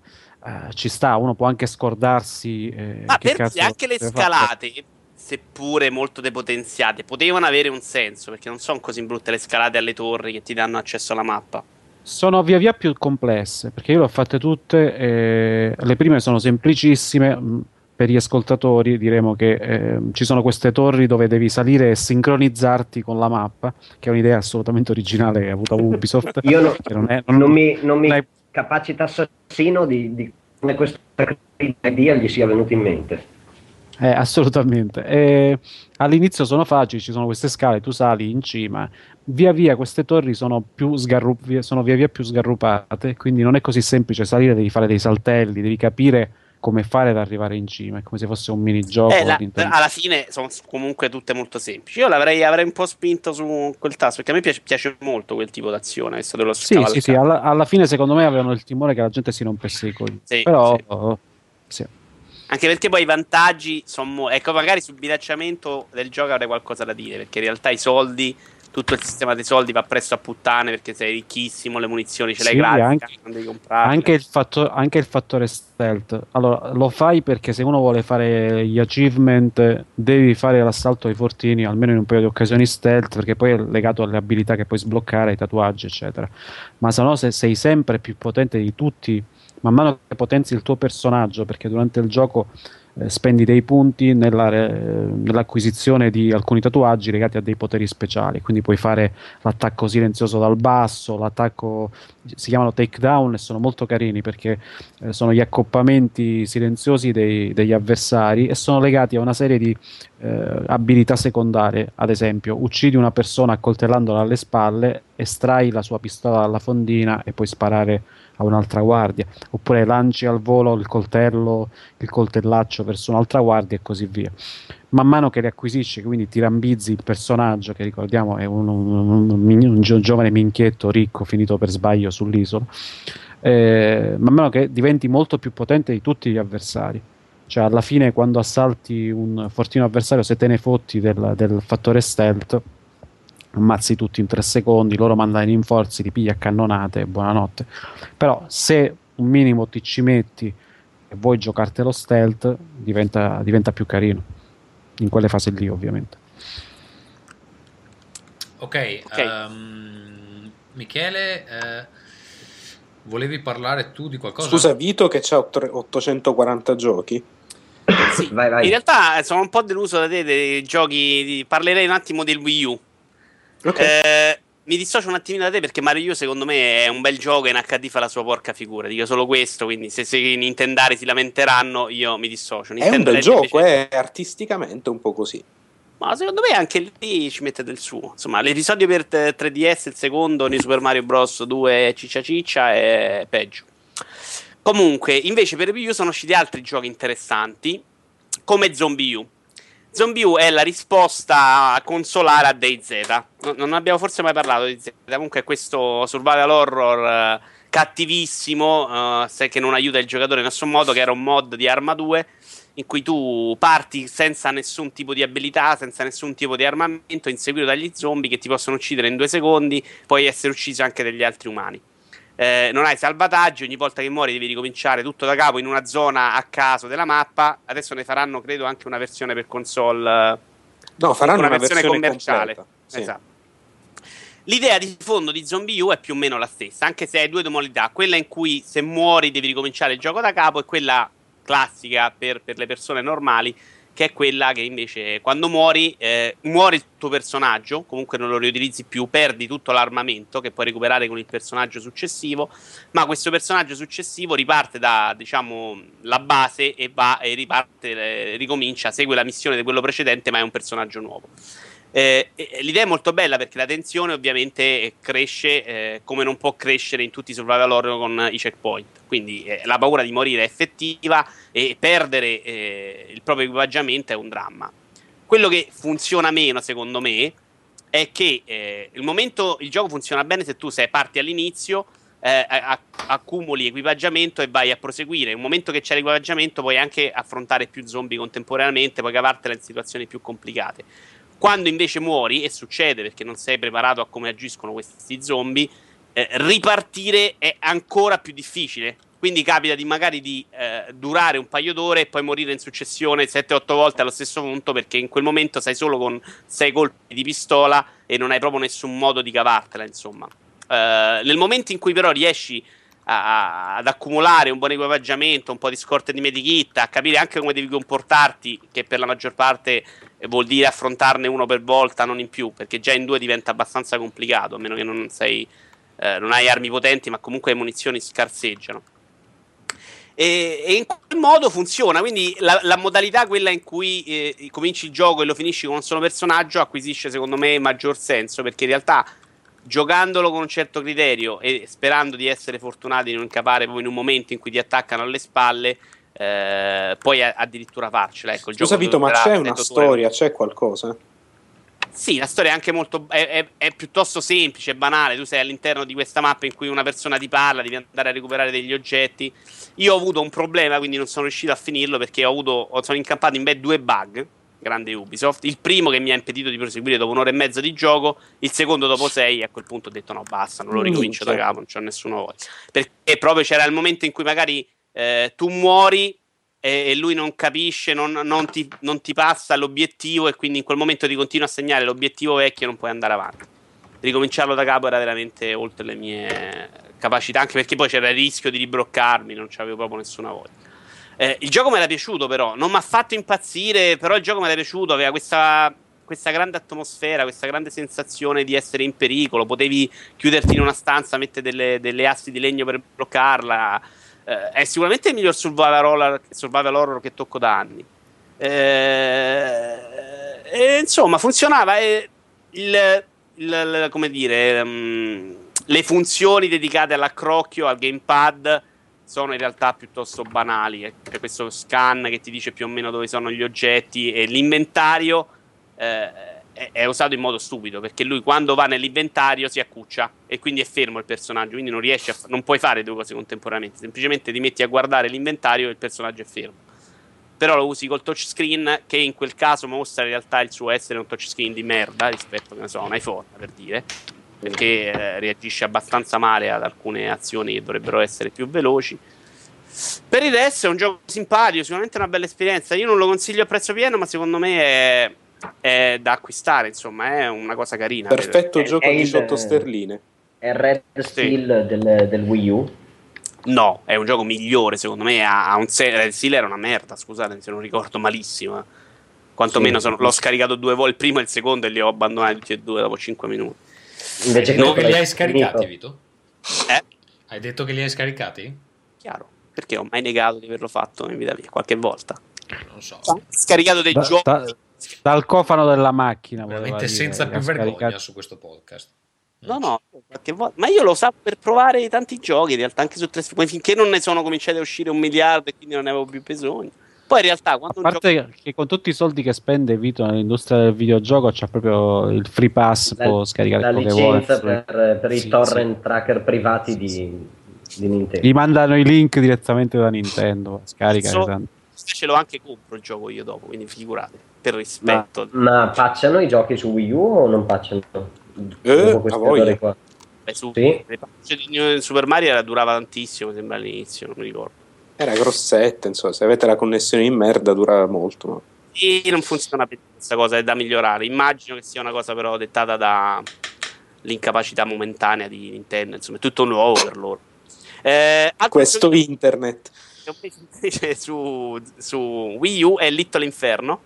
eh, ci sta, uno può anche scordarsi. eh, Ma che per cazzo anche le scalate, seppure molto depotenziate, potevano avere un senso, perché non sono così brutte le scalate alle torri che ti danno accesso alla mappa. Sono via via più complesse, perché io le ho fatte tutte, eh, le prime sono semplicissime, mh, per gli ascoltatori diremo che eh, ci sono queste torri dove devi salire e sincronizzarti con la mappa, che è un'idea assolutamente originale che ha avuto Ubisoft. Io no- non è- non mi, non mi non è- capacita assassino di, di questa idea gli sia venuta in mente. Eh, assolutamente. Eh, all'inizio sono facili, ci sono queste scale, tu sali in cima, via via queste torri sono, sgarru- sono via via più sgarrupate, quindi non è così semplice salire, devi fare dei saltelli, devi capire come fare ad arrivare in cima, è come se fosse un minigioco. Eh, la- alla fine sono comunque tutte molto semplici. Io l'avrei avrei un po' spinto su quel tasto, perché a me piace, piace molto quel tipo d'azione, Sì, sì, sì, alla, alla fine secondo me avevano il timore che la gente si rompesse i coglioni. Sì, Però, sì. sì. Anche perché poi i vantaggi sono. Ecco, magari sul bilanciamento del gioco avrei qualcosa da dire. Perché in realtà i soldi, tutto il sistema dei soldi va presto a puttane perché sei ricchissimo, le munizioni ce l'hai Sì, gratis, anche- non devi comprare. Anche il, fatto- anche il fattore stealth. Allora, lo fai perché se uno vuole fare gli achievement, devi fare l'assalto ai fortini almeno in un paio di occasioni stealth, perché poi è legato alle abilità che puoi sbloccare, ai tatuaggi, eccetera. Ma se no, se sei sempre più potente di tutti, man mano che potenzi il tuo personaggio, perché durante il gioco eh, spendi dei punti nella, eh, nell'acquisizione di alcuni tatuaggi legati a dei poteri speciali. Quindi puoi fare l'attacco silenzioso dal basso, l'attacco si chiamano takedown e sono molto carini perché eh, sono gli accoppamenti silenziosi dei- degli avversari e sono legati a una serie di eh, abilità secondarie. Ad esempio, uccidi una persona accoltellandola alle spalle, estrai la sua pistola dalla fondina e puoi sparare a un'altra guardia, oppure lanci al volo il coltello, il coltellaccio verso un'altra guardia e così via. Man mano che li acquisisci, quindi ti rambizzi il personaggio, che ricordiamo è un, un- un un gio- giovane minchietto ricco finito per sbaglio sull'isola, eh, man mano che diventi molto più potente di tutti gli avversari. Cioè, alla fine, quando assalti un fortino avversario, se te ne fotti del, del fattore stealth, ammazzi tutti in tre secondi, loro mandano i rinforzi, ti pigli a cannonate e buonanotte. Però, se un minimo ti ci metti e vuoi giocartelo stealth, diventa, diventa più carino. In quelle fasi lì, ovviamente. Ok, Ok. ehm, Michele, eh, volevi parlare tu di qualcosa? Scusa, Vito che c'ha otto- 840 giochi. Sì. Vai, vai. In realtà eh, sono un po' deluso da te dei giochi. Parlerei un attimo del Wii U. Ok. Eh, mi dissocio un attimino da te perché Mario U secondo me è un bel gioco e in HD fa la sua porca figura. Dico solo questo, quindi se, se i Nintendari si lamenteranno io mi dissocio. è un Nintendo bel gioco, invece- è artisticamente un po' così. Ma secondo me anche lì ci mette del suo. Insomma, l'episodio per t- 3DS, il secondo di Super Mario Bros. 2 Ciccia Ciccia è peggio. Comunque, invece per Wii U sono usciti altri giochi interessanti, come Zombie U. Zombie U è la risposta consolare a DayZ. No- Non abbiamo forse mai parlato di Z. Comunque questo survival horror eh, cattivissimo, se- che non aiuta il giocatore in nessun modo, che era un mod di Arma 2 in cui tu parti senza nessun tipo di abilità, senza nessun tipo di armamento, inseguito dagli zombie che ti possono uccidere in due secondi, puoi essere ucciso anche dagli altri umani. Eh, non hai salvataggi, ogni volta che muori devi ricominciare tutto da capo in una zona a caso della mappa. Adesso ne faranno, credo, anche una versione per console. No, faranno una una, versione versione commerciale. Sì. Esatto. L'idea di fondo di Zombie U è più o meno la stessa, anche se hai due modalità. Quella in cui se muori devi ricominciare il gioco da capo e quella classica per, per le persone normali, che è quella che invece quando muori, eh, muori il tuo personaggio, comunque non lo riutilizzi più, perdi tutto l'armamento che puoi recuperare con il personaggio successivo, ma questo personaggio successivo riparte da, diciamo, la base e va e riparte, eh, ricomincia, segue la missione di quello precedente, ma è un personaggio nuovo. Eh, l'idea è molto bella perché la tensione ovviamente cresce eh, come non può crescere in tutti i survival horror con i checkpoint. Quindi eh, la paura di morire è effettiva e perdere eh, il proprio equipaggiamento è un dramma. Quello che funziona meno, secondo me, è che eh, il momento il gioco funziona bene se tu sei parti all'inizio, eh, accumuli equipaggiamento e vai a proseguire. Un momento che c'è l'equipaggiamento puoi anche affrontare più zombie contemporaneamente, puoi cavartela in situazioni più complicate. Quando invece muori, e succede perché non sei preparato a come agiscono questi zombie, eh, ripartire è ancora più difficile. Quindi capita di magari di eh, durare un paio d'ore e poi morire in successione 7-8 volte allo stesso punto perché in quel momento sei solo con 6 colpi di pistola e non hai proprio nessun modo di cavartela, insomma. Eh, nel momento in cui però riesci a- a- ad accumulare un buon equipaggiamento, un po' di scorte di medikit, a capire anche come devi comportarti, che per la maggior parte vuol dire affrontarne uno per volta, non in più, perché già in due diventa abbastanza complicato, a meno che non sei eh, non hai armi potenti, ma comunque le munizioni scarseggiano. E, e in quel modo funziona. Quindi la, la modalità, quella in cui eh, cominci il gioco e lo finisci con un solo personaggio, acquisisce secondo me maggior senso perché in realtà giocandolo con un certo criterio e sperando di essere fortunati di non capare proprio in un momento in cui ti attaccano alle spalle. Eh, puoi a- addirittura farcela. Ecco, il Scusa gioco Vito, ma c'è una storia, c'è qualcosa? Sì, la storia è anche molto. È, è- è piuttosto semplice, banale. Tu sei all'interno di questa mappa in cui una persona ti parla, devi andare a recuperare degli oggetti. Io ho avuto un problema, quindi non sono riuscito a finirlo perché ho avuto. sono incampato in ben due bug. Grande Ubisoft. Il primo che mi ha impedito di proseguire dopo un'ora e mezza di gioco, il secondo dopo sei. A quel punto ho detto: no, basta, non lo ricomincio da capo, non c'ho nessuna voglia. Perché proprio c'era il momento in cui magari eh, tu muori e, e lui non capisce, non, non ti, non ti passa l'obiettivo e quindi in quel momento ti continua a segnare l'obiettivo vecchio e non puoi andare avanti. Ricominciarlo da capo era veramente oltre le mie capacità, anche perché poi c'era il rischio di ribloccarmi, non c'avevo proprio nessuna voglia. Eh, il gioco mi era piaciuto però, non mi ha fatto impazzire, però il gioco mi era piaciuto, aveva questa, questa grande atmosfera, questa grande sensazione di essere in pericolo, potevi chiuderti in una stanza, mettere delle, delle assi di legno per bloccarla. Eh, è sicuramente il miglior survival horror, survival horror che tocco da anni. Eh, e, insomma, funzionava. E il, il- come dire, mm, le funzioni dedicate all'accrocchio, al gamepad, sono in realtà piuttosto banali. eh. C'è questo scan che ti dice più o meno dove sono gli oggetti e l'inventario eh, è, usato in modo stupido perché lui quando va nell'inventario si accuccia e quindi è fermo il personaggio, quindi non riesci a fa- non puoi fare due cose contemporaneamente, semplicemente ti metti a guardare l'inventario e il personaggio è fermo. Però lo usi col touchscreen che in quel caso mostra in realtà il suo essere un touchscreen di merda rispetto ne so, a un iPhone per dire perché eh, reagisce abbastanza male ad alcune azioni che dovrebbero essere più veloci. Per il resto è un gioco simpatico, sicuramente una bella esperienza. Io non lo consiglio a prezzo pieno, ma secondo me è, è da acquistare, insomma, è una cosa carina. Perfetto È- gioco è a il- 18 sterline. È il Red Steel del, del Wii U. No, è un gioco migliore, secondo me. Ha, ha un se- Red Steel era una merda, scusate se non ricordo malissimo. eh. Quantomeno Sì. sono- l'ho scaricato due volte, il primo e il secondo, e li ho abbandonati tutti e due dopo 5 minuti. Invece che li hai scaricati. Vito? Eh? Hai detto che li hai scaricati? Chiaro, perché ho mai negato di averlo fatto in vita mia, qualche volta. Non so. Scaricato dei Da- giochi. da- dal cofano della macchina. Veramente dire, senza più vergogna su questo podcast. No, no, volta. Ma io lo so per provare tanti giochi, in realtà, anche su tre finché non ne sono cominciati a uscire un miliardo e quindi non ne avevo più bisogno. Poi in realtà, A quando un gioco... parte che con tutti i soldi che spende Vito nell'industria del videogioco c'ha proprio il free pass, La, può scaricare la quello che vuole. licenza per, per i Sì, torrent tracker privati di, di Nintendo. Gli mandano i link direttamente da Nintendo, scarica So- ce l'ho anche compro il gioco io dopo, quindi figurate, per Ma, rispetto. ma pacciano i giochi su Wii U o non pacciano? Eh, a errori qua. Beh, su, Sì. Le patch di Super Mario era- durava tantissimo, sembra all'inizio, non mi ricordo. Era grossetta, insomma, se avete la connessione in merda dura molto. ma- E non funziona bene questa cosa, è da migliorare. Immagino che sia una cosa però dettata da l'incapacità momentanea di Nintendo, insomma, è tutto nuovo per loro. Eh, Questo internet. invece su, su Wii U è Little Inferno,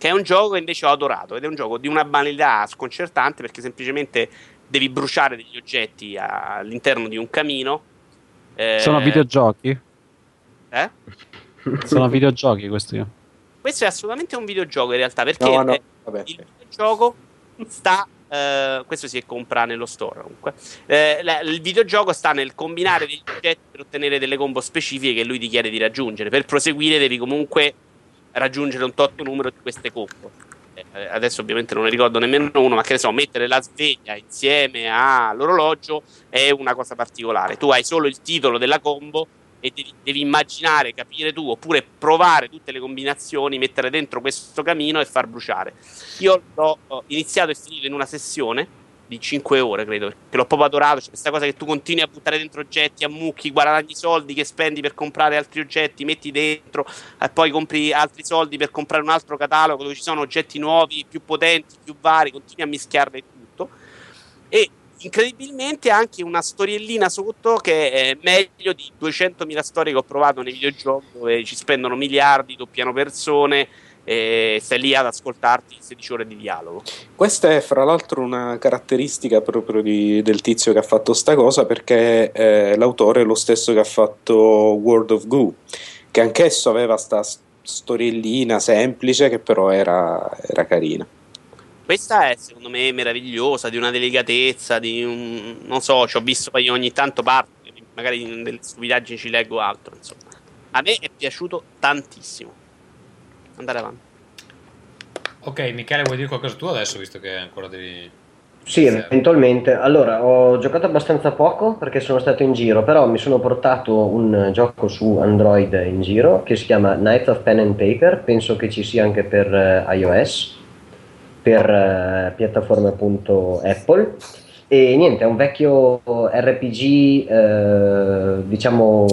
che è un gioco che invece ho adorato ed è un gioco di una banalità sconcertante perché semplicemente devi bruciare degli oggetti all'interno di un camino. Eh, Sono videogiochi? eh? Sono videogiochi questi. Questo è assolutamente un videogioco in realtà perché No, no, eh, vabbè. il videogioco sta eh, questo si compra nello store comunque Eh, la- il videogioco sta nel combinare degli oggetti per ottenere delle combo specifiche che lui ti chiede di raggiungere per proseguire devi comunque raggiungere un tot numero di queste combo Eh, adesso ovviamente non ne ricordo nemmeno uno ma che ne so mettere la sveglia insieme all'orologio è una cosa particolare tu hai solo il titolo della combo e devi, devi immaginare, capire tu, oppure provare tutte le combinazioni, mettere dentro questo camino e far bruciare. Io l'ho ho iniziato e finito in una sessione di 5 ore, credo, perché l'ho proprio adorato. C'è questa cosa che tu continui a buttare dentro oggetti, ammucchi, guadagni soldi che spendi per comprare altri oggetti, metti dentro, e poi compri altri soldi per comprare un altro catalogo dove ci sono oggetti nuovi, più potenti, più vari, continui a mischiarle tutto. E incredibilmente anche una storiellina sotto che è meglio di 200.000 storie che ho provato nei videogiochi dove ci spendono miliardi, doppiano persone e stai lì ad ascoltarti 16 ore di dialogo. Questa è fra l'altro una caratteristica proprio di- del tizio che ha fatto sta cosa perché eh, l'autore è lo stesso che ha fatto World of Goo, che anch'esso aveva sta storiellina semplice che però era, era carina. Questa è secondo me meravigliosa, di una delicatezza, di un... non so, ci ho visto poi ogni tanto parte, magari in delle stupidaggini ci leggo altro, insomma. A me è piaciuto tantissimo. Andare avanti. Ok, Michele, vuoi dire qualcosa tu adesso, visto che ancora devi... Sì, eventualmente. Allora, ho giocato abbastanza poco perché sono stato in giro, però mi sono portato un gioco su Android in giro che si chiama Night of Pen and Paper, penso che ci sia anche per eh, iOS, per eh, piattaforme appunto Apple. E niente, è un vecchio RPG, eh, diciamo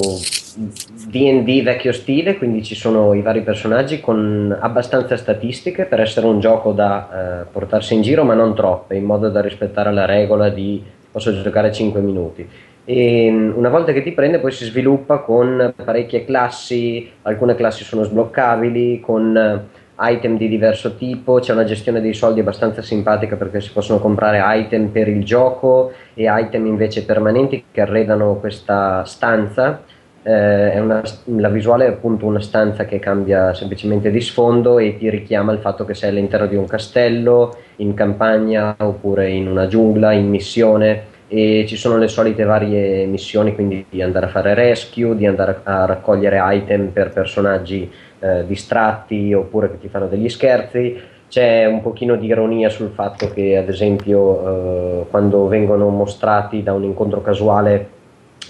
DD vecchio stile, quindi ci sono i vari personaggi con abbastanza statistiche per essere un gioco da eh, portarsi in giro, ma non troppe, in modo da rispettare la regola di posso giocare 5 minuti. E mm, una volta che ti prende, poi si sviluppa con parecchie classi, alcune classi sono sbloccabili, con item di diverso tipo, c'è una gestione dei soldi abbastanza simpatica perché si possono comprare item per il gioco e item invece permanenti che arredano questa stanza. Eh, una, la visuale è appunto una stanza che cambia semplicemente di sfondo e ti richiama il fatto che sei all'interno di un castello, in campagna oppure in una giungla, in missione e ci sono le solite varie missioni, quindi di andare a fare rescue, di andare a raccogliere item per personaggi eh, distratti oppure che ti fanno degli scherzi. C'è un pochino di ironia sul fatto che, ad esempio, eh, quando vengono mostrati da un incontro casuale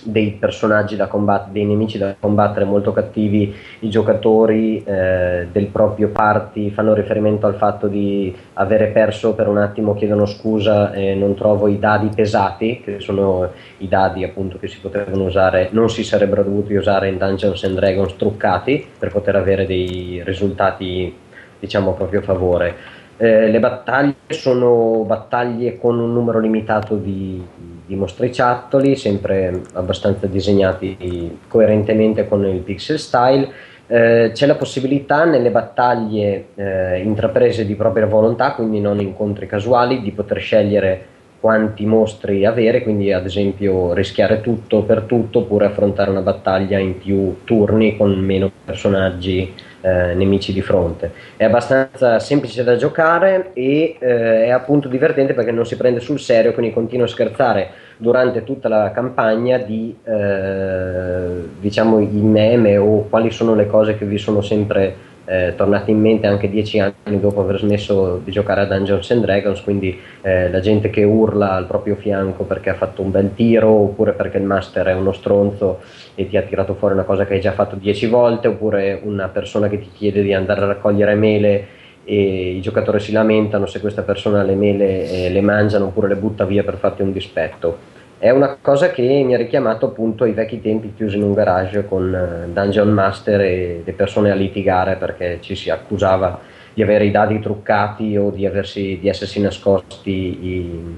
dei personaggi da combattere, dei nemici da combattere molto cattivi, i giocatori eh, del proprio party fanno riferimento al fatto di avere perso per un attimo, chiedono scusa e non trovo i dadi pesati, che sono i dadi appunto che si potevano usare, non si sarebbero dovuti usare in Dungeons and Dragons truccati per poter avere dei risultati diciamo a proprio favore. Eh, le battaglie sono battaglie con un numero limitato di, di mostriciattoli, sempre abbastanza disegnati coerentemente con il pixel style. Eh, c'è la possibilità nelle battaglie eh, intraprese di propria volontà, quindi non incontri casuali, di poter scegliere quanti mostri avere, quindi ad esempio rischiare tutto per tutto oppure affrontare una battaglia in più turni con meno personaggi eh, nemici di fronte. È abbastanza semplice da giocare e eh, è appunto divertente perché non si prende sul serio, quindi continua a scherzare durante tutta la campagna di eh, diciamo i meme o quali sono le cose che vi sono sempre eh, tornate in mente anche dieci anni dopo aver smesso di giocare a Dungeons and Dragons, quindi eh, la gente che urla al proprio fianco perché ha fatto un bel tiro oppure perché il master è uno stronzo e ti ha tirato fuori una cosa che hai già fatto dieci volte oppure una persona che ti chiede di andare a raccogliere mele e i giocatori si lamentano se questa persona le mele eh, le mangiano oppure le butta via per farti un dispetto è una cosa che mi ha richiamato appunto ai vecchi tempi chiusi in un garage con eh, Dungeon Master e le persone a litigare perché ci si accusava di avere i dadi truccati o di, aversi, di essersi nascosti i,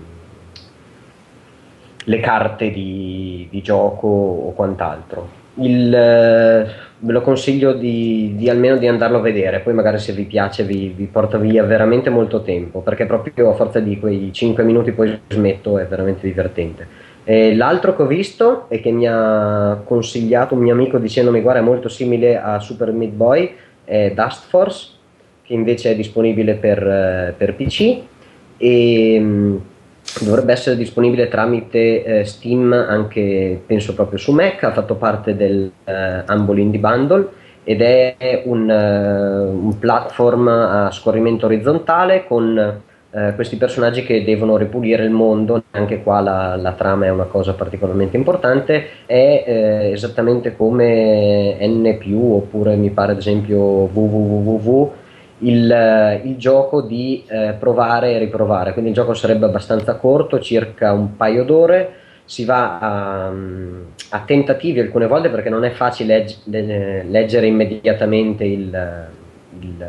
le carte di, di, gioco o quant'altro. Il, eh, ve lo consiglio di, di, almeno di andarlo a vedere, poi magari se vi piace vi, vi, porta via veramente molto tempo, perché proprio a forza di quei 5 minuti poi smetto è veramente divertente. E l'altro che ho visto e che mi ha consigliato un mio amico dicendomi guarda è molto simile a Super Meat Boy è Dust Force che invece è disponibile per, eh, per PC e mh, dovrebbe essere disponibile tramite eh, Steam anche penso proprio su Mac ha fatto parte del eh, Humble Indie Bundle ed è un, uh, un platform a scorrimento orizzontale con eh, questi personaggi che devono ripulire il mondo, anche qua la, la trama è una cosa particolarmente importante, è eh, esattamente come N, oppure mi pare ad esempio www. Il, il gioco di eh, provare e riprovare, quindi il gioco sarebbe abbastanza corto, circa un paio d'ore, si va a, a tentativi alcune volte perché non è facile legge, leggere immediatamente il, il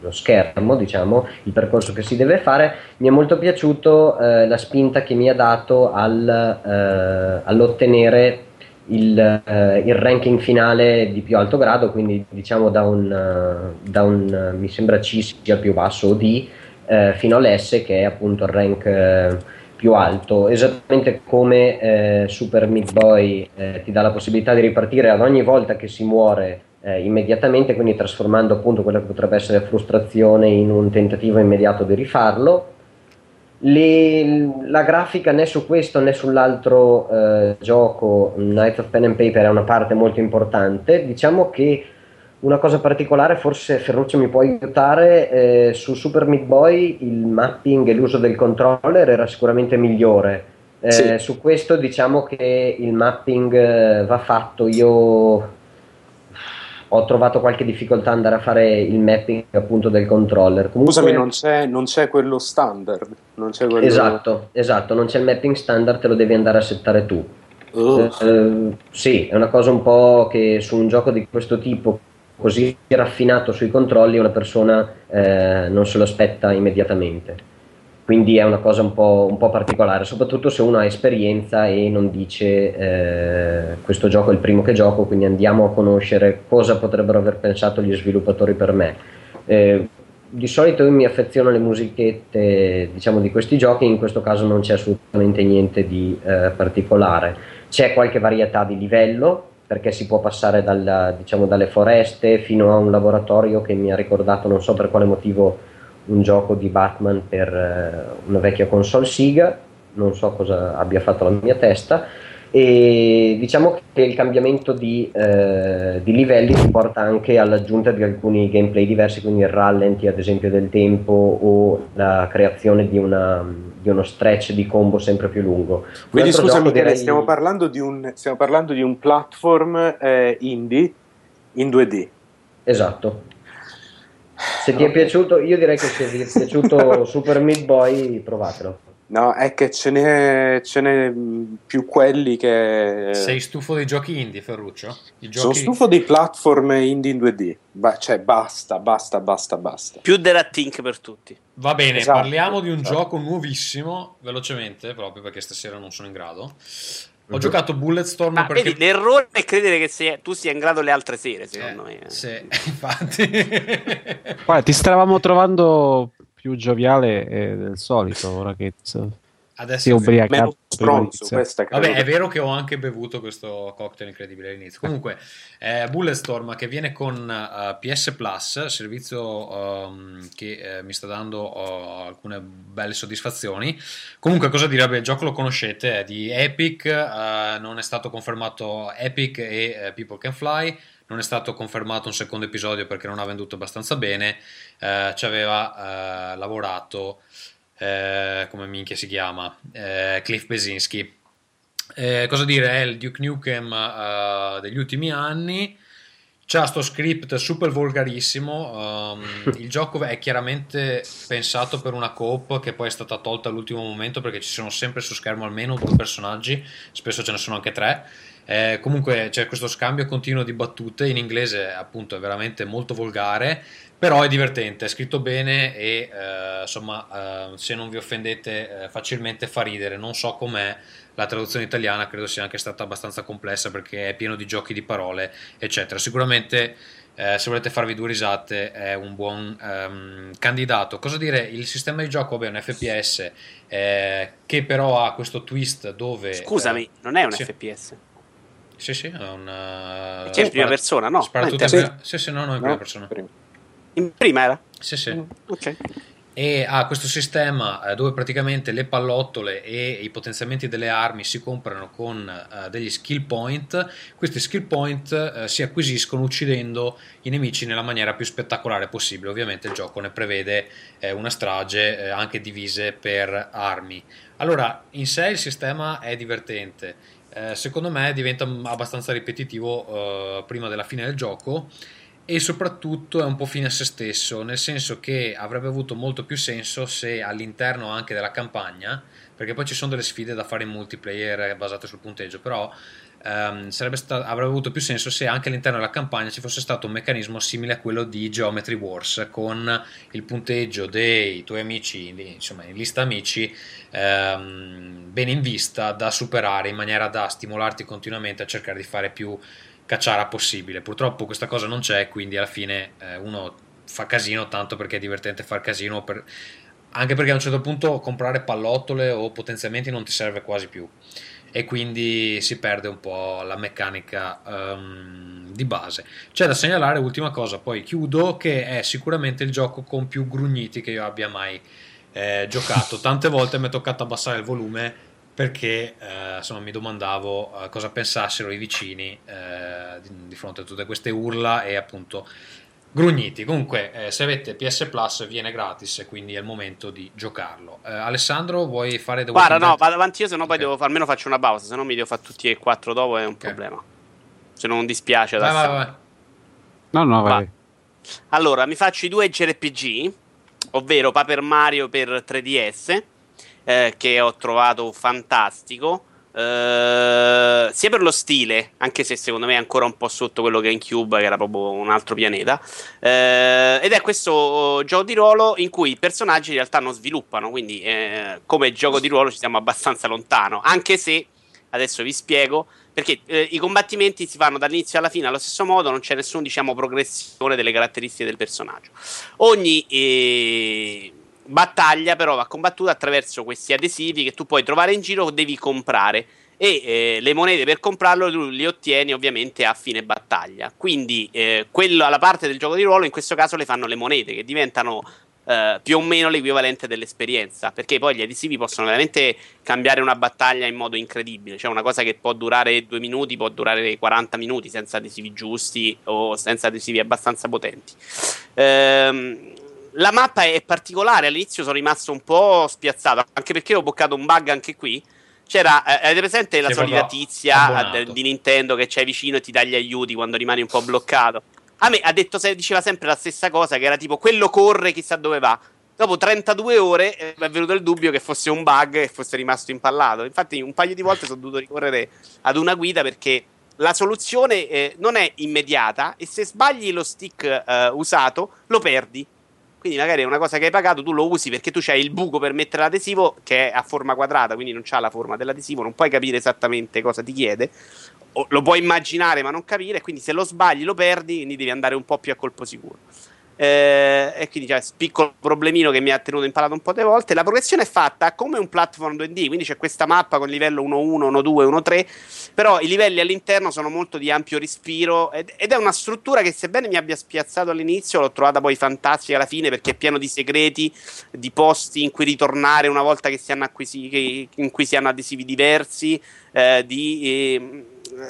lo schermo, diciamo, il percorso che si deve fare, mi è molto piaciuto eh, la spinta che mi ha dato al, eh, all'ottenere il, eh, il, ranking finale di più alto grado, quindi diciamo da un, uh, da un uh, mi sembra C sia più basso o D uh, fino all'S che è appunto il rank più alto, esattamente come Super Meat Boy ti dà la possibilità di ripartire ad ogni volta che si muore eh, immediatamente, quindi trasformando appunto quella che potrebbe essere frustrazione in un tentativo immediato di rifarlo. Le, la grafica né su questo né sull'altro eh, gioco, Night of Pen and Paper, è una parte molto importante. Diciamo che una cosa particolare, forse Ferruccio mi può aiutare, eh, su Super Meat Boy il mapping e l'uso del controller era sicuramente migliore. Eh, Sì. Su questo diciamo che il mapping eh, va fatto, io ho trovato qualche difficoltà ad andare a fare il mapping appunto del controller. Comunque, Scusami, non c'è, non c'è quello standard. Non c'è quello... Esatto, esatto, non c'è il mapping standard, te lo devi andare a settare tu. Eh, sì, è una cosa un po' che su un gioco di questo tipo, così raffinato sui controlli, una persona eh, non se lo aspetta immediatamente. Quindi è una cosa un po', un po' particolare, soprattutto se uno ha esperienza e non dice eh, questo gioco è il primo che gioco, quindi andiamo a conoscere cosa potrebbero aver pensato gli sviluppatori per me. Eh, di solito io mi affeziono alle musichette diciamo, di questi giochi, in questo caso non c'è assolutamente niente di eh, particolare. C'è qualche varietà di livello, perché si può passare dalla- diciamo, dalle foreste fino a un laboratorio che mi ha ricordato, non so per quale motivo, un gioco di Batman per eh, una vecchia console Sega, non so cosa abbia fatto la mia testa. E diciamo che il cambiamento di, eh, di livelli ti porta anche all'aggiunta di alcuni gameplay diversi, quindi il rallenti ad esempio del tempo o la creazione di, una- di uno stretch di combo sempre più lungo. Un Quindi altro scusa gioco Michele, direi- stiamo, parlando di un, stiamo parlando di un platform eh, indie in 2D. Esatto. Se ti è piaciuto, io direi che se vi è piaciuto Super Meat Boy, provatelo. No, è che ce n'è, ce n'è più quelli che... Sei stufo dei giochi indie, Ferruccio? I Sono giochi... stufo dei platform indie in 2D. Ba- cioè, basta, basta, basta, basta. Più Rat Inc. per tutti. Va bene, Esatto, parliamo di un esatto. gioco nuovissimo, velocemente, proprio perché stasera non sono in grado. Ho giocato Bulletstorm Ma perché... vedi, l'errore è credere che sia- tu sia in grado le altre sere, secondo Eh, me. sì, infatti. Guarda, ti stavamo trovando più gioviale eh, del solito, ora che Adesso si è credo Vabbè, è vero che ho anche bevuto questo cocktail incredibile all'inizio. Comunque, eh, Bulletstorm che viene con eh, PS Plus, servizio ehm, che eh, mi sta dando eh, alcune belle soddisfazioni. Comunque, cosa dire? Vabbè, il gioco lo conoscete, è di Epic, eh, non è stato confermato Epic e People Can Fly. Non è stato confermato un secondo episodio perché non ha venduto abbastanza bene. Eh, ci aveva eh, lavorato eh, come minchia si chiama Eh, Cliff Besinski. Eh, cosa dire è il Duke Nukem eh, degli ultimi anni. C'ha sto script super volgarissimo ehm, il gioco è chiaramente pensato per una coop che poi è stata tolta all'ultimo momento perché ci sono sempre su schermo almeno due personaggi spesso ce ne sono anche tre Eh, comunque c'è questo scambio continuo di battute in inglese appunto è veramente molto volgare però è divertente, è scritto bene e eh, insomma eh, se non vi offendete eh, facilmente fa ridere. Non so com'è la traduzione italiana, credo sia anche stata abbastanza complessa perché è pieno di giochi di parole, eccetera. Sicuramente eh, se volete farvi due risate è un buon ehm, candidato. Cosa dire? Il sistema di gioco vabbè, è un FPS eh, che però ha questo twist dove... Scusami, eh, non è un sì. FPS. Sì, sì, è un... eh, C'è in prima spara- persona, no? spara Ah, tutte in sì. prima- Sì, sì, no, no, in prima No? persona. Prima. In prima era? Sì, sì. Ok. e ha questo sistema eh, dove praticamente le pallottole e i potenziamenti delle armi si comprano con eh, degli skill point. Questi skill point eh, si acquisiscono uccidendo i nemici nella maniera più spettacolare possibile. Ovviamente il gioco ne prevede una strage anche divise per armi. Allora, in sé il sistema è divertente. Eh, secondo me diventa abbastanza ripetitivo eh, prima della fine del gioco e soprattutto è un po' fine a se stesso, nel senso che avrebbe avuto molto più senso se all'interno anche della campagna, perché poi ci sono delle sfide da fare in multiplayer basate sul punteggio, però sarebbe sta- avrebbe avuto più senso se anche all'interno della campagna ci fosse stato un meccanismo simile a quello di Geometry Wars, con il punteggio dei tuoi amici, insomma in lista amici, ehm, bene in vista da superare in maniera da stimolarti continuamente a cercare di fare più cacciara possibile. Purtroppo questa cosa non c'è, quindi alla fine eh, uno fa casino tanto perché è divertente far casino, per- anche perché a un certo punto comprare pallottole o potenziamenti non ti serve quasi più e quindi si perde un po' la meccanica ehm, di base. C'è da segnalare, ultima cosa, poi chiudo, che è sicuramente il gioco con più grugniti che io abbia mai eh, giocato. Tante volte mi è toccato abbassare il volume perché eh, insomma mi domandavo eh, cosa pensassero i vicini eh, di, di fronte a tutte queste urla e appunto grugniti. Comunque, eh, se avete PS Plus viene gratis, quindi è il momento di giocarlo. Eh, Alessandro, vuoi fare The Guarda, Walking no, Dead? vado avanti io, se no poi Ok. devo, almeno faccio una pausa, se no mi devo fare tutti e quattro dopo, è un problema. Se non dispiace. Vai, vai, vai. No, no, Va. vai. Allora, mi faccio i due JRPG, ovvero Paper Mario per 3DS, eh, che ho trovato fantastico. Eh, sia per lo stile, anche se secondo me è ancora un po' sotto quello che è in Cube, che era proprio un altro pianeta. eh, ed è questo gioco di ruolo in cui i personaggi in realtà non sviluppano, quindi eh, come gioco di ruolo ci siamo abbastanza lontano, anche se adesso vi spiego perché eh, i combattimenti si fanno dall'inizio alla fine allo stesso modo, non c'è nessuna diciamo progressione delle caratteristiche del personaggio. Ogni eh, battaglia però va combattuta attraverso questi adesivi che tu puoi trovare in giro o devi comprare e eh, le monete per comprarlo tu le ottieni ovviamente a fine battaglia. Quindi eh, quello, la parte del gioco di ruolo in questo caso le fanno le monete che diventano eh, più o meno l'equivalente dell'esperienza, perché poi gli adesivi possono veramente cambiare una battaglia in modo incredibile, cioè una cosa che può durare due minuti può durare 40 minuti senza adesivi giusti o senza adesivi abbastanza potenti. Ehm, la mappa è particolare, all'inizio sono rimasto un po' spiazzato, anche perché ho boccato un bug anche qui. C'era, eh, avete presente la Sei solita tizia abbonato. eh, di Nintendo che c'è vicino e ti dà gli aiuti quando rimani un po' bloccato? A me ha detto, diceva sempre la stessa cosa, che era tipo quello corre, chissà dove va. Dopo 32 ore eh, mi è venuto il dubbio che fosse un bug e fosse rimasto impallato. Infatti, un paio di volte sono dovuto ricorrere ad una guida perché la soluzione eh, non è immediata e se sbagli lo stick eh, usato lo perdi. Quindi magari è una cosa che hai pagato, tu lo usi perché tu c'hai il buco per mettere l'adesivo che è a forma quadrata, quindi non c'ha la forma dell'adesivo, non puoi capire esattamente cosa ti chiede. O lo puoi immaginare ma non capire, quindi se lo sbagli lo perdi, quindi devi andare un po' più a colpo sicuro. Eh, e quindi c'è questo piccolo problemino che mi ha tenuto impalato un po' di volte. La progressione è fatta come un platform 2D, quindi c'è questa mappa con livello 1-1, 1-2, 1-3, però i livelli all'interno sono molto di ampio respiro ed, ed è una struttura che sebbene mi abbia spiazzato all'inizio, l'ho trovata poi fantastica alla fine perché è pieno di segreti, di posti in cui ritornare una volta che si hanno, acquisi- che- in cui si hanno adesivi diversi, eh, di... ehm,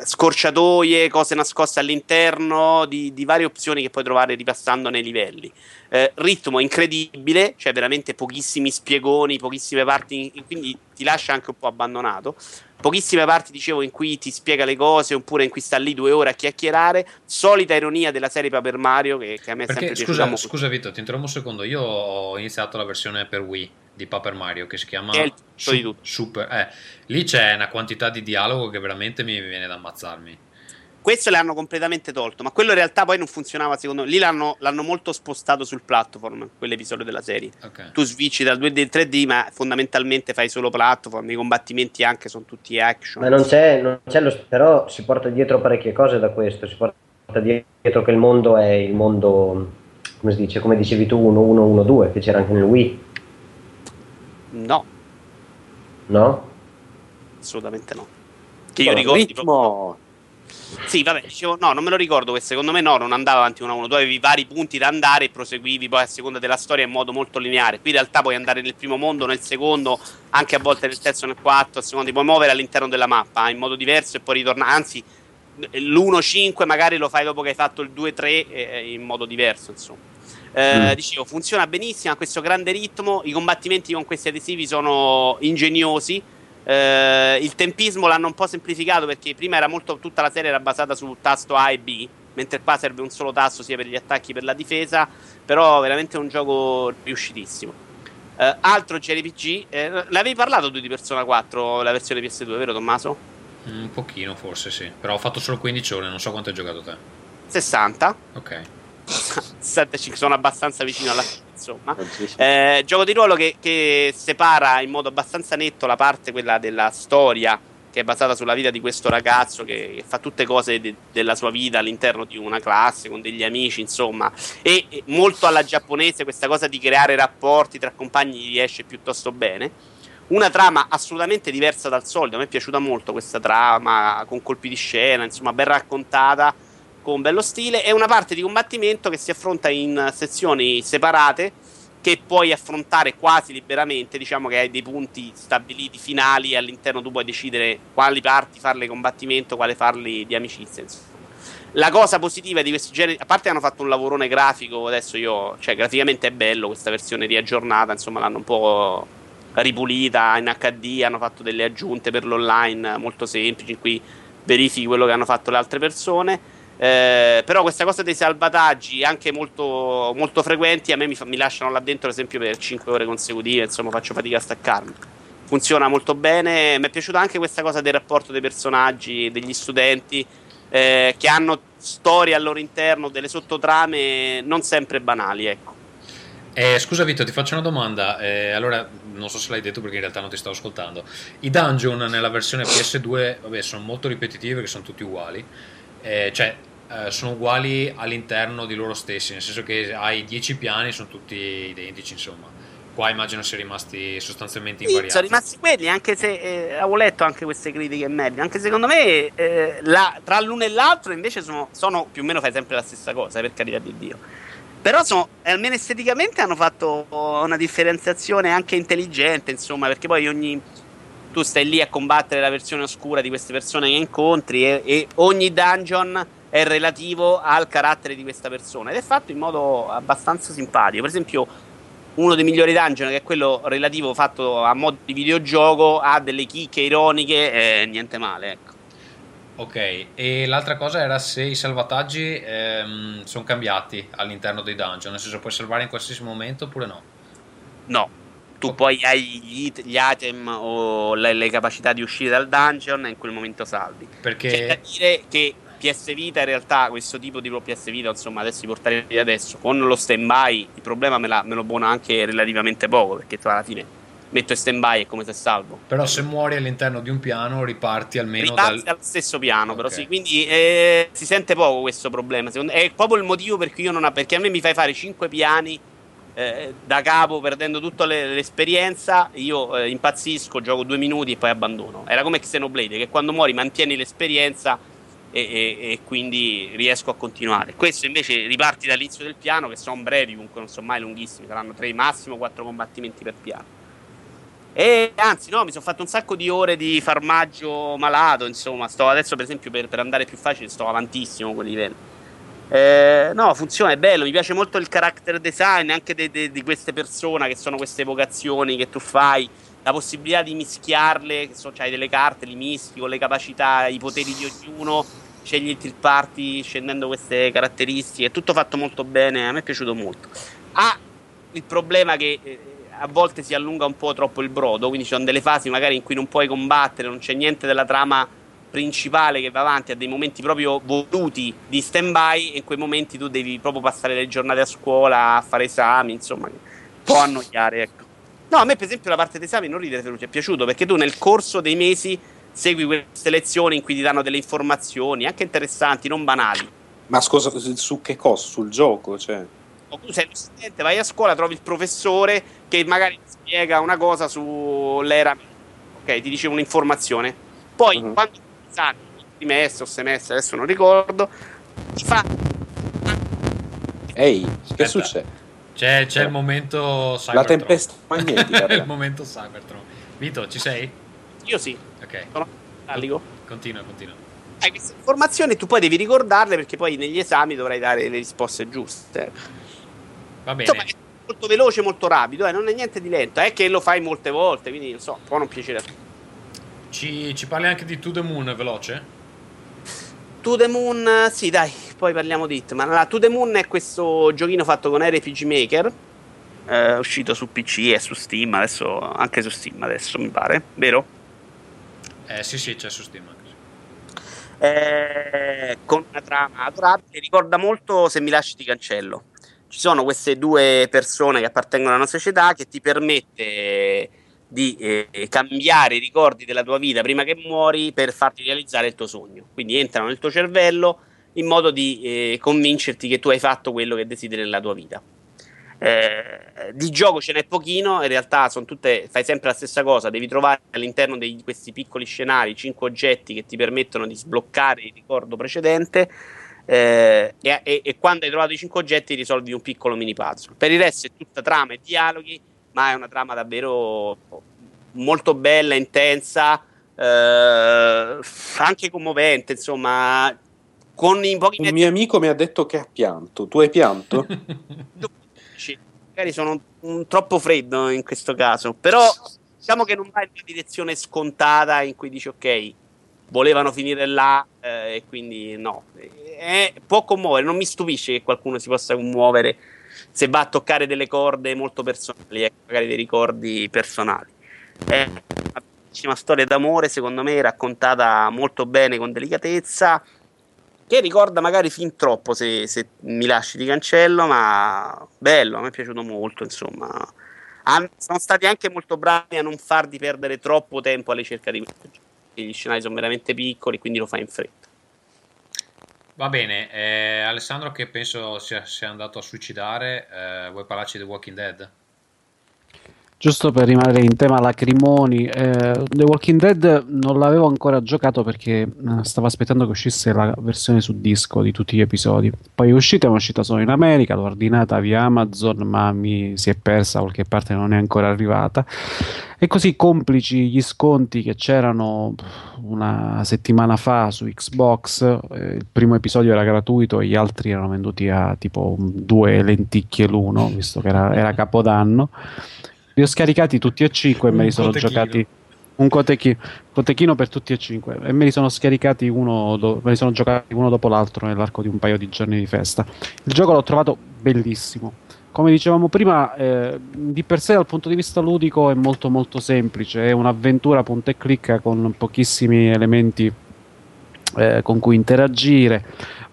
scorciatoie, cose nascoste all'interno, di, di varie opzioni che puoi trovare ripassando nei livelli. Eh, ritmo incredibile, cioè veramente pochissimi spiegoni, pochissime parti, in- quindi ti lascia anche un po' abbandonato. Pochissime parti, dicevo, in cui ti spiega le cose, oppure in cui sta lì due ore a chiacchierare. Solita ironia della serie Paper Mario, che, che a me è Perché, sempre piaciuta scusa, molto. scusa Vito, ti interrompo un secondo. Io ho iniziato la versione per Wii di Paper Mario che si chiama Che è il tutto di tutto. Super. Eh, lì c'è una quantità di dialogo che veramente mi viene da ammazzarmi. Questo l'hanno completamente tolto, ma quello in realtà poi non funzionava secondo me. Lì l'hanno, l'hanno molto spostato sul platform, quell'episodio della serie. Ok. Tu switchi dal 2D al 3D, ma fondamentalmente fai solo platform. I combattimenti anche sono tutti action. Ma non c'è, non c'è lo, però si porta dietro parecchie cose da questo. Si porta dietro che il mondo è il mondo, come si dice, come dicevi tu, 1-1-1-2, che c'era anche nel Wii, No, no? assolutamente no. Che io ricordo. ritmo. Sì, vabbè, dicevo, no, non me lo ricordo. Che secondo me no, non andava avanti uno a uno. Tu avevi vari punti da andare e proseguivi poi a seconda della storia in modo molto lineare. Qui in realtà puoi andare nel primo mondo, nel secondo, anche a volte nel terzo, nel quarto, a seconda ti puoi muovere all'interno della mappa eh, in modo diverso e poi ritornare. Anzi, l'1-5 magari lo fai dopo che hai fatto il 2-3 eh, in modo diverso, insomma. Eh, Mm. Dicevo, funziona benissimo, ha questo grande ritmo. I combattimenti con questi adesivi sono ingegnosi. Eh, il tempismo l'hanno un po' semplificato perché prima era molto tutta la serie era basata su tasto A e B, mentre qua serve un solo tasto sia per gli attacchi che per la difesa. Però veramente è un gioco riuscitissimo. Eh, altro JRPG, eh, l'avevi parlato tu di Persona 4, la versione PS2, vero Tommaso? Un pochino forse sì, però ho fatto solo 15 ore, non so quanto hai giocato te. 60. Ok. 75 sono abbastanza vicino alla fine, insomma. Eh, gioco di ruolo che, che separa in modo abbastanza netto la parte quella della storia che è basata sulla vita di questo ragazzo che, che fa tutte cose de- della sua vita all'interno di una classe con degli amici, insomma, e, e molto alla giapponese questa cosa di creare rapporti tra compagni riesce piuttosto bene. Una trama assolutamente diversa dal solito, a me è piaciuta molto questa trama con colpi di scena, insomma, ben raccontata con bello stile e una parte di combattimento che si affronta in sezioni separate che puoi affrontare quasi liberamente, diciamo che hai dei punti stabiliti finali e all'interno tu puoi decidere quali parti farle combattimento, quale farli di amicizia, insomma. La cosa positiva di questi generi, a parte hanno fatto un lavorone grafico, adesso io, cioè graficamente è bello questa versione riaggiornata, insomma l'hanno un po' ripulita in HD, hanno fatto delle aggiunte per l'online molto semplici, in cui verifichi quello che hanno fatto le altre persone. Eh, però questa cosa dei salvataggi anche molto, molto frequenti a me mi, fa- mi lasciano là dentro ad esempio per 5 ore consecutive insomma faccio fatica a staccarmi funziona molto bene mi è piaciuta anche questa cosa del rapporto dei personaggi degli studenti eh, che hanno storie al loro interno delle sottotrame non sempre banali ecco Eh, scusa Vito, ti faccio una domanda. Eh, allora, non so se l'hai detto perché in realtà non ti stavo ascoltando. I dungeon nella versione PS2, vabbè, sono molto ripetitivi perché sono tutti uguali. Eh, cioè, eh, sono uguali all'interno di loro stessi, nel senso che hai 10 piani, sono tutti identici, insomma. Qua immagino siano rimasti sostanzialmente Sì, invariati. sono rimasti quelli, anche se eh, avevo letto anche queste critiche medie. Anche secondo me, eh, la- tra l'uno e l'altro, invece, sono, sono più o meno fai sempre la stessa cosa, eh, per carità di Dio. Però sono, eh, almeno esteticamente hanno fatto una differenziazione anche intelligente, insomma, perché poi ogni. Tu stai lì a combattere la versione oscura di queste persone che incontri e, e ogni dungeon è relativo al carattere di questa persona ed è fatto in modo abbastanza simpatico. Per esempio, uno dei migliori dungeon, che è quello relativo fatto a mod di videogioco, ha delle chicche ironiche e niente male, ecco. Ok, e l'altra cosa era se i salvataggi sono cambiati all'interno dei dungeon, nel senso puoi salvare in qualsiasi momento oppure no? No, tu poi hai gli, gli item o le, le capacità di uscire dal dungeon e in quel momento salvi. C'è da Perché dire che PS Vita in realtà questo tipo di PS Vita, insomma, adesso i portatili adesso con lo stand by, il problema me, la- me lo buona anche relativamente poco, perché alla fine metto in stand by è come se salvo. però se muori all'interno di un piano riparti almeno Riparti dal... al stesso piano, però Ok. sì, quindi eh, si sente poco questo problema. Secondo, è proprio il motivo per cui io non ho. Perché a me mi fai fare 5 piani eh, da capo, perdendo tutta le- l'esperienza. Io eh, impazzisco, gioco due minuti e poi abbandono. Era come Xenoblade, che quando muori mantieni l'esperienza e, e- e quindi riesco a continuare. Questo invece riparti dall'inizio del piano, che sono brevi, comunque non sono mai lunghissimi, saranno 3 massimo 4 combattimenti per piano. E anzi, no, mi sono fatto un sacco di ore di farmaggio malato. Insomma, sto adesso, per esempio, per, per andare più facile, sto avantissimo con quei livelli. Eh, no, funziona, è bello. Mi piace molto il character design anche de- de- di queste persone che sono queste evocazioni che tu fai. La possibilità di mischiarle, che so, c'hai delle carte, li mischi con le capacità, i poteri di ognuno. Scegli il tier party scendendo queste caratteristiche. È tutto fatto molto bene. A me è piaciuto molto. Ha il problema che eh, a volte si allunga un po' troppo il brodo, quindi ci sono delle fasi magari in cui non puoi combattere, non c'è niente della trama principale che va avanti a dei momenti proprio voluti di stand by e in quei momenti tu devi proprio passare le giornate a scuola a fare esami, insomma, può annoiare, ecco. No, a me per esempio la parte d'esami non ridere Ferruccio è piaciuto perché tu nel corso dei mesi segui queste lezioni in cui ti danno delle informazioni anche interessanti, non banali. Ma scusa, su- che cosa? Sul gioco? Cioè. O tu sei uno studente, vai a scuola, trovi il professore che magari ti spiega una cosa sull'era. Ok, ti dice un'informazione. Poi, Mhm. quando esami, trimestre o semestre, adesso non ricordo, ti fa. Ehi, che Aspetta. succede? C'è, c'è Eh. il momento La Cybertron. tempesta magnetica. il momento Cybertron. Vito, ci sei? Io sì, Ok, sono metallico. continua, continua. Hai queste informazioni, tu poi devi ricordarle perché poi negli esami dovrai dare le risposte giuste. Va bene. Insomma, è molto veloce, molto rapido, eh, non è niente di lento. È che lo fai molte volte, quindi non so, può non piacere a tutti. Ci, ci parli anche di To The Moon veloce? To the Moon, sì, dai, poi parliamo di Hitman. Allora, To the Moon è questo giochino fatto con RPG Maker. eh, uscito su PC e su Steam, adesso anche su Steam adesso mi pare, vero? Eh sì, sì, c'è su Steam anche. Eh, con una trama adorabile, ricorda molto Se mi lasci ti cancello. Ci sono queste due persone che appartengono alla nostra società che ti permette di eh, cambiare i ricordi della tua vita prima che muori per farti realizzare il tuo sogno. Quindi entrano nel tuo cervello in modo di eh, convincerti che tu hai fatto quello che desideri nella tua vita. Eh, di gioco ce n'è pochino, in realtà sono tutte, fai sempre la stessa cosa, devi trovare all'interno di questi piccoli scenari 5 oggetti che ti permettono di sbloccare il ricordo precedente. eh, e, e- e quando hai trovato i cinque oggetti risolvi un piccolo mini puzzle. Per il resto è tutta trama e dialoghi, ma è una trama davvero molto bella, intensa, eh, anche commovente, insomma, con i pochi Un mio amico mi ha detto che ha pianto. Tu hai pianto? Magari sono un troppo freddo in questo caso, però diciamo che non va in una direzione scontata in cui dici ok, volevano finire là eh, e quindi no. Eh, può commuovere, non mi stupisce che qualcuno si possa commuovere se va a toccare delle corde molto personali, ecco, magari dei ricordi personali. È una bellissima storia d'amore, secondo me, raccontata molto bene, con delicatezza, che ricorda magari fin troppo se, se mi lasci di cancello, ma bello, a me è piaciuto molto, insomma. Han- sono stati anche molto bravi a non farti perdere troppo tempo alla ricerca di messaggi. Gli scenari sono veramente piccoli, quindi lo fai in fretta. Va bene, eh, Alessandro che penso sia, sia andato a suicidare, eh, vuoi parlarci di Walking Dead? Giusto per rimanere in tema lacrimoni, eh, The Walking Dead non l'avevo ancora giocato perché eh, stavo aspettando che uscisse la versione su disco di tutti gli episodi. Poi è uscita, è uscita solo in America, l'ho ordinata via Amazon, ma mi si è persa qualche parte, non è ancora arrivata. E così complici gli sconti che c'erano una settimana fa su Xbox, eh, il primo episodio era gratuito e gli altri erano venduti a tipo due lenticchie l'uno, visto che era, era capodanno. Li ho scaricati tutti e cinque e me li sono cotechino. giocati. Un cotechi- cotechino per tutti e cinque e me li sono scaricati uno, do- me li sono giocati uno dopo l'altro nell'arco di un paio di giorni di festa. Il gioco l'ho trovato bellissimo. Come dicevamo prima, eh, di per sé dal punto di vista ludico è molto molto semplice, è un'avventura punta e clicca con pochissimi elementi eh, con cui interagire,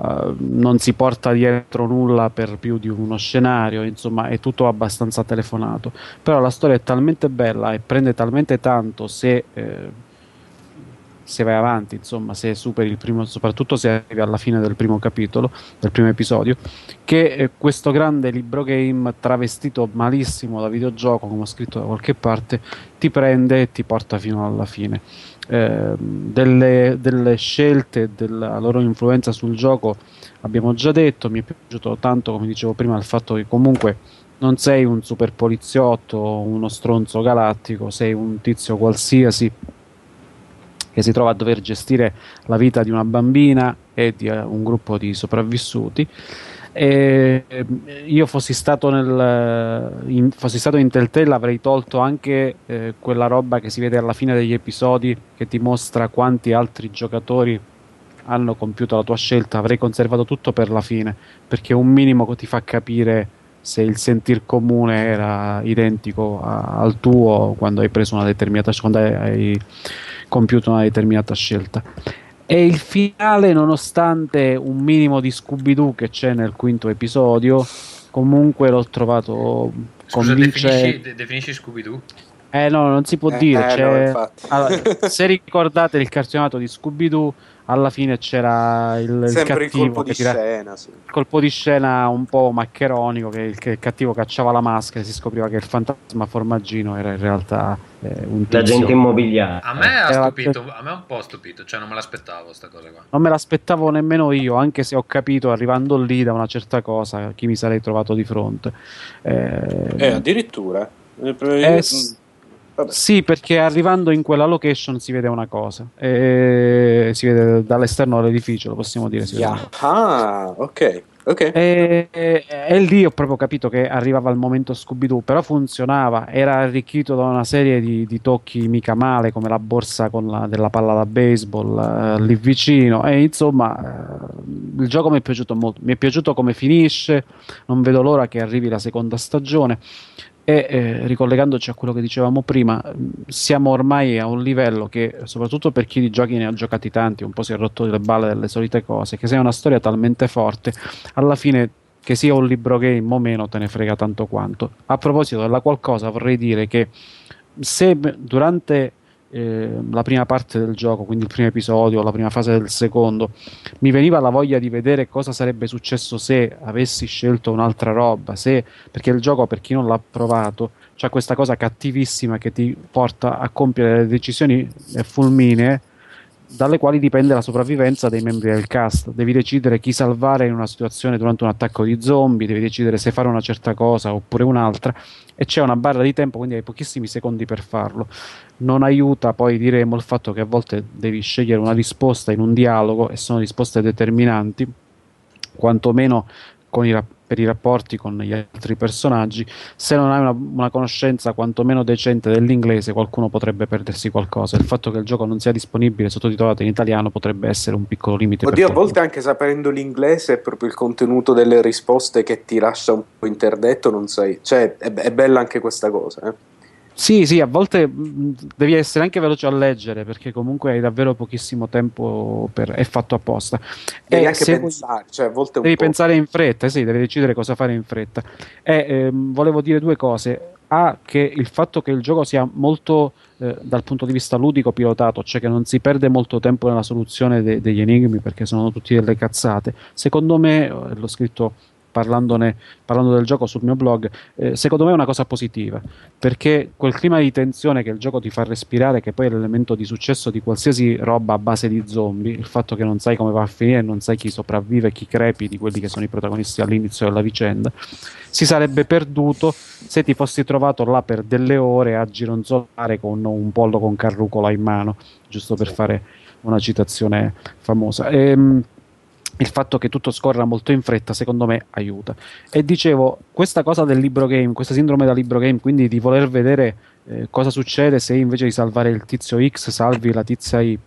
eh, non si porta dietro nulla per più di uno scenario, insomma è tutto abbastanza telefonato. Però la storia è talmente bella e prende talmente tanto se, eh, se vai avanti, insomma, se superi il primo, soprattutto se arrivi alla fine del primo capitolo, del primo episodio, che eh, questo grande libro game travestito malissimo da videogioco, come ho scritto da qualche parte, ti prende e ti porta fino alla fine. Eh, delle, delle scelte, della loro influenza sul gioco abbiamo già detto, mi è piaciuto tanto, come dicevo prima, il fatto che comunque non sei un super poliziotto, uno stronzo galattico, sei un tizio qualsiasi che si trova a dover gestire la vita di una bambina e di eh, un gruppo di sopravvissuti. E io fossi stato nel in, fossi stato in Telltale avrei tolto anche eh, quella roba che si vede alla fine degli episodi che ti mostra quanti altri giocatori hanno compiuto la tua scelta. Avrei conservato tutto per la fine perché un minimo ti fa capire se il sentir comune era identico a- al tuo quando hai preso una determinata quando hai- hai compiuto una determinata scelta e il finale, nonostante un minimo di Scooby-Doo che c'è nel quinto episodio, comunque l'ho trovato Scusa, convincente. definisci, de- definisci Scooby-Doo? Eh no, non si può Eh, dire. eh, c'è- no. Allora, se ricordate il cartonato di Scooby-Doo, alla fine c'era il, il Sempre il cattivo colpo che di tira- scena. Sì. colpo di scena un po' maccheronico che il, che il cattivo cacciava la maschera e si scopriva che il fantasma formaggino era in realtà eh, un tizio. L'agente immobiliare. A me ha stupito, a me un po' stupito, cioè non me l'aspettavo sta cosa qua. Non me l'aspettavo nemmeno io, anche se ho capito arrivando lì da una certa cosa chi mi sarei trovato di fronte. Eh, Eh, addirittura. Eh, Eh, vabbè. Sì, perché arrivando in quella location si vede una cosa, e si vede dall'esterno dell'edificio, lo possiamo dire. Yeah. Ah, ok. Ok. E, e- e lì ho proprio capito che arrivava il momento Scooby-Doo, però funzionava, era arricchito da una serie di, di tocchi mica male, come la borsa con la- della palla da baseball eh, lì vicino, e insomma eh, il gioco mi è piaciuto molto, mi è piaciuto come finisce, non vedo l'ora che arrivi la seconda stagione. E eh, ricollegandoci a quello che dicevamo prima, siamo ormai a un livello che, soprattutto per chi di giochi ne ha giocati tanti, un po' si è rotto le balle delle solite cose, che è una storia talmente forte, alla fine che sia un libro game o meno te ne frega tanto quanto. A proposito della qualcosa, vorrei dire che se durante eh, la prima parte del gioco, quindi il primo episodio, la prima fase del secondo, mi veniva la voglia di vedere cosa sarebbe successo se avessi scelto un'altra roba, se, perché il gioco, per chi non l'ha provato, c'ha questa cosa cattivissima che ti porta a compiere delle decisioni fulminee dalle quali dipende la sopravvivenza dei membri del cast. Devi decidere chi salvare in una situazione durante un attacco di zombie, devi decidere se fare una certa cosa oppure un'altra e c'è una barra di tempo, quindi hai pochissimi secondi per farlo. Non aiuta, poi diremo il fatto che a volte devi scegliere una risposta in un dialogo e sono risposte determinanti, quantomeno i per i rapporti con gli altri personaggi, se non hai una, una, conoscenza quantomeno decente dell'inglese, qualcuno potrebbe perdersi qualcosa. Il fatto che il gioco non sia disponibile sottotitolato in italiano potrebbe essere un piccolo limite. Oddio, a volte anche sapendo l'inglese è proprio il contenuto delle risposte che ti lascia un po' interdetto, non sai. Cioè, è, è bella anche questa cosa, eh. Sì, sì, a volte devi essere anche veloce a leggere perché comunque hai davvero pochissimo tempo per... è fatto apposta. Devi e anche pensare, cioè a volte devi po'... pensare in fretta, sì, devi decidere cosa fare in fretta. E ehm, volevo dire due cose. A, che il fatto che il gioco sia molto eh, dal punto di vista ludico pilotato, cioè che non si perde molto tempo nella soluzione de- degli enigmi perché sono tutti delle cazzate. Secondo me, eh, l'ho scritto parlando del gioco sul mio blog, eh, secondo me è una cosa positiva, perché quel clima di tensione che il gioco ti fa respirare, che poi è l'elemento di successo di qualsiasi roba a base di zombie, il fatto che non sai come va a finire, non sai chi sopravvive, chi crepi di quelli che sono i protagonisti all'inizio della vicenda, si sarebbe perduto se ti fossi trovato là per delle ore a gironzolare con un pollo con carrucola in mano, giusto per fare una citazione famosa. Ehm, il fatto che tutto scorra molto in fretta, secondo me, aiuta. E dicevo, questa cosa del libro game, questa sindrome da libro game, quindi di voler vedere eh, cosa succede se invece di salvare il tizio X salvi la tizia Y,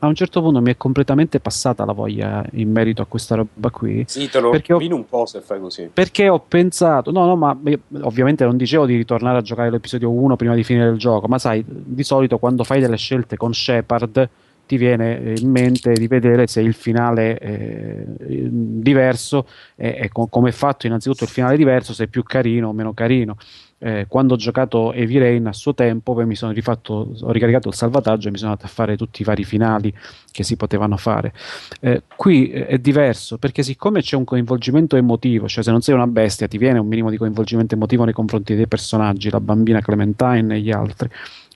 a un certo punto mi è completamente passata la voglia in merito a questa roba qui. Sì, te lo perché ho, un po' se fai così. Perché ho pensato, no, no, ma ovviamente non dicevo di ritornare a giocare l'episodio 1 prima di finire il gioco, ma sai, di solito quando fai delle scelte con Shepard ti viene in mente di vedere se il finale è diverso e, e come è fatto innanzitutto il finale diverso, se è più carino o meno carino. Eh, quando ho giocato Heavy Rain a suo tempo, poi mi sono rifatto, ho ricaricato il salvataggio e mi sono andato a fare tutti i vari finali che si potevano fare. Eh, qui è diverso perché, siccome c'è un coinvolgimento emotivo, cioè se non sei una bestia, ti viene un minimo di coinvolgimento emotivo nei confronti dei personaggi, la bambina Clementine e gli altri.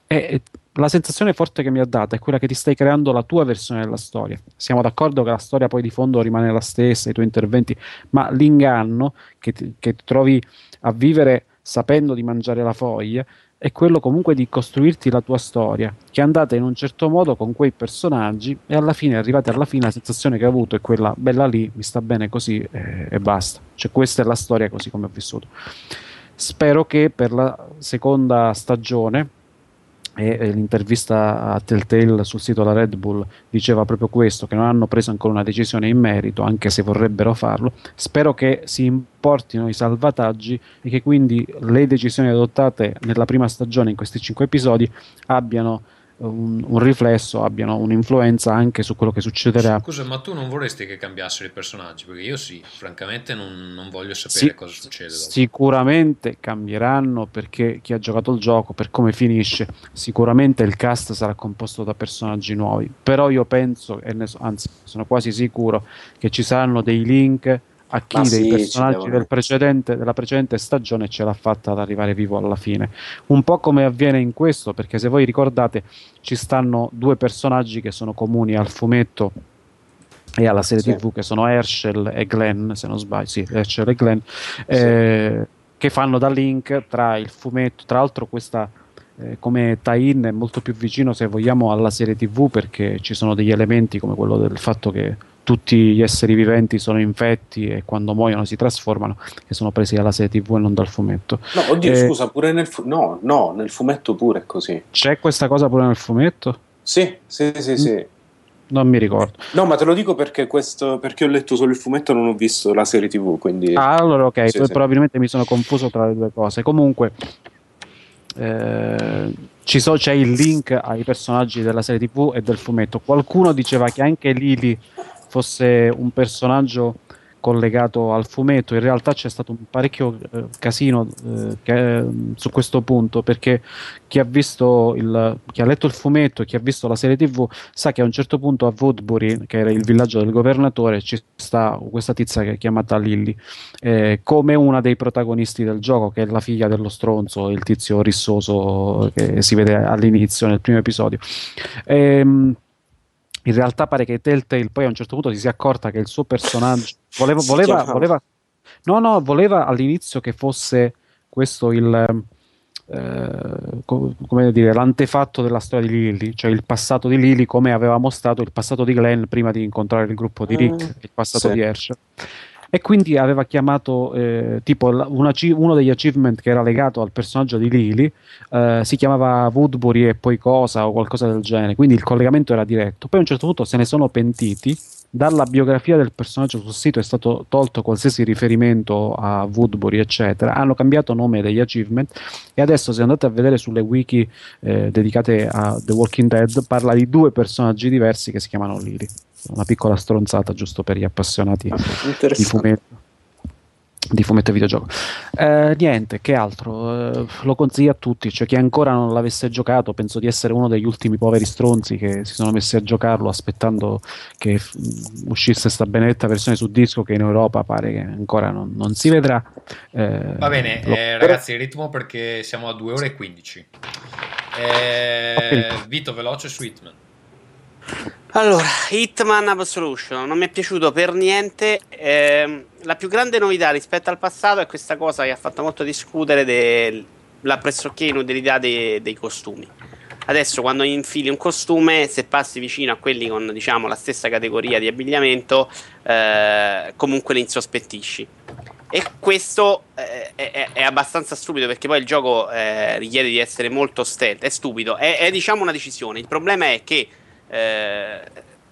E, la sensazione forte che mi ha dato è quella che ti stai creando la tua versione della storia. Siamo d'accordo che la storia poi di fondo rimane la stessa, i tuoi interventi, ma l'inganno che ti, che ti trovi a vivere sapendo di mangiare la foglia è quello comunque di costruirti la tua storia, che andate in un certo modo con quei personaggi e alla fine, arrivate alla fine, la sensazione che ho avuto è quella bella lì, mi sta bene così e, e basta. Cioè questa è la storia così come ho vissuto. Spero che per la seconda stagione e l'intervista a Telltale sul sito della Red Bull diceva proprio questo, che non hanno preso ancora una decisione in merito, anche se vorrebbero farlo. Spero che si importino i salvataggi e che quindi le decisioni adottate nella prima stagione in questi cinque episodi abbiano un, un, riflesso, abbiano un'influenza anche su quello che succederà. Scusa, ma tu non vorresti che cambiassero i personaggi? Perché io sì, francamente non, non voglio sapere sì, cosa succede. Dopo. Sicuramente cambieranno perché chi ha giocato il gioco, per come finisce, sicuramente il cast sarà composto da personaggi nuovi. Però io penso, e ne so, anzi sono quasi sicuro, che ci saranno dei link a chi dei sì, personaggi del precedente, della precedente stagione ce l'ha fatta ad arrivare vivo alla fine. Un po' come avviene in questo, perché se voi ricordate ci stanno due personaggi che sono comuni al fumetto e alla serie sì. tv che sono Herschel e Glenn, se non sbaglio, sì, Herschel e Glenn, sì. eh, che fanno da link tra il fumetto, tra l'altro questa eh, come tie-in è molto più vicino se vogliamo alla serie tv perché ci sono degli elementi come quello del fatto che tutti gli esseri viventi sono infetti e quando muoiono si trasformano, che sono presi dalla serie TV e non dal fumetto. No, oddio, eh, scusa, pure nel, fu- no, no, nel fumetto pure è così. C'è questa cosa pure nel fumetto? Sì, sì, sì, sì. Non mi ricordo. No, ma te lo dico perché, questo, perché ho letto solo il fumetto e non ho visto la serie TV. Quindi... Ah, allora ok, sì, sì. probabilmente mi sono confuso tra le due cose. Comunque, eh, so, c'è il link ai personaggi della serie TV e del fumetto. Qualcuno diceva che anche Lily fosse un personaggio collegato al fumetto. In realtà c'è stato un parecchio eh, casino eh, che, mm, su questo punto perché chi ha, visto il, chi ha letto il fumetto chi ha visto la serie TV sa che a un certo punto a Woodbury, che era il villaggio del governatore, ci sta questa tizia che è chiamata Lily eh, come una dei protagonisti del gioco, che è la figlia dello stronzo, il tizio rissoso che si vede all'inizio nel primo episodio. Ehm in realtà pare che Telltale poi a un certo punto si sia accorta che il suo personaggio voleva, voleva, voleva no no voleva all'inizio che fosse questo il eh, co- come dire l'antefatto della storia di Lily cioè il passato di Lily come aveva mostrato il passato di Glenn prima di incontrare il gruppo di Rick Mm, il passato sì. di Herschel e quindi aveva chiamato eh, tipo ci- uno degli achievement che era legato al personaggio di Lily eh, si chiamava Woodbury e poi cosa o qualcosa del genere quindi il collegamento era diretto. Poi a un certo punto se ne sono pentiti dalla biografia del personaggio sul sito è stato tolto qualsiasi riferimento a Woodbury eccetera. Hanno cambiato nome degli achievement e adesso se andate a vedere sulle wiki eh, dedicate a The Walking Dead parla di due personaggi diversi che si chiamano Lily. Una piccola stronzata giusto per gli appassionati di Interessante. Di fumetto e videogioco Eh, niente che altro Eh, lo consiglio a tutti cioè chi ancora non l'avesse giocato penso di essere uno degli ultimi poveri stronzi che si sono messi a giocarlo aspettando che f- uscisse sta benedetta versione su disco che in Europa pare che ancora non, non si vedrà Eh, Va bene, lo- eh, ragazzi, ritmo perché siamo a 2 ore e 15. Eh, Vito, veloce su Hitman. Allora, Hitman Absolution non mi è piaciuto per niente. Ehm, la più grande novità rispetto al passato è questa cosa che ha fatto molto discutere della pressoché inutilità dei, dei costumi. Adesso, quando infili un costume, se passi vicino a quelli con diciamo la stessa categoria di abbigliamento, eh, comunque li insospettisci. E questo eh, è, è- è abbastanza stupido perché poi il gioco eh, richiede di essere molto stealth. È stupido, è, è, diciamo una decisione. Il problema è che eh,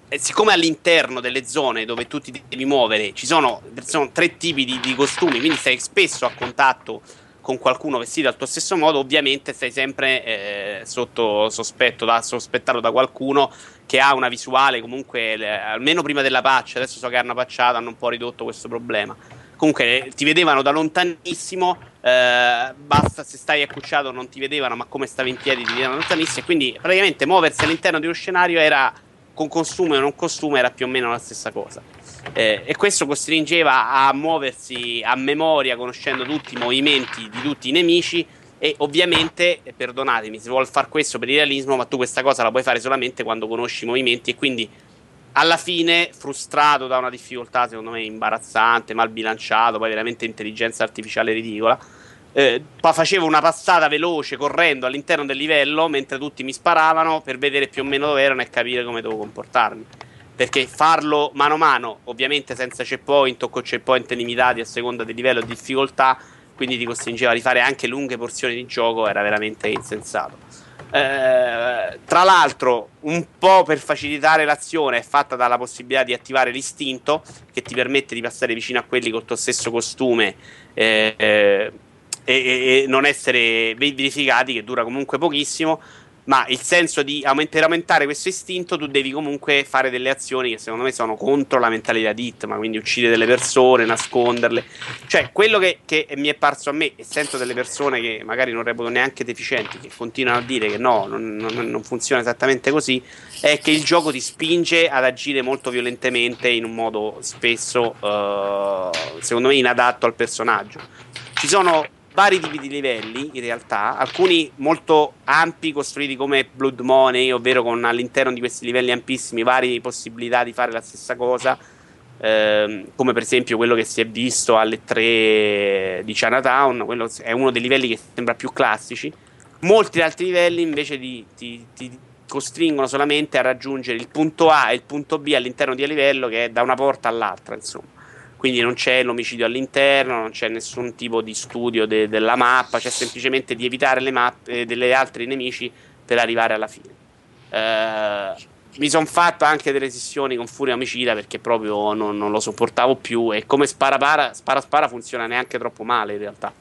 e siccome all'interno delle zone dove tu ti devi muovere ci sono, sono tre tipi di, di costumi, quindi sei spesso a contatto con qualcuno vestito al tuo stesso modo, ovviamente sei sempre eh, sotto sospetto, da, sospettato da qualcuno che ha una visuale comunque, eh, almeno prima della patch, adesso so che hanno patchato, hanno un po' ridotto questo problema. Comunque eh, ti vedevano da lontanissimo, eh, basta se stai accucciato non ti vedevano, ma come stavi in piedi ti vedevano da lontanissimo, e quindi praticamente muoversi all'interno di uno scenario era con costume o non costume era più o meno la stessa cosa. Eh, e questo costringeva a muoversi a memoria, conoscendo tutti i movimenti di tutti i nemici. E ovviamente, perdonatemi, si vuole fare questo per il realismo, ma tu questa cosa la puoi fare solamente quando conosci i movimenti. E quindi, alla fine, frustrato da una difficoltà, secondo me, imbarazzante, mal bilanciato, poi veramente intelligenza artificiale ridicola. Eh, facevo una passata veloce correndo all'interno del livello mentre tutti mi sparavano per vedere più o meno dove erano e capire come dovevo comportarmi. Perché farlo mano a mano, ovviamente senza checkpoint o con checkpoint limitati a seconda del livello di difficoltà, quindi ti costringeva a rifare anche lunghe porzioni di gioco, era veramente insensato. Eh, tra l'altro, un po' per facilitare l'azione, è fatta dalla possibilità di attivare l'istinto che ti permette di passare vicino a quelli col tuo stesso costume eh, eh, e, e- non essere verificati, che dura comunque pochissimo. Ma il senso di aument- per aumentare questo istinto, tu devi comunque fare delle azioni che secondo me sono contro la mentalità di Hitman, quindi uccidere delle persone, nasconderle. Cioè, quello che, che mi è parso a me, e sento delle persone che magari non reputo neanche deficienti, che continuano a dire che no, non, non- non funziona esattamente così, è che il gioco ti spinge ad agire molto violentemente in un modo spesso, eh, secondo me, inadatto al personaggio. Ci sono vari tipi di livelli in realtà, alcuni molto ampi, costruiti come Blood Money, ovvero con all'interno di questi livelli ampissimi varie possibilità di fare la stessa cosa, ehm, come per esempio quello che si è visto alle 3 di Chinatown, quello è uno dei livelli che sembra più classici. Molti altri livelli invece ti, ti- ti costringono solamente a raggiungere il punto A e il punto B all'interno di un livello che è da una porta all'altra, insomma quindi non c'è l'omicidio all'interno, non c'è nessun tipo di studio de- della mappa, c'è semplicemente di evitare le mappe degli altri nemici per arrivare alla fine. Eh, mi sono fatto anche delle sessioni con Furia Omicida perché proprio non, non lo sopportavo più e come spara para, spara spara funziona neanche troppo male in realtà.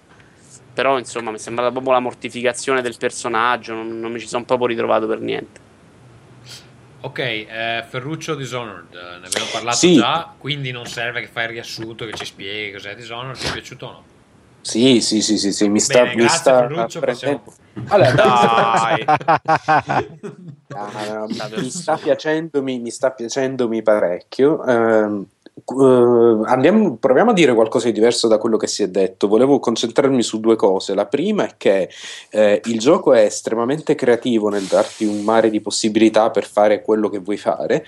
Però insomma mi è sembrata proprio la mortificazione del personaggio, non, non mi ci sono proprio ritrovato per niente. Ok, eh, Ferruccio Dishonored, eh, ne abbiamo parlato Sì. già, quindi non serve che fai il riassunto, che ci spieghi cos'è Dishonored, ti è piaciuto o no? Sì, sì, sì, sì, sì, mi sta, Bene, mi sta Ferruccio, prendendo- Allora, Dai. Ah, mi, sta piacendomi, mi sta piacendomi parecchio. Ehm, eh, andiamo, proviamo a dire qualcosa di diverso da quello che si è detto. Volevo concentrarmi su due cose. La prima è che eh, il gioco è estremamente creativo nel darti un mare di possibilità per fare quello che vuoi fare.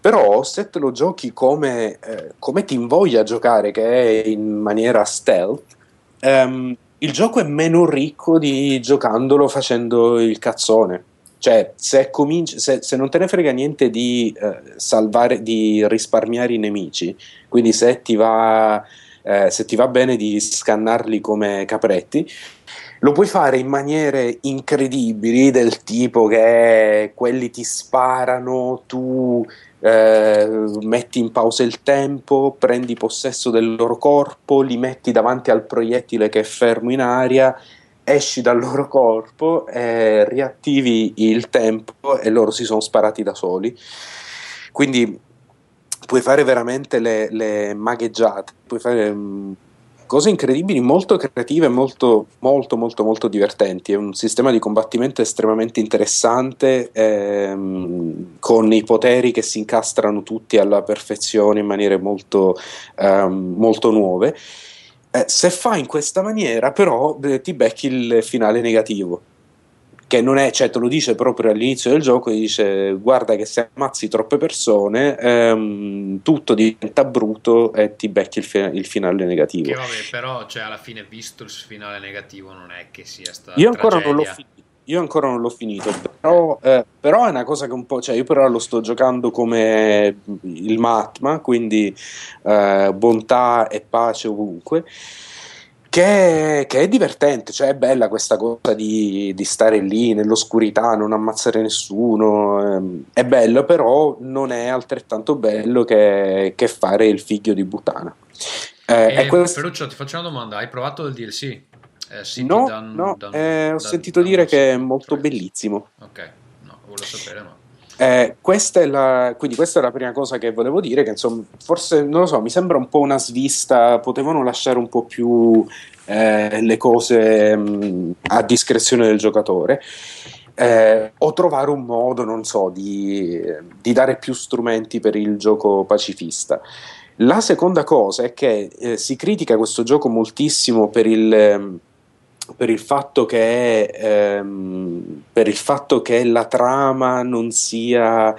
Però se te lo giochi come, eh, come ti invoglia a giocare, che è in maniera stealth, ehm, il gioco è meno ricco di giocandolo facendo il cazzone. Cioè, se, cominci, se, se non te ne frega niente di eh, salvare, di risparmiare i nemici, quindi se ti va, eh, se ti va bene di scannarli come capretti, lo puoi fare in maniere incredibili, del tipo che quelli ti sparano, tu eh, metti in pausa il tempo, prendi possesso del loro corpo, li metti davanti al proiettile che è fermo in aria, esci dal loro corpo, eh, riattivi il tempo e loro si sono sparati da soli. Quindi puoi fare veramente le, le magheggiate, puoi fare mh, cose incredibili, molto creative, molto, molto, molto, molto divertenti. È un sistema di combattimento estremamente interessante, ehm, con i poteri che si incastrano tutti alla perfezione in maniere molto, ehm, molto nuove. Eh, se fa in questa maniera, però, eh, ti becchi il finale negativo che non è, cioè te lo dice proprio all'inizio del gioco, dice guarda che se ammazzi troppe persone ehm, tutto diventa brutto e ti becchi il, fi- il finale negativo. Che vabbè, però cioè, alla fine visto il finale negativo non è che sia stato... Io ancora non l'ho finito. Io ancora non l'ho finito, però, eh, però, è una cosa che un po'. Cioè, io però lo sto giocando come il Matma, quindi eh, bontà e pace ovunque. Che, che, è divertente, cioè è bella questa cosa di, di, stare lì nell'oscurità, non ammazzare nessuno, ehm, è bello, però non è altrettanto bello che, che fare il figlio di Butana. Eh, eh, questo... Ferruccio, ti faccio una domanda: hai provato il DLC? Eh, no, dan, no dan, eh, ho dan, sentito dire che è molto bellissimo. Ok, no, volevo sapere, ma. Eh, questa, è la, quindi questa è la prima cosa che volevo dire, che insomma, forse, non lo so, mi sembra un po' una svista, potevano lasciare un po' più eh, le cose mh, a discrezione del giocatore. Eh, o trovare un modo, non so, di, di, dare più strumenti per il gioco pacifista. La seconda cosa è che eh, si critica questo gioco moltissimo per il, per il fatto che, ehm, per il fatto che la trama non sia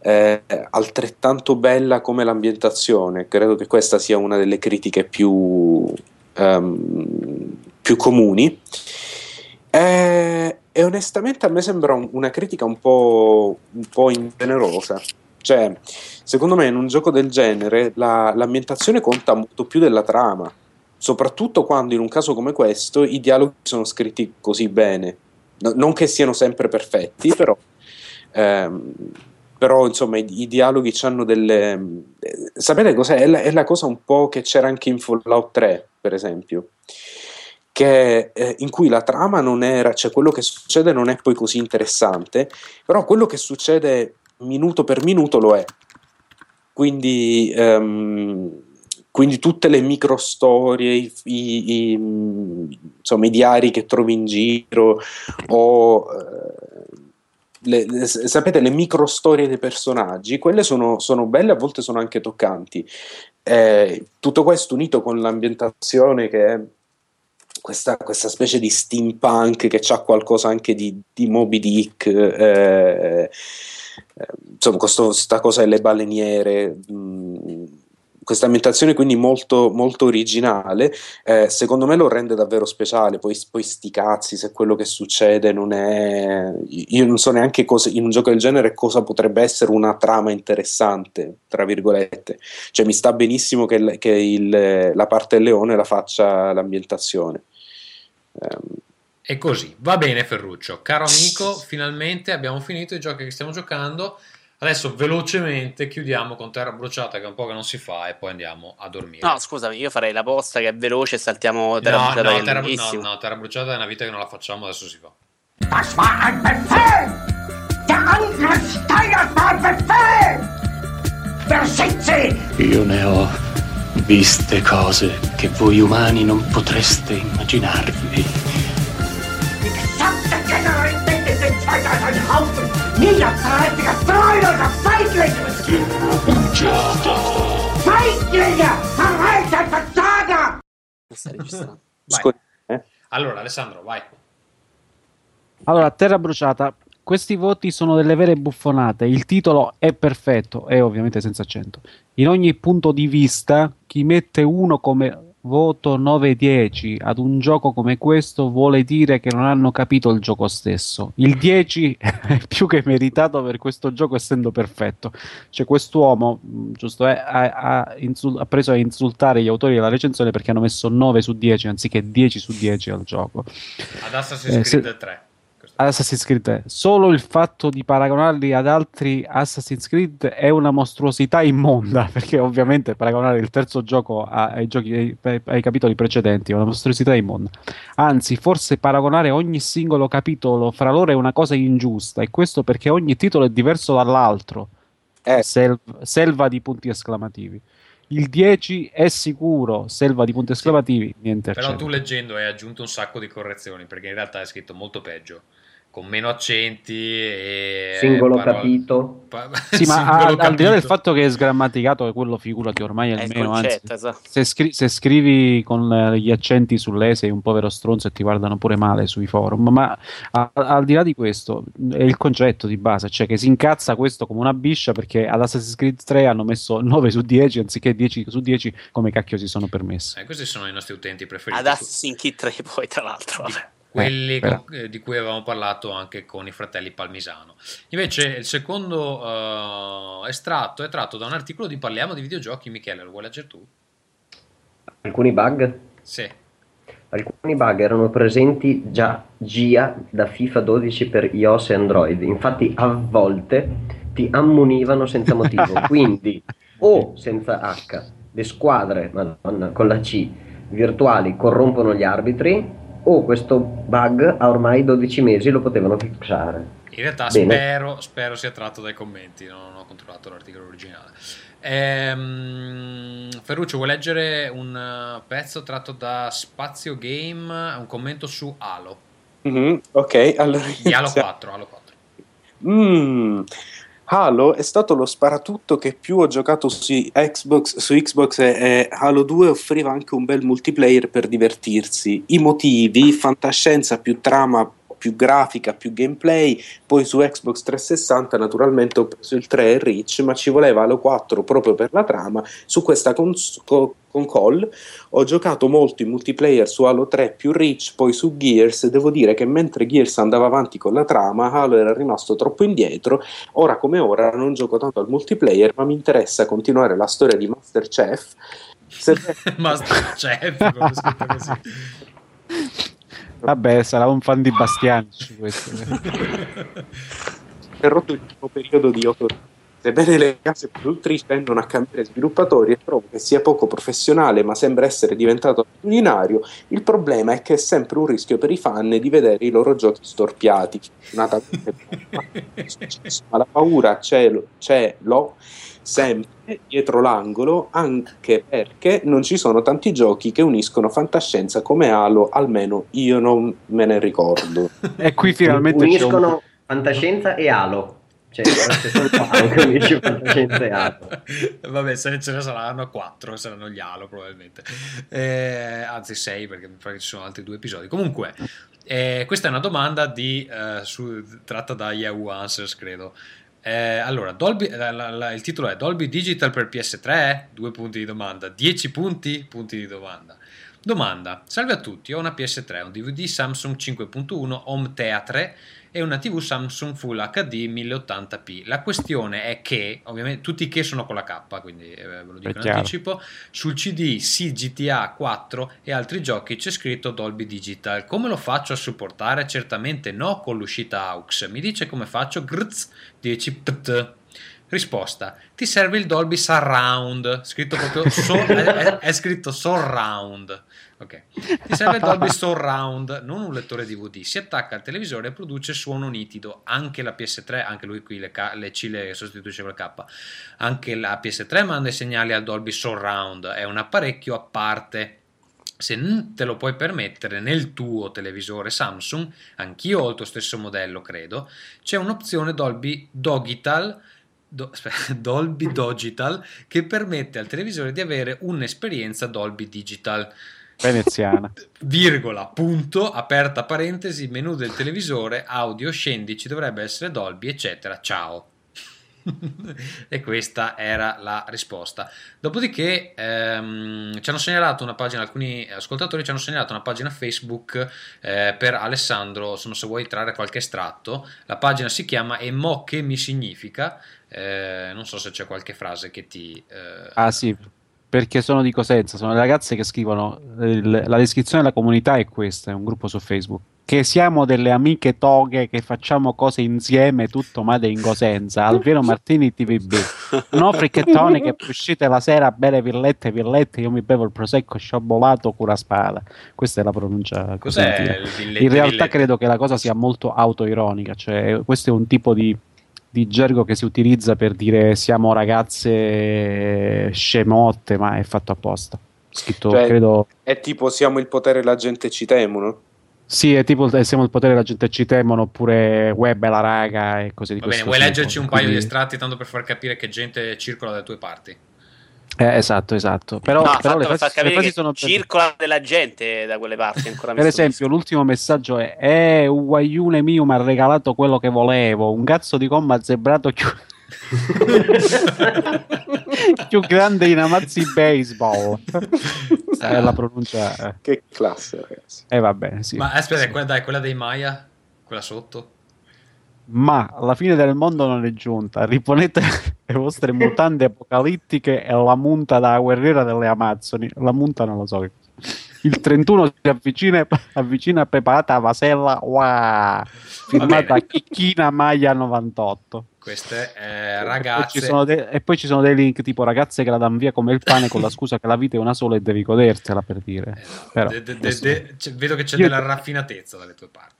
eh, altrettanto bella come l'ambientazione. Credo che questa sia una delle critiche più, ehm, più comuni. E, e, onestamente a me sembra un, una critica un po', un po' ingenerosa. Cioè, secondo me in un gioco del genere la, l'ambientazione conta molto più della trama soprattutto quando in un caso come questo i dialoghi sono scritti così bene. No, non che siano sempre perfetti, però, ehm, però insomma i, i, dialoghi hanno delle... Eh, sapete cos'è? È la, è la, cosa un po' che c'era anche in Fallout 3, per esempio. Che, eh, in cui la trama non era, cioè quello che succede non è poi così interessante, però quello che succede minuto per minuto lo è. Quindi ehm, quindi tutte le micro storie, i, i, i, insomma, i diari che trovi in giro, o eh, le, le, sapete, le micro storie dei personaggi, quelle sono, sono belle, a volte sono anche toccanti. Eh, tutto questo unito con l'ambientazione che è questa, questa, specie di steampunk che ha qualcosa anche di, di Moby Dick, eh, eh insomma, questa cosa delle baleniere. Mh, questa ambientazione quindi molto, molto originale, eh, secondo me lo rende davvero speciale. Poi, poi sti cazzi, se quello che succede non è. Io non so neanche cosa, in un gioco del genere cosa potrebbe essere una trama interessante, tra virgolette. Cioè, mi sta benissimo che, che il, la parte del leone la faccia l'ambientazione. Um, e così, va bene Ferruccio, caro amico, finalmente abbiamo finito i giochi che stiamo giocando. Adesso velocemente chiudiamo con terra bruciata che è un po' che non si fa e poi andiamo a dormire. No, scusami, io farei la posta che è veloce e saltiamo terra no, bruciata no, terra, no, no, terra bruciata è una vita che non la facciamo, adesso si fa. Das war ein Befehl! Der Angriff war Befehl! Versitzi! Io ne ho viste cose che voi umani non potreste immaginarvi. Haufen! Niederträchtiger, treuloser Feigling! Bugiardo! Feiglinge! Verreiter Versager! Stai registrando. Vai. Scusa, eh? Allora, Alessandro, vai. Allora, Terra Bruciata, questi voti sono delle vere buffonate. Il titolo è perfetto, è ovviamente senza accento. In ogni punto di vista, chi mette uno come voto 9-10 ad un gioco come questo vuole dire che non hanno capito il gioco stesso. Il 10 è più che meritato per questo gioco essendo perfetto. Cioè quest'uomo, mh, giusto, eh, ha, ha insul- ha preso a insultare gli autori della recensione perché hanno messo 9 su 10 anziché 10 su 10 al gioco. Ad Assassin's Eh, se- Creed 3. Assassin's Creed 3. Solo il fatto di paragonarli ad altri Assassin's Creed è una mostruosità immonda, perché ovviamente paragonare il terzo gioco ai, giochi, ai, ai capitoli precedenti è una mostruosità immonda. Anzi, forse paragonare ogni singolo capitolo fra loro è una cosa ingiusta, e questo perché ogni titolo è diverso dall'altro. Eh. Sel- selva di punti esclamativi. Il 10 è sicuro, selva di punti esclamativi, niente Però accento. tu leggendo hai aggiunto un sacco di correzioni, perché in realtà è scritto molto peggio, con meno accenti e... Singolo parole- capito. pa- Sì, ma a- al di là del capito. fatto che è sgrammaticato, quello figurati ormai È il almeno. Anzi, concetto, esatto. se, scri- se scrivi con gli accenti sull'e sei un povero stronzo e ti guardano pure male sui forum. Ma a- al di là di questo, è il concetto di base, cioè che si incazza questo come una biscia perché ad Assassin's Creed 3 hanno messo 9 su 10 anziché 10 su 10 come cacchio si sono permessi. Eh, questi sono i nostri utenti preferiti. Ad Assassin's Creed 3 poi, tra l'altro. Vabbè. Quelli Eh, con- eh, di cui avevamo parlato anche con i fratelli Palmisano. Invece il secondo eh, estratto è tratto da un articolo di Parliamo di videogiochi. Michele, lo vuoi leggere tu? Alcuni bug? Sì. Alcuni bug erano presenti già GIA da FIFA 12 per iOS e Android, infatti a volte ti ammonivano senza motivo, quindi o senza H, le squadre, madonna, con la C, virtuali corrompono gli arbitri, o questo bug ha ormai 12 mesi lo potevano fixare. In realtà spero, spero sia tratto dai commenti, non ho controllato l'articolo originale. Ehm, Ferruccio, vuoi leggere un eh, pezzo tratto da Spazio Game, un commento su Halo, Mhm, ok, allora di Halo iniziamo. 4, Halo 4. Mm. Halo è stato lo sparatutto che più ho giocato su Xbox, su Xbox e, e Halo 2 offriva anche un bel multiplayer per divertirsi. I motivi, fantascienza più trama, più grafica, più gameplay. Poi su Xbox 360 naturalmente ho preso il 3 e Reach, ma ci voleva Halo 4 proprio per la trama. Su questa cons- co- console ho giocato molto in multiplayer su Halo 3 più Reach, poi su Gears. Devo dire che mentre Gears andava avanti con la trama, Halo era rimasto troppo indietro Ora come ora non gioco tanto al multiplayer, ma mi interessa continuare la storia di Masterchef. Sebbene Masterchef, come è scritto così. Vabbè, sarà un fan di Bastianici questo. interrotto il primo periodo di 8 Sebbene le case produttrici tendono a cambiare sviluppatori e trovo che sia poco professionale, ma sembra essere diventato abitudinario, il problema è che è sempre un rischio per i fan di vedere i loro giochi storpiati. Ma la paura c'è, c'è l'ho sempre dietro l'angolo, anche perché non ci sono tanti giochi che uniscono fantascienza come Halo, almeno io non me ne ricordo. e qui finalmente c'è un... Uniscono fantascienza e Halo. Cioè, sono Halo che unisce fantascienza e Halo. Vabbè, se ce ne saranno 4, saranno gli Halo probabilmente. Eh, anzi 6 perché mi pare che ci sono altri due episodi. Comunque, eh, questa è una domanda di, eh, su- tratta da Yahoo Answers, credo. Eh, allora, Dolby- la- la- la- il titolo è Dolby Digital per PS3? Due punti di domanda. 10 punti? Punti di domanda. Domanda: Salve a tutti, ho una PS3, un DVD Samsung 5.1 Home Theatre e una TV Samsung Full HD 1080p. La questione è che, ovviamente, tutti i che sono con la K, quindi eh, ve lo dico in anticipo. Sul CD sì GTA 4 e altri giochi c'è scritto Dolby Digital. Come lo faccio a supportare? Certamente no con l'uscita AUX. Mi dice come faccio? Grz 10 pt. Risposta: Ti serve il Dolby Surround. Scritto proprio so- è, è- è scritto Surround. Ok. Ti serve Dolby Surround, non un lettore DVD. Si attacca al televisore e produce suono nitido. Anche la PS3, anche lui qui le, K- le C le sostituisce con la K. Anche la PS3 manda i segnali al Dolby Surround. È un apparecchio a parte. Se te lo puoi permettere nel tuo televisore Samsung, anch'io ho il tuo stesso modello, credo, c'è un'opzione Dolby Dogital Do- Dolby Digital che permette al televisore di avere un'esperienza Dolby Digital. Veneziana. Virgola, punto, aperta parentesi, menu del televisore, audio, scendi, ci dovrebbe essere Dolby, eccetera. Ciao. e questa era la risposta. Dopodiché ehm, ci hanno segnalato una pagina, alcuni ascoltatori ci hanno segnalato una pagina Facebook eh, per Alessandro, sono se vuoi trarre qualche estratto. La pagina si chiama E mo che mi significa. Eh, non so se c'è qualche frase che ti... eh, Ah sì, perché sono di Cosenza, sono le ragazze che scrivono, il- la descrizione della comunità è questa, è un gruppo su Facebook, che siamo delle amiche toghe che facciamo cose insieme, tutto made in Cosenza, Alviero Martini TVB, no fricchettoni che uscite la sera a bere villette villette, io mi bevo il prosecco sciabolato cura spada, questa è la pronuncia Cos'è il villette, In realtà credo che la cosa sia molto autoironica, cioè questo è un tipo di, di gergo che si utilizza per dire siamo ragazze scemotte, ma è fatto apposta. Scritto, Cioè, credo. È tipo siamo il potere e la gente ci temono. Sì, è tipo il- siamo il potere, la gente ci temono, oppure web è la raga e cose di Va bene, questo vuoi tipo. leggerci un paio di estratti tanto per far capire che gente circola dalle tue parti? Eh, esatto, esatto. Però, no, però fatto le per frasi, far le capire frasi sono circola della gente da quelle parti ancora Per esempio, l'ultimo messaggio è: Eh, un guaglione mio mi ha regalato quello che volevo. Un cazzo di comma zebrato più, più grande in amazzi baseball. è la pronuncia. Eh, Che classe, ragazzi. Eh, va bene, sì. Ma aspetta, è quella, dai, quella dei Maya? Quella sotto? Ma la fine del mondo non è giunta. Riponete le vostre mutande apocalittiche e la munta da guerriera delle Amazzoni. La munta non lo so. che. Il 31 si avvicina, avvicina preparata Vasella. Wow! Firmata. Chicchina Maglia 98. Queste eh, E poi, ci ragazze. sono de- e poi ci sono dei link tipo ragazze che la danno via come il pane con la scusa che la vita è una sola e devi godertela per dire. Esatto. Però, De- de- questo- c'è- vedo che c'è Io- della raffinatezza dalle tue parti.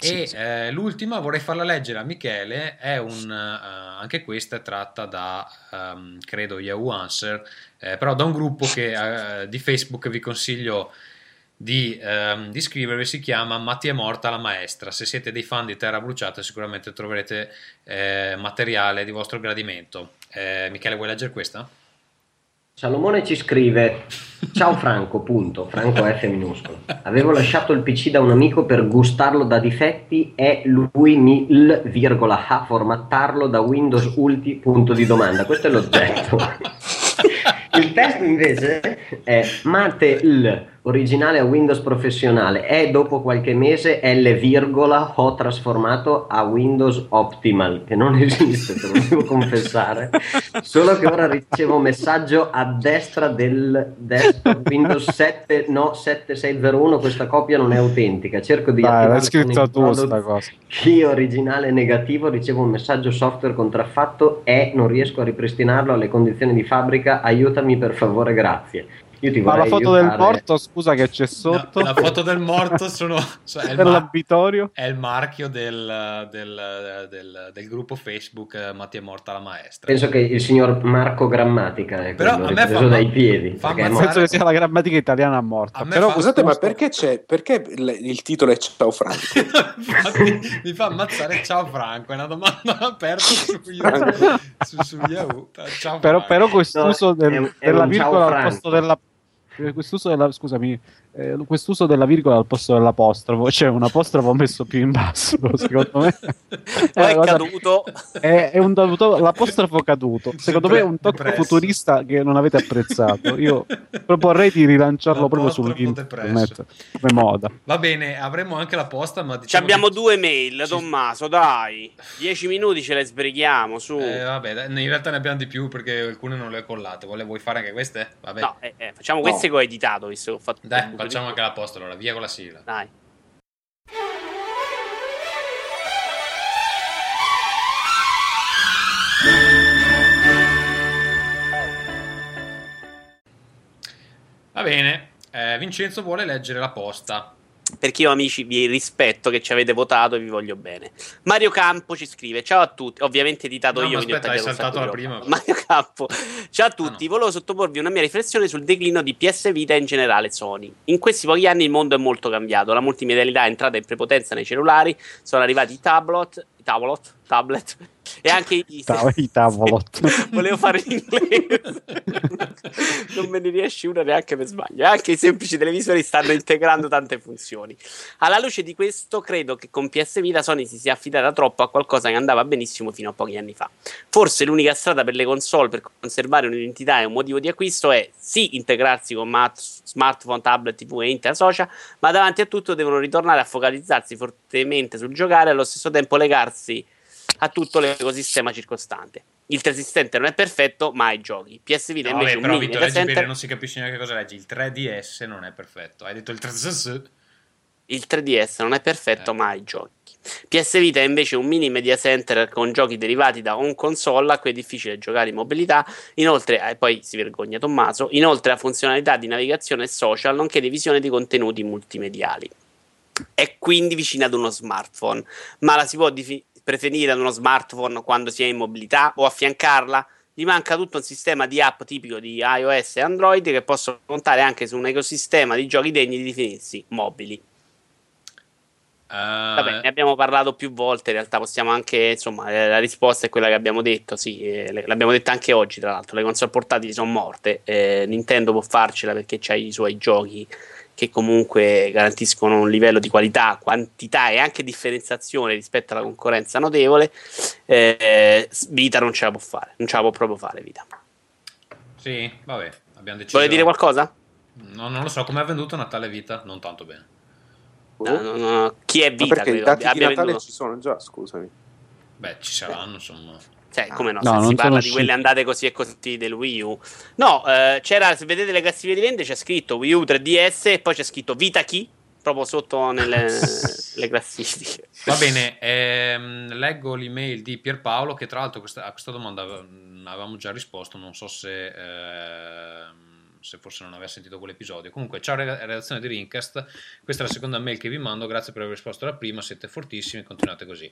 Sì, e sì. eh, l'ultima vorrei farla leggere a Michele, è un, eh, anche questa è tratta da, ehm, credo, Yahoo Answer, eh, però da un gruppo che, eh, di Facebook vi consiglio di, ehm, di iscrivervi, si chiama Matti è morta la maestra. Se siete dei fan di Terra Bruciata sicuramente troverete eh, materiale di vostro gradimento. Eh, Michele, vuoi leggere questa? Salomone ci scrive: Ciao Franco, punto. Franco F minuscolo. Avevo lasciato il PC da un amico per gustarlo da difetti e lui mi l, virgola, a formattarlo da Windows Ulti, punto di domanda. Questo è l'oggetto. Il testo invece è Mate L, originale a Windows professionale, e dopo qualche mese L, virgola, ho trasformato a Windows Optimal, che non esiste, te lo devo confessare. Solo che ora ricevo un messaggio a destra del desktop Windows 7, no 7601, questa copia non è autentica. Cerco di Dai, l'hai il tu product sta cosa. Key originale negativo, ricevo un messaggio software contraffatto e non riesco a ripristinarlo alle condizioni di fabbrica. Aiutami per favore, grazie. Io ti Ma la foto del aiutare. morto, scusa che c'è sotto. No, la foto del morto sono, cioè, è, il mar- l'abitorio. è il marchio del, del- del- del gruppo Facebook eh, Matti è morta la maestra. Penso che il signor Marco Grammatica è Però quello a me ripreso fa- dai piedi. fa Penso che sia la grammatica italiana morta. A me Però questo- Scusate, ma perché c'è? Perché il, titolo è Ciao Franco? Infatti, mi fa ammazzare ciao Franco, è una domanda aperta su, su, su Yahoo. Ciao però, Franco. però quest'uso No, del- della virgola al posto della eh, quest'uso della scusami eh, quest'uso della virgola al posto dell'apostrofo cioè un apostrofo messo più in basso secondo me una è cosa- caduto. è, è un dovuto- l'apostrofo caduto secondo me è un tocco Depresso. futurista che non avete apprezzato io proporrei di rilanciarlo proprio su L'apostrofo internet depresso. come moda Va bene, avremo anche la posta, ma Ci diciamo abbiamo che- due mail, ci- Tommaso, dai. Dieci minuti ce le sbrighiamo, su. Eh, vabbè, in realtà ne abbiamo di più perché alcune non le ho collate. Vuole- Vuoi fare anche queste? Vabbè. No, eh, eh, facciamo queste che ho editato, visto che ho fatto... Dai, facciamo anche la posta allora, via con la sigla. Dai. Va bene, eh, Vincenzo vuole leggere la posta. Perché io, amici, vi rispetto che ci avete votato e vi voglio bene. Mario Campo ci scrive: Ciao a tutti. Ovviamente editato No, io. aspetta, hai saltato la prima. Mario Campo, ciao a tutti. Ah, no. Volevo sottoporvi una mia riflessione sul declino di PS Vita e in generale Sony. In questi pochi anni il mondo è molto cambiato. La multimedialità è entrata in prepotenza nei cellulari. Sono arrivati i tablet, tablet, tablet E anche i, Ta- I tavolot. Volevo fare in inglese. non me ne riesce una neanche per sbaglio. Anche i semplici televisori stanno integrando tante funzioni. Alla luce di questo, credo che con PS Vita Sony si sia affidata troppo a qualcosa che andava benissimo fino a pochi anni fa. Forse l'unica strada per le console per conservare un'identità e un motivo di acquisto è sì integrarsi con mat- smartphone, tablet, TV e internet social, ma davanti a tutto devono ritornare a focalizzarsi fortemente sul giocare e allo stesso tempo legarsi a tutto l'ecosistema circostante. Il 360 non è perfetto, ma hai giochi. PS Vita No, invece vabbè, però data leggi center. non si capisce neanche cosa leggi. Il 3DS non è perfetto. Hai detto il 3DS? Il 3DS non è perfetto, Eh. ma hai giochi. PS Vita è invece un mini media center con giochi derivati da un console a cui è difficile giocare in mobilità. Inoltre, e poi si vergogna Tommaso, inoltre ha funzionalità di navigazione e social, nonché di visione di contenuti multimediali. È quindi vicina ad uno smartphone, ma la si può difi- preferire ad uno smartphone quando si è in mobilità o affiancarla? Gli manca tutto un sistema di app tipico di iOS e Android che possono contare anche su un ecosistema di giochi degni di definirsi mobili. Vabbè, ne abbiamo parlato più volte. In realtà, possiamo anche. Insomma, eh, la risposta è quella che abbiamo detto. Sì, eh, l'abbiamo detta anche oggi. Tra l'altro, le console portatili sono morte. eh, Nintendo può farcela perché c'ha i suoi giochi che comunque garantiscono un livello di qualità, quantità e anche differenziazione rispetto alla concorrenza notevole. Eh, Vita non ce la può fare, non ce la può proprio fare. Vita. Sì, vabbè, abbiamo deciso. Vuole dire qualcosa? No, non lo so, come ha venduto Natale Vita? Non tanto bene. No, no, no. Chi è Ma Vita? perché i credo, dati di Natale venduto- ci sono già, scusami. Beh, ci saranno, insomma. Cioè, come no? No, se non si parla di quelle andate così e così del Wii U. No, eh, c'era, se vedete le classifiche di vendita, c'è scritto Wii U 3DS e poi c'è scritto Vita Key, proprio sotto nelle le classifiche. Va bene, ehm, leggo l'email di Pierpaolo che tra l'altro questa- a questa domanda mm, avevamo già risposto, non so se, ehm, se forse non aveva sentito quell'episodio. Comunque, ciao redazione di Rincast, questa è la seconda mail che vi mando, grazie per aver risposto alla prima, siete fortissimi, continuate così.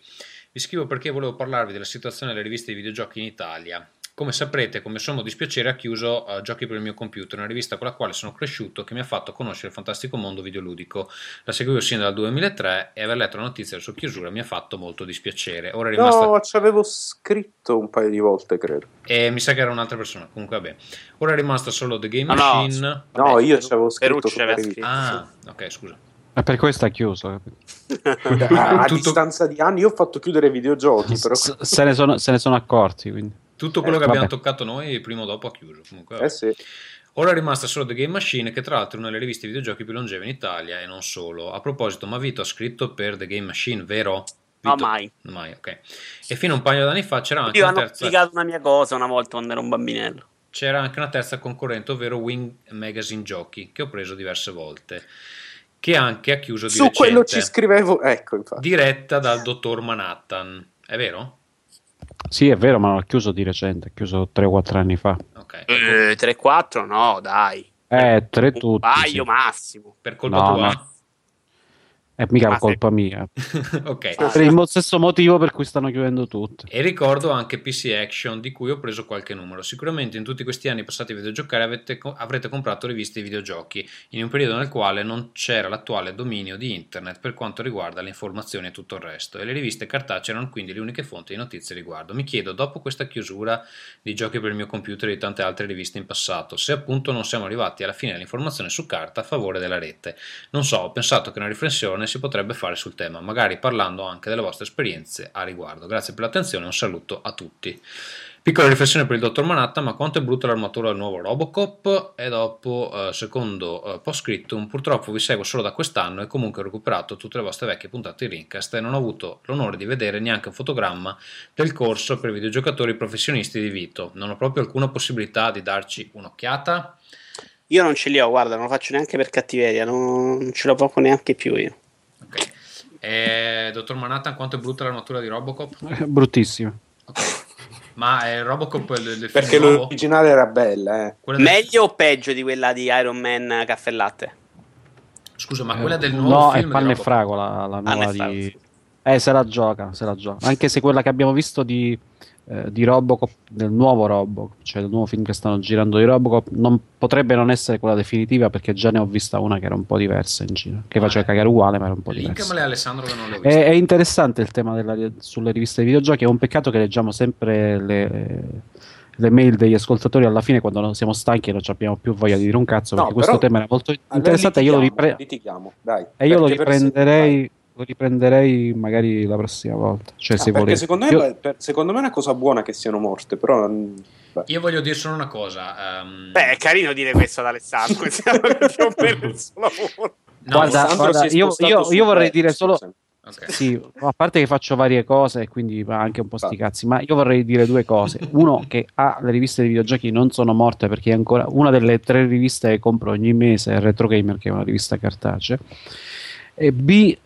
Vi scrivo perché volevo parlarvi della situazione delle riviste di videogiochi in Italia. Come saprete, come sommo dispiacere ha chiuso eh, Giochi per il mio computer, una rivista con la quale sono cresciuto che mi ha fatto conoscere il fantastico mondo videoludico. La seguivo sin dal 2003 e aver letto la notizia della sua chiusura mi ha fatto molto dispiacere. Ora è rimasta... No, ci avevo scritto un paio di volte, credo. E mi sa che era un'altra persona. Comunque, vabbè. Ora è rimasta solo The Game No, no, Machine. No, Vabbè, io ci avevo scritto Perucci aveva scritto. Ah, ok, scusa. E per questo ha chiuso. capito? a, a Tutto- distanza di anni io ho fatto chiudere i videogiochi, però... Se, ne sono, se ne sono accorti. Quindi. Tutto quello Eh, che abbiamo vabbè. toccato noi, prima o dopo ha chiuso. Comunque. Eh sì. Ora è rimasta solo The Game Machine, che tra l'altro è una delle riviste videogiochi più longeve in Italia e non solo. A proposito, ma Vito ha scritto per The Game Machine, vero? No, Vito? mai. Mai, ok. E fino a un paio d'anni fa c'era anche, Io una hanno terza, pubblicato una mia cosa una volta quando ero un bambinello. c'era anche una terza concorrente, ovvero Wing Magazine Giochi, che ho preso diverse volte. Che anche ha chiuso di Su quello recente. ci scrivevo, ecco, infatti. diretta dal dottor Manhattan. È vero? Sì, è vero, ma l'ha chiuso di recente. Ha chiuso 3 o 4 anni fa. Ok. Eh, 3-4? No, dai. Eh, tre Un tutti. paio sì. massimo. Per colpa No, tua? no. È mica se- colpa mia. ok. Per il stesso motivo per cui stanno chiudendo tutte. E ricordo anche PC Action, di cui ho preso qualche numero. Sicuramente in tutti questi anni passati a videogiocare avete avrete comprato riviste di videogiochi, in un periodo nel quale non c'era l'attuale dominio di internet per quanto riguarda le informazioni e tutto il resto, e le riviste cartacee erano quindi le uniche fonti di notizie riguardo. Mi chiedo, dopo questa chiusura di giochi per il mio computer e di tante altre riviste in passato, se appunto non siamo arrivati alla fine dell'informazione su carta a favore della rete. Non so, ho pensato che una riflessione si potrebbe fare sul tema, magari parlando anche delle vostre esperienze a riguardo. Grazie per l'attenzione un saluto a tutti. Piccola riflessione per il dottor Manhattan, ma quanto è brutta l'armatura del nuovo Robocop? E dopo, eh, secondo eh, post scriptum, purtroppo vi seguo solo da quest'anno e comunque ho recuperato tutte le vostre vecchie puntate di Rincast e non ho avuto l'onore di vedere neanche un fotogramma del corso per videogiocatori professionisti di Vito. Non ho proprio alcuna possibilità di darci un'occhiata? Io non ce li ho, guarda, non lo faccio neanche per cattiveria, non ce l'ho proprio neanche più io. Ok. Eh, dottor Manhattan, quanto è brutta l'armatura di Robocop? Eh, Bruttissimo. Ok. Ma è Robocop del film Perché l'originale era bella, eh. Del- Meglio o peggio di quella di Iron Man Caffè e Latte? Scusa, ma quella del nuovo No, film è di panna e fragola la nuova di... Eh, se la gioca, se la gioca. Anche se quella che abbiamo visto di eh, di Robocop, del nuovo Robocop, cioè del nuovo film che stanno girando di Robocop, non, potrebbe non essere quella definitiva perché già ne ho vista una che era un po' diversa in giro, che faceva cagare uguale ma era un po' diversa. Linkmele Alessandro che non l'ho visto. È, è interessante il tema della, sulle riviste di videogiochi, è un peccato che leggiamo sempre le, le mail degli ascoltatori alla fine quando non siamo stanchi e non abbiamo più voglia di dire un cazzo No, perché questo tema era molto Allora interessante e io lo, ripre- litighiamo, dai. e io lo riprenderei lo riprenderei magari la prossima volta cioè Ah, se perché volete secondo me, Io- per- secondo me è una cosa buona che siano morte, però mm, beh. Io voglio dire solo una cosa. ehm, Beh, è carino dire questo ad Alessandro. Stiamo più per il suo lavoro. no, guarda, guarda, io, io- io vorrei dire solo scusami. ok. Sì, a parte che faccio varie cose e quindi va anche un po' sti cazzi, ma io vorrei dire due cose. Uno, che A, le riviste di videogiochi non sono morte perché è ancora una delle tre riviste che compro ogni mese è Retro Gamer, che è una rivista cartacea. E B,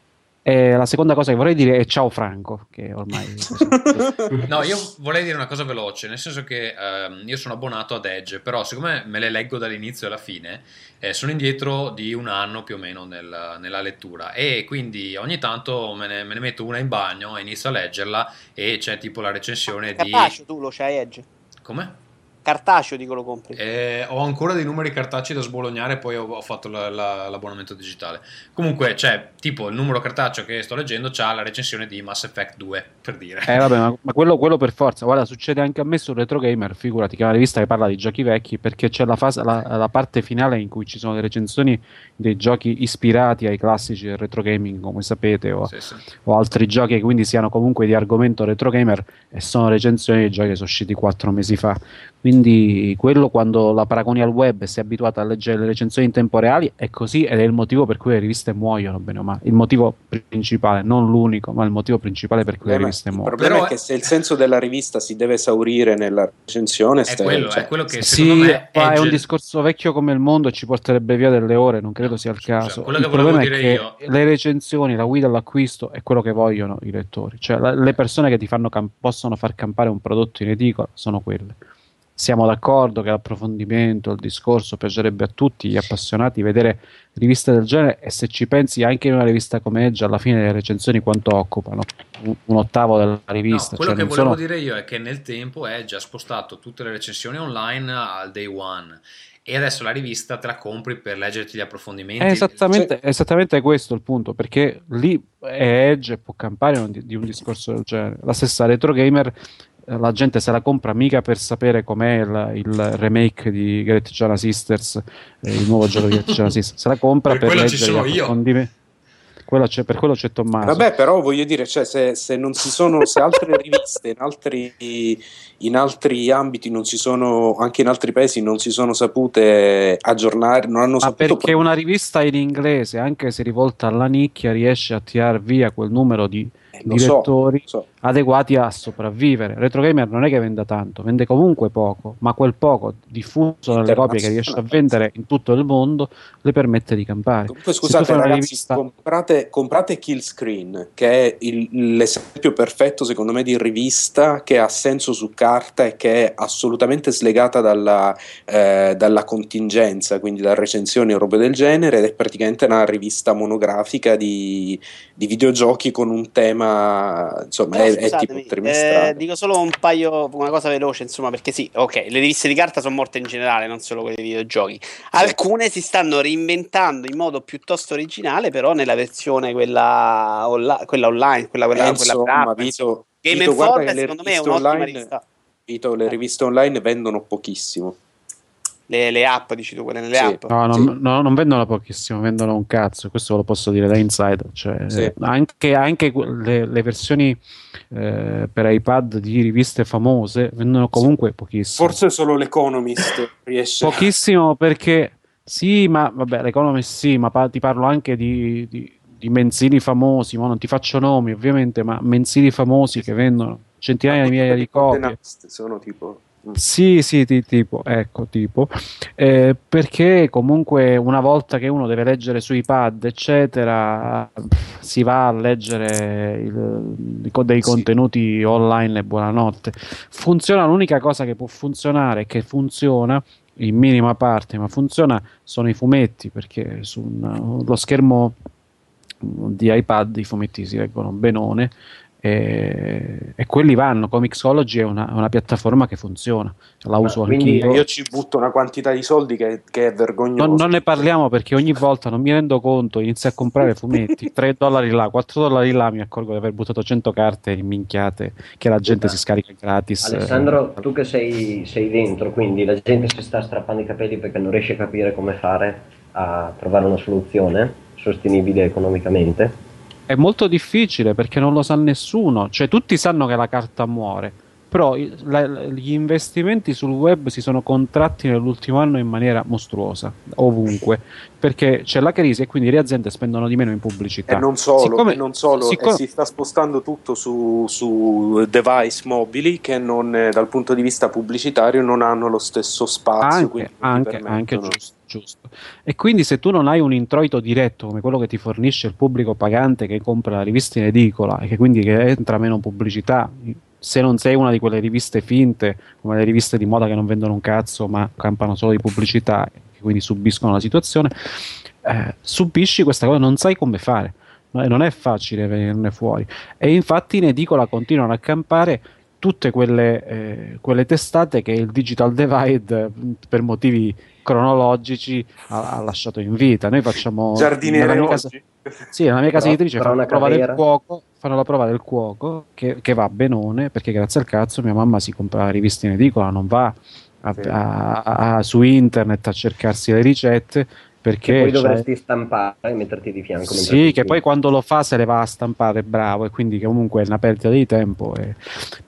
eh, la seconda cosa che vorrei dire è ciao Franco, che ormai... No, io vorrei dire una cosa veloce, nel senso che ehm, io sono abbonato ad Edge, però siccome me le leggo dall'inizio alla fine, eh, sono indietro di un anno più o meno nel- nella lettura e quindi ogni tanto me ne, me ne metto una in bagno, inizio a leggerla e c'è tipo la recensione di... Cartaceo tu lo c'hai Edge. Come? Cartaceo dico lo compri. Eh, ho ancora dei numeri cartacei da sbolognare, poi ho, ho fatto la- la- l'abbonamento digitale. Comunque, c'è tipo il numero cartaceo che sto leggendo, c'ha la recensione di Mass Effect 2, per dire. Eh vabbè, ma, ma quello, quello per forza, guarda, succede anche a me su Retro Gamer, figurati che è una rivista che parla di giochi vecchi, perché c'è la, fase, la, la parte finale in cui ci sono le recensioni dei giochi ispirati ai classici del retro gaming, come sapete, o, Sì, sì. o altri giochi che quindi siano comunque di argomento retro gamer e sono recensioni di giochi che sono usciti quattro mesi fa. Quindi quello quando la paragoni al web e sei abituato a leggere le recensioni in tempo reale è così ed è il motivo per cui le riviste muoiono, bene o male. Il motivo principale, non l'unico, ma il motivo principale per cui le Eh, riviste il muoiono. problema Però è che è- se il senso della rivista si deve esaurire nella recensione, È stai- quello, cioè, è quello che Sì, me ma è un discorso vecchio come il mondo e ci porterebbe via delle ore, non credo sia il scusa, caso. quello il che volevo problema è dire che io- le recensioni, la guida all'acquisto è quello che vogliono i lettori, cioè la- le persone che ti fanno cam- possono far campare un prodotto in edicola sono quelle. Siamo d'accordo che l'approfondimento, il discorso piacerebbe a tutti gli appassionati vedere riviste del genere e se ci pensi anche in una rivista come Edge alla fine le recensioni quanto occupano? Un, un ottavo della No, rivista. quello cioè che volevo sono- dire io è che nel tempo Edge ha spostato tutte le recensioni online al day one e adesso la rivista te la compri per leggerti gli approfondimenti. È esattamente, è esattamente questo il punto, perché lì è Edge e può campare un- di un discorso del genere. La stessa Retro Gamer, eh, la gente se la compra mica per sapere com'è il, il remake di Great Giana Sisters, eh, il nuovo gioco di Great Giana Sisters, se la compra Per per, quello ci leggere gli sono io. approfondimenti. Quello c'è- per quello c'è Tommaso. Vabbè, però voglio dire, cioè, se, se non si sono, se altre riviste in altri, in altri ambiti non si sono, anche in altri paesi non si sono sapute aggiornare, non hanno Ma saputo perché una rivista in inglese, anche se rivolta alla nicchia, riesce a tirare via quel numero di, Eh, di lo so, so. Adeguati a sopravvivere. Retro Gamer non è che venda tanto, vende comunque poco, ma quel poco diffuso nelle copie che riesce a vendere in tutto il mondo le permette di campare. Comunque, scusate, ragazzi, rivista- comprate, comprate Killscreen, che è il- l'esempio perfetto, secondo me, di rivista che ha senso su carta e che è assolutamente slegata dalla, eh, dalla contingenza, quindi da recensioni e robe del genere, ed è praticamente una rivista monografica di, di videogiochi con un tema, insomma, Però è, è tipo trimestrale. eh, dico solo un paio, una cosa veloce, insomma, perché sì, ok, le riviste di carta sono morte in generale, non solo quelle dei videogiochi. Alcune si stanno reinventando in modo piuttosto originale, però nella versione quella, onla- quella online, quella, quella, Eh, quella insomma, brava, insomma. Vito, Game Vito, Informer secondo me è un'ottima online- rivista. Vito, le riviste online vendono pochissimo. Le, le app, dici tu, quelle nelle Sì. app. No, non, Sì. no, non vendono pochissimo, vendono un cazzo, questo lo posso dire da insider. Cioè, Sì. eh, anche anche le, le versioni eh, per iPad di riviste famose vendono comunque pochissimo. Forse solo l'Economist riesce Pochissimo perché sì, ma vabbè, l'Economist sì, ma pa- ti parlo anche di, di- di mensili famosi, ma non ti faccio nomi ovviamente, ma mensili famosi che vendono centinaia di migliaia di copie. Sono tipo. Mm. Sì, sì, ti- tipo, ecco, tipo, Eh, perché comunque una volta che uno deve leggere sui pad, eccetera, si va a leggere il- dei Sì. contenuti online e buonanotte. Funziona, l'unica cosa che può funzionare, che funziona in minima parte, ma funziona, sono i fumetti, perché sullo schermo di iPad i fumetti si leggono benone e, e quelli vanno. Comixology è una, una piattaforma che funziona, la uso quindi anch'io. Io ci butto una quantità di soldi che, che è vergognosa. Non, non ne parliamo perché ogni volta non mi rendo conto, inizio a comprare fumetti, 3 dollari là, 4 dollari là, mi accorgo di aver buttato 100 carte minchiate che la gente si scarica gratis. Alessandro, Eh, tu che sei, sei dentro, quindi la gente si sta strappando i capelli perché non riesce a capire come fare a trovare una soluzione sostenibile economicamente. È molto difficile perché non lo sa nessuno, cioè tutti sanno che la carta muore, però la- gli investimenti sul web si sono contratti nell'ultimo anno in maniera mostruosa, ovunque, perché c'è la crisi e quindi le aziende spendono di meno in pubblicità. E non solo, Siccome- e non solo, siccome- e si sta spostando tutto su, su device mobili che non, eh, dal punto di vista pubblicitario non hanno lo stesso spazio. anche, anche, anche giusto, giusto. E quindi se tu non hai un introito diretto come quello che ti fornisce il pubblico pagante che compra la rivista in edicola e che quindi che entra meno pubblicità, se non sei una di quelle riviste finte, come le riviste di moda che non vendono un cazzo ma campano solo di pubblicità e quindi subiscono la situazione, eh, subisci questa cosa, non sai come fare. No, Non è facile venirne fuori. E infatti in edicola continuano a campare tutte quelle, eh, quelle testate che il digital divide, mh, per motivi cronologici, ha, ha lasciato in vita. Noi facciamo. Giardiniere oggi. casa- sì, nella mia casa Però- editrice fanno la, una prova del cuoco, fanno la prova del cuoco che, che va benone perché grazie al cazzo mia mamma si compra la rivista in edicola, non va a- Sì. a- a- su internet a cercarsi le ricette perché Che poi c'è- dovresti stampare e metterti di fianco. sì, che poi quando lo fa se le va a stampare bravo e quindi che comunque è una perdita di tempo. e-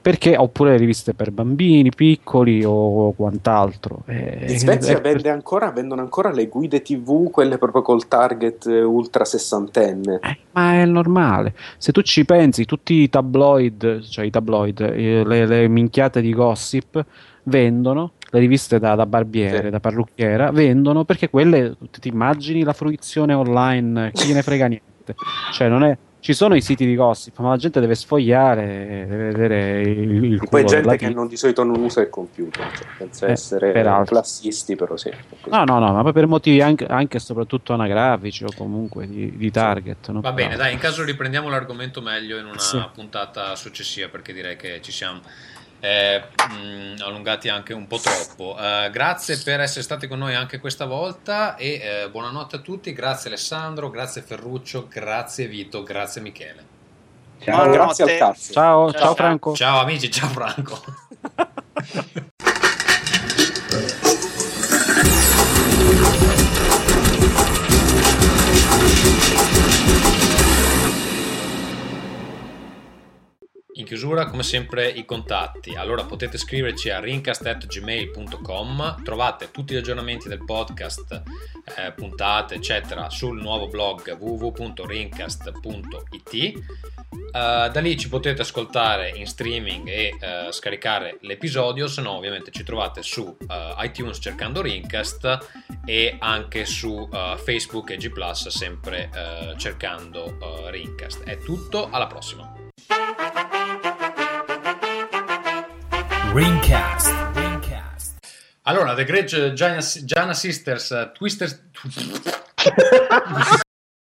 Perché oppure le riviste per bambini piccoli o quant'altro. e- In Svezia e- vende ancora, vendono ancora le guide TV, quelle proprio col target eh, ultra sessantenne. Eh, ma è normale. Se tu ci pensi, tutti i tabloid, cioè i tabloid, eh, le, le minchiate di gossip vendono, le riviste da, da barbiere, Sì. da parrucchiera, vendono perché quelle, ti immagini la fruizione online, chi gliene frega niente. Cioè non è... Ci sono i siti di gossip, ma la gente deve sfogliare, deve vedere il, il Poi gente che non, di solito non usa il computer, cioè, pensa Eh, essere peraltro. classisti, però sì. No, no, no, ma per motivi anche, anche e soprattutto anagrafici o comunque di, di target. no? Va bene, dai, in caso riprendiamo l'argomento meglio in una Sì. puntata successiva perché direi che ci siamo eh, mh, allungati anche un po' troppo. Eh, grazie per essere stati con noi anche questa volta e eh, buonanotte a tutti. Grazie Alessandro, grazie Ferruccio, grazie Vito, grazie Michele. Ciao. Grazie al cazzo. Ciao, ciao, ciao. Franco. Ciao amici, ciao Franco. In chiusura, come sempre, i contatti. Allora potete scriverci a rincast.gmail.com. Trovate tutti gli aggiornamenti del podcast, eh, puntate, eccetera, sul nuovo blog www.rincast.it. Eh, da lì ci potete ascoltare in streaming e eh, scaricare l'episodio, se no ovviamente ci trovate su eh, iTunes cercando Rincast e anche su Facebook e G ⁇ sempre cercando Rincast. È tutto, alla prossima. Ringcast. Ringcast. Allora, The Great Giant, Giana Sisters, Twister...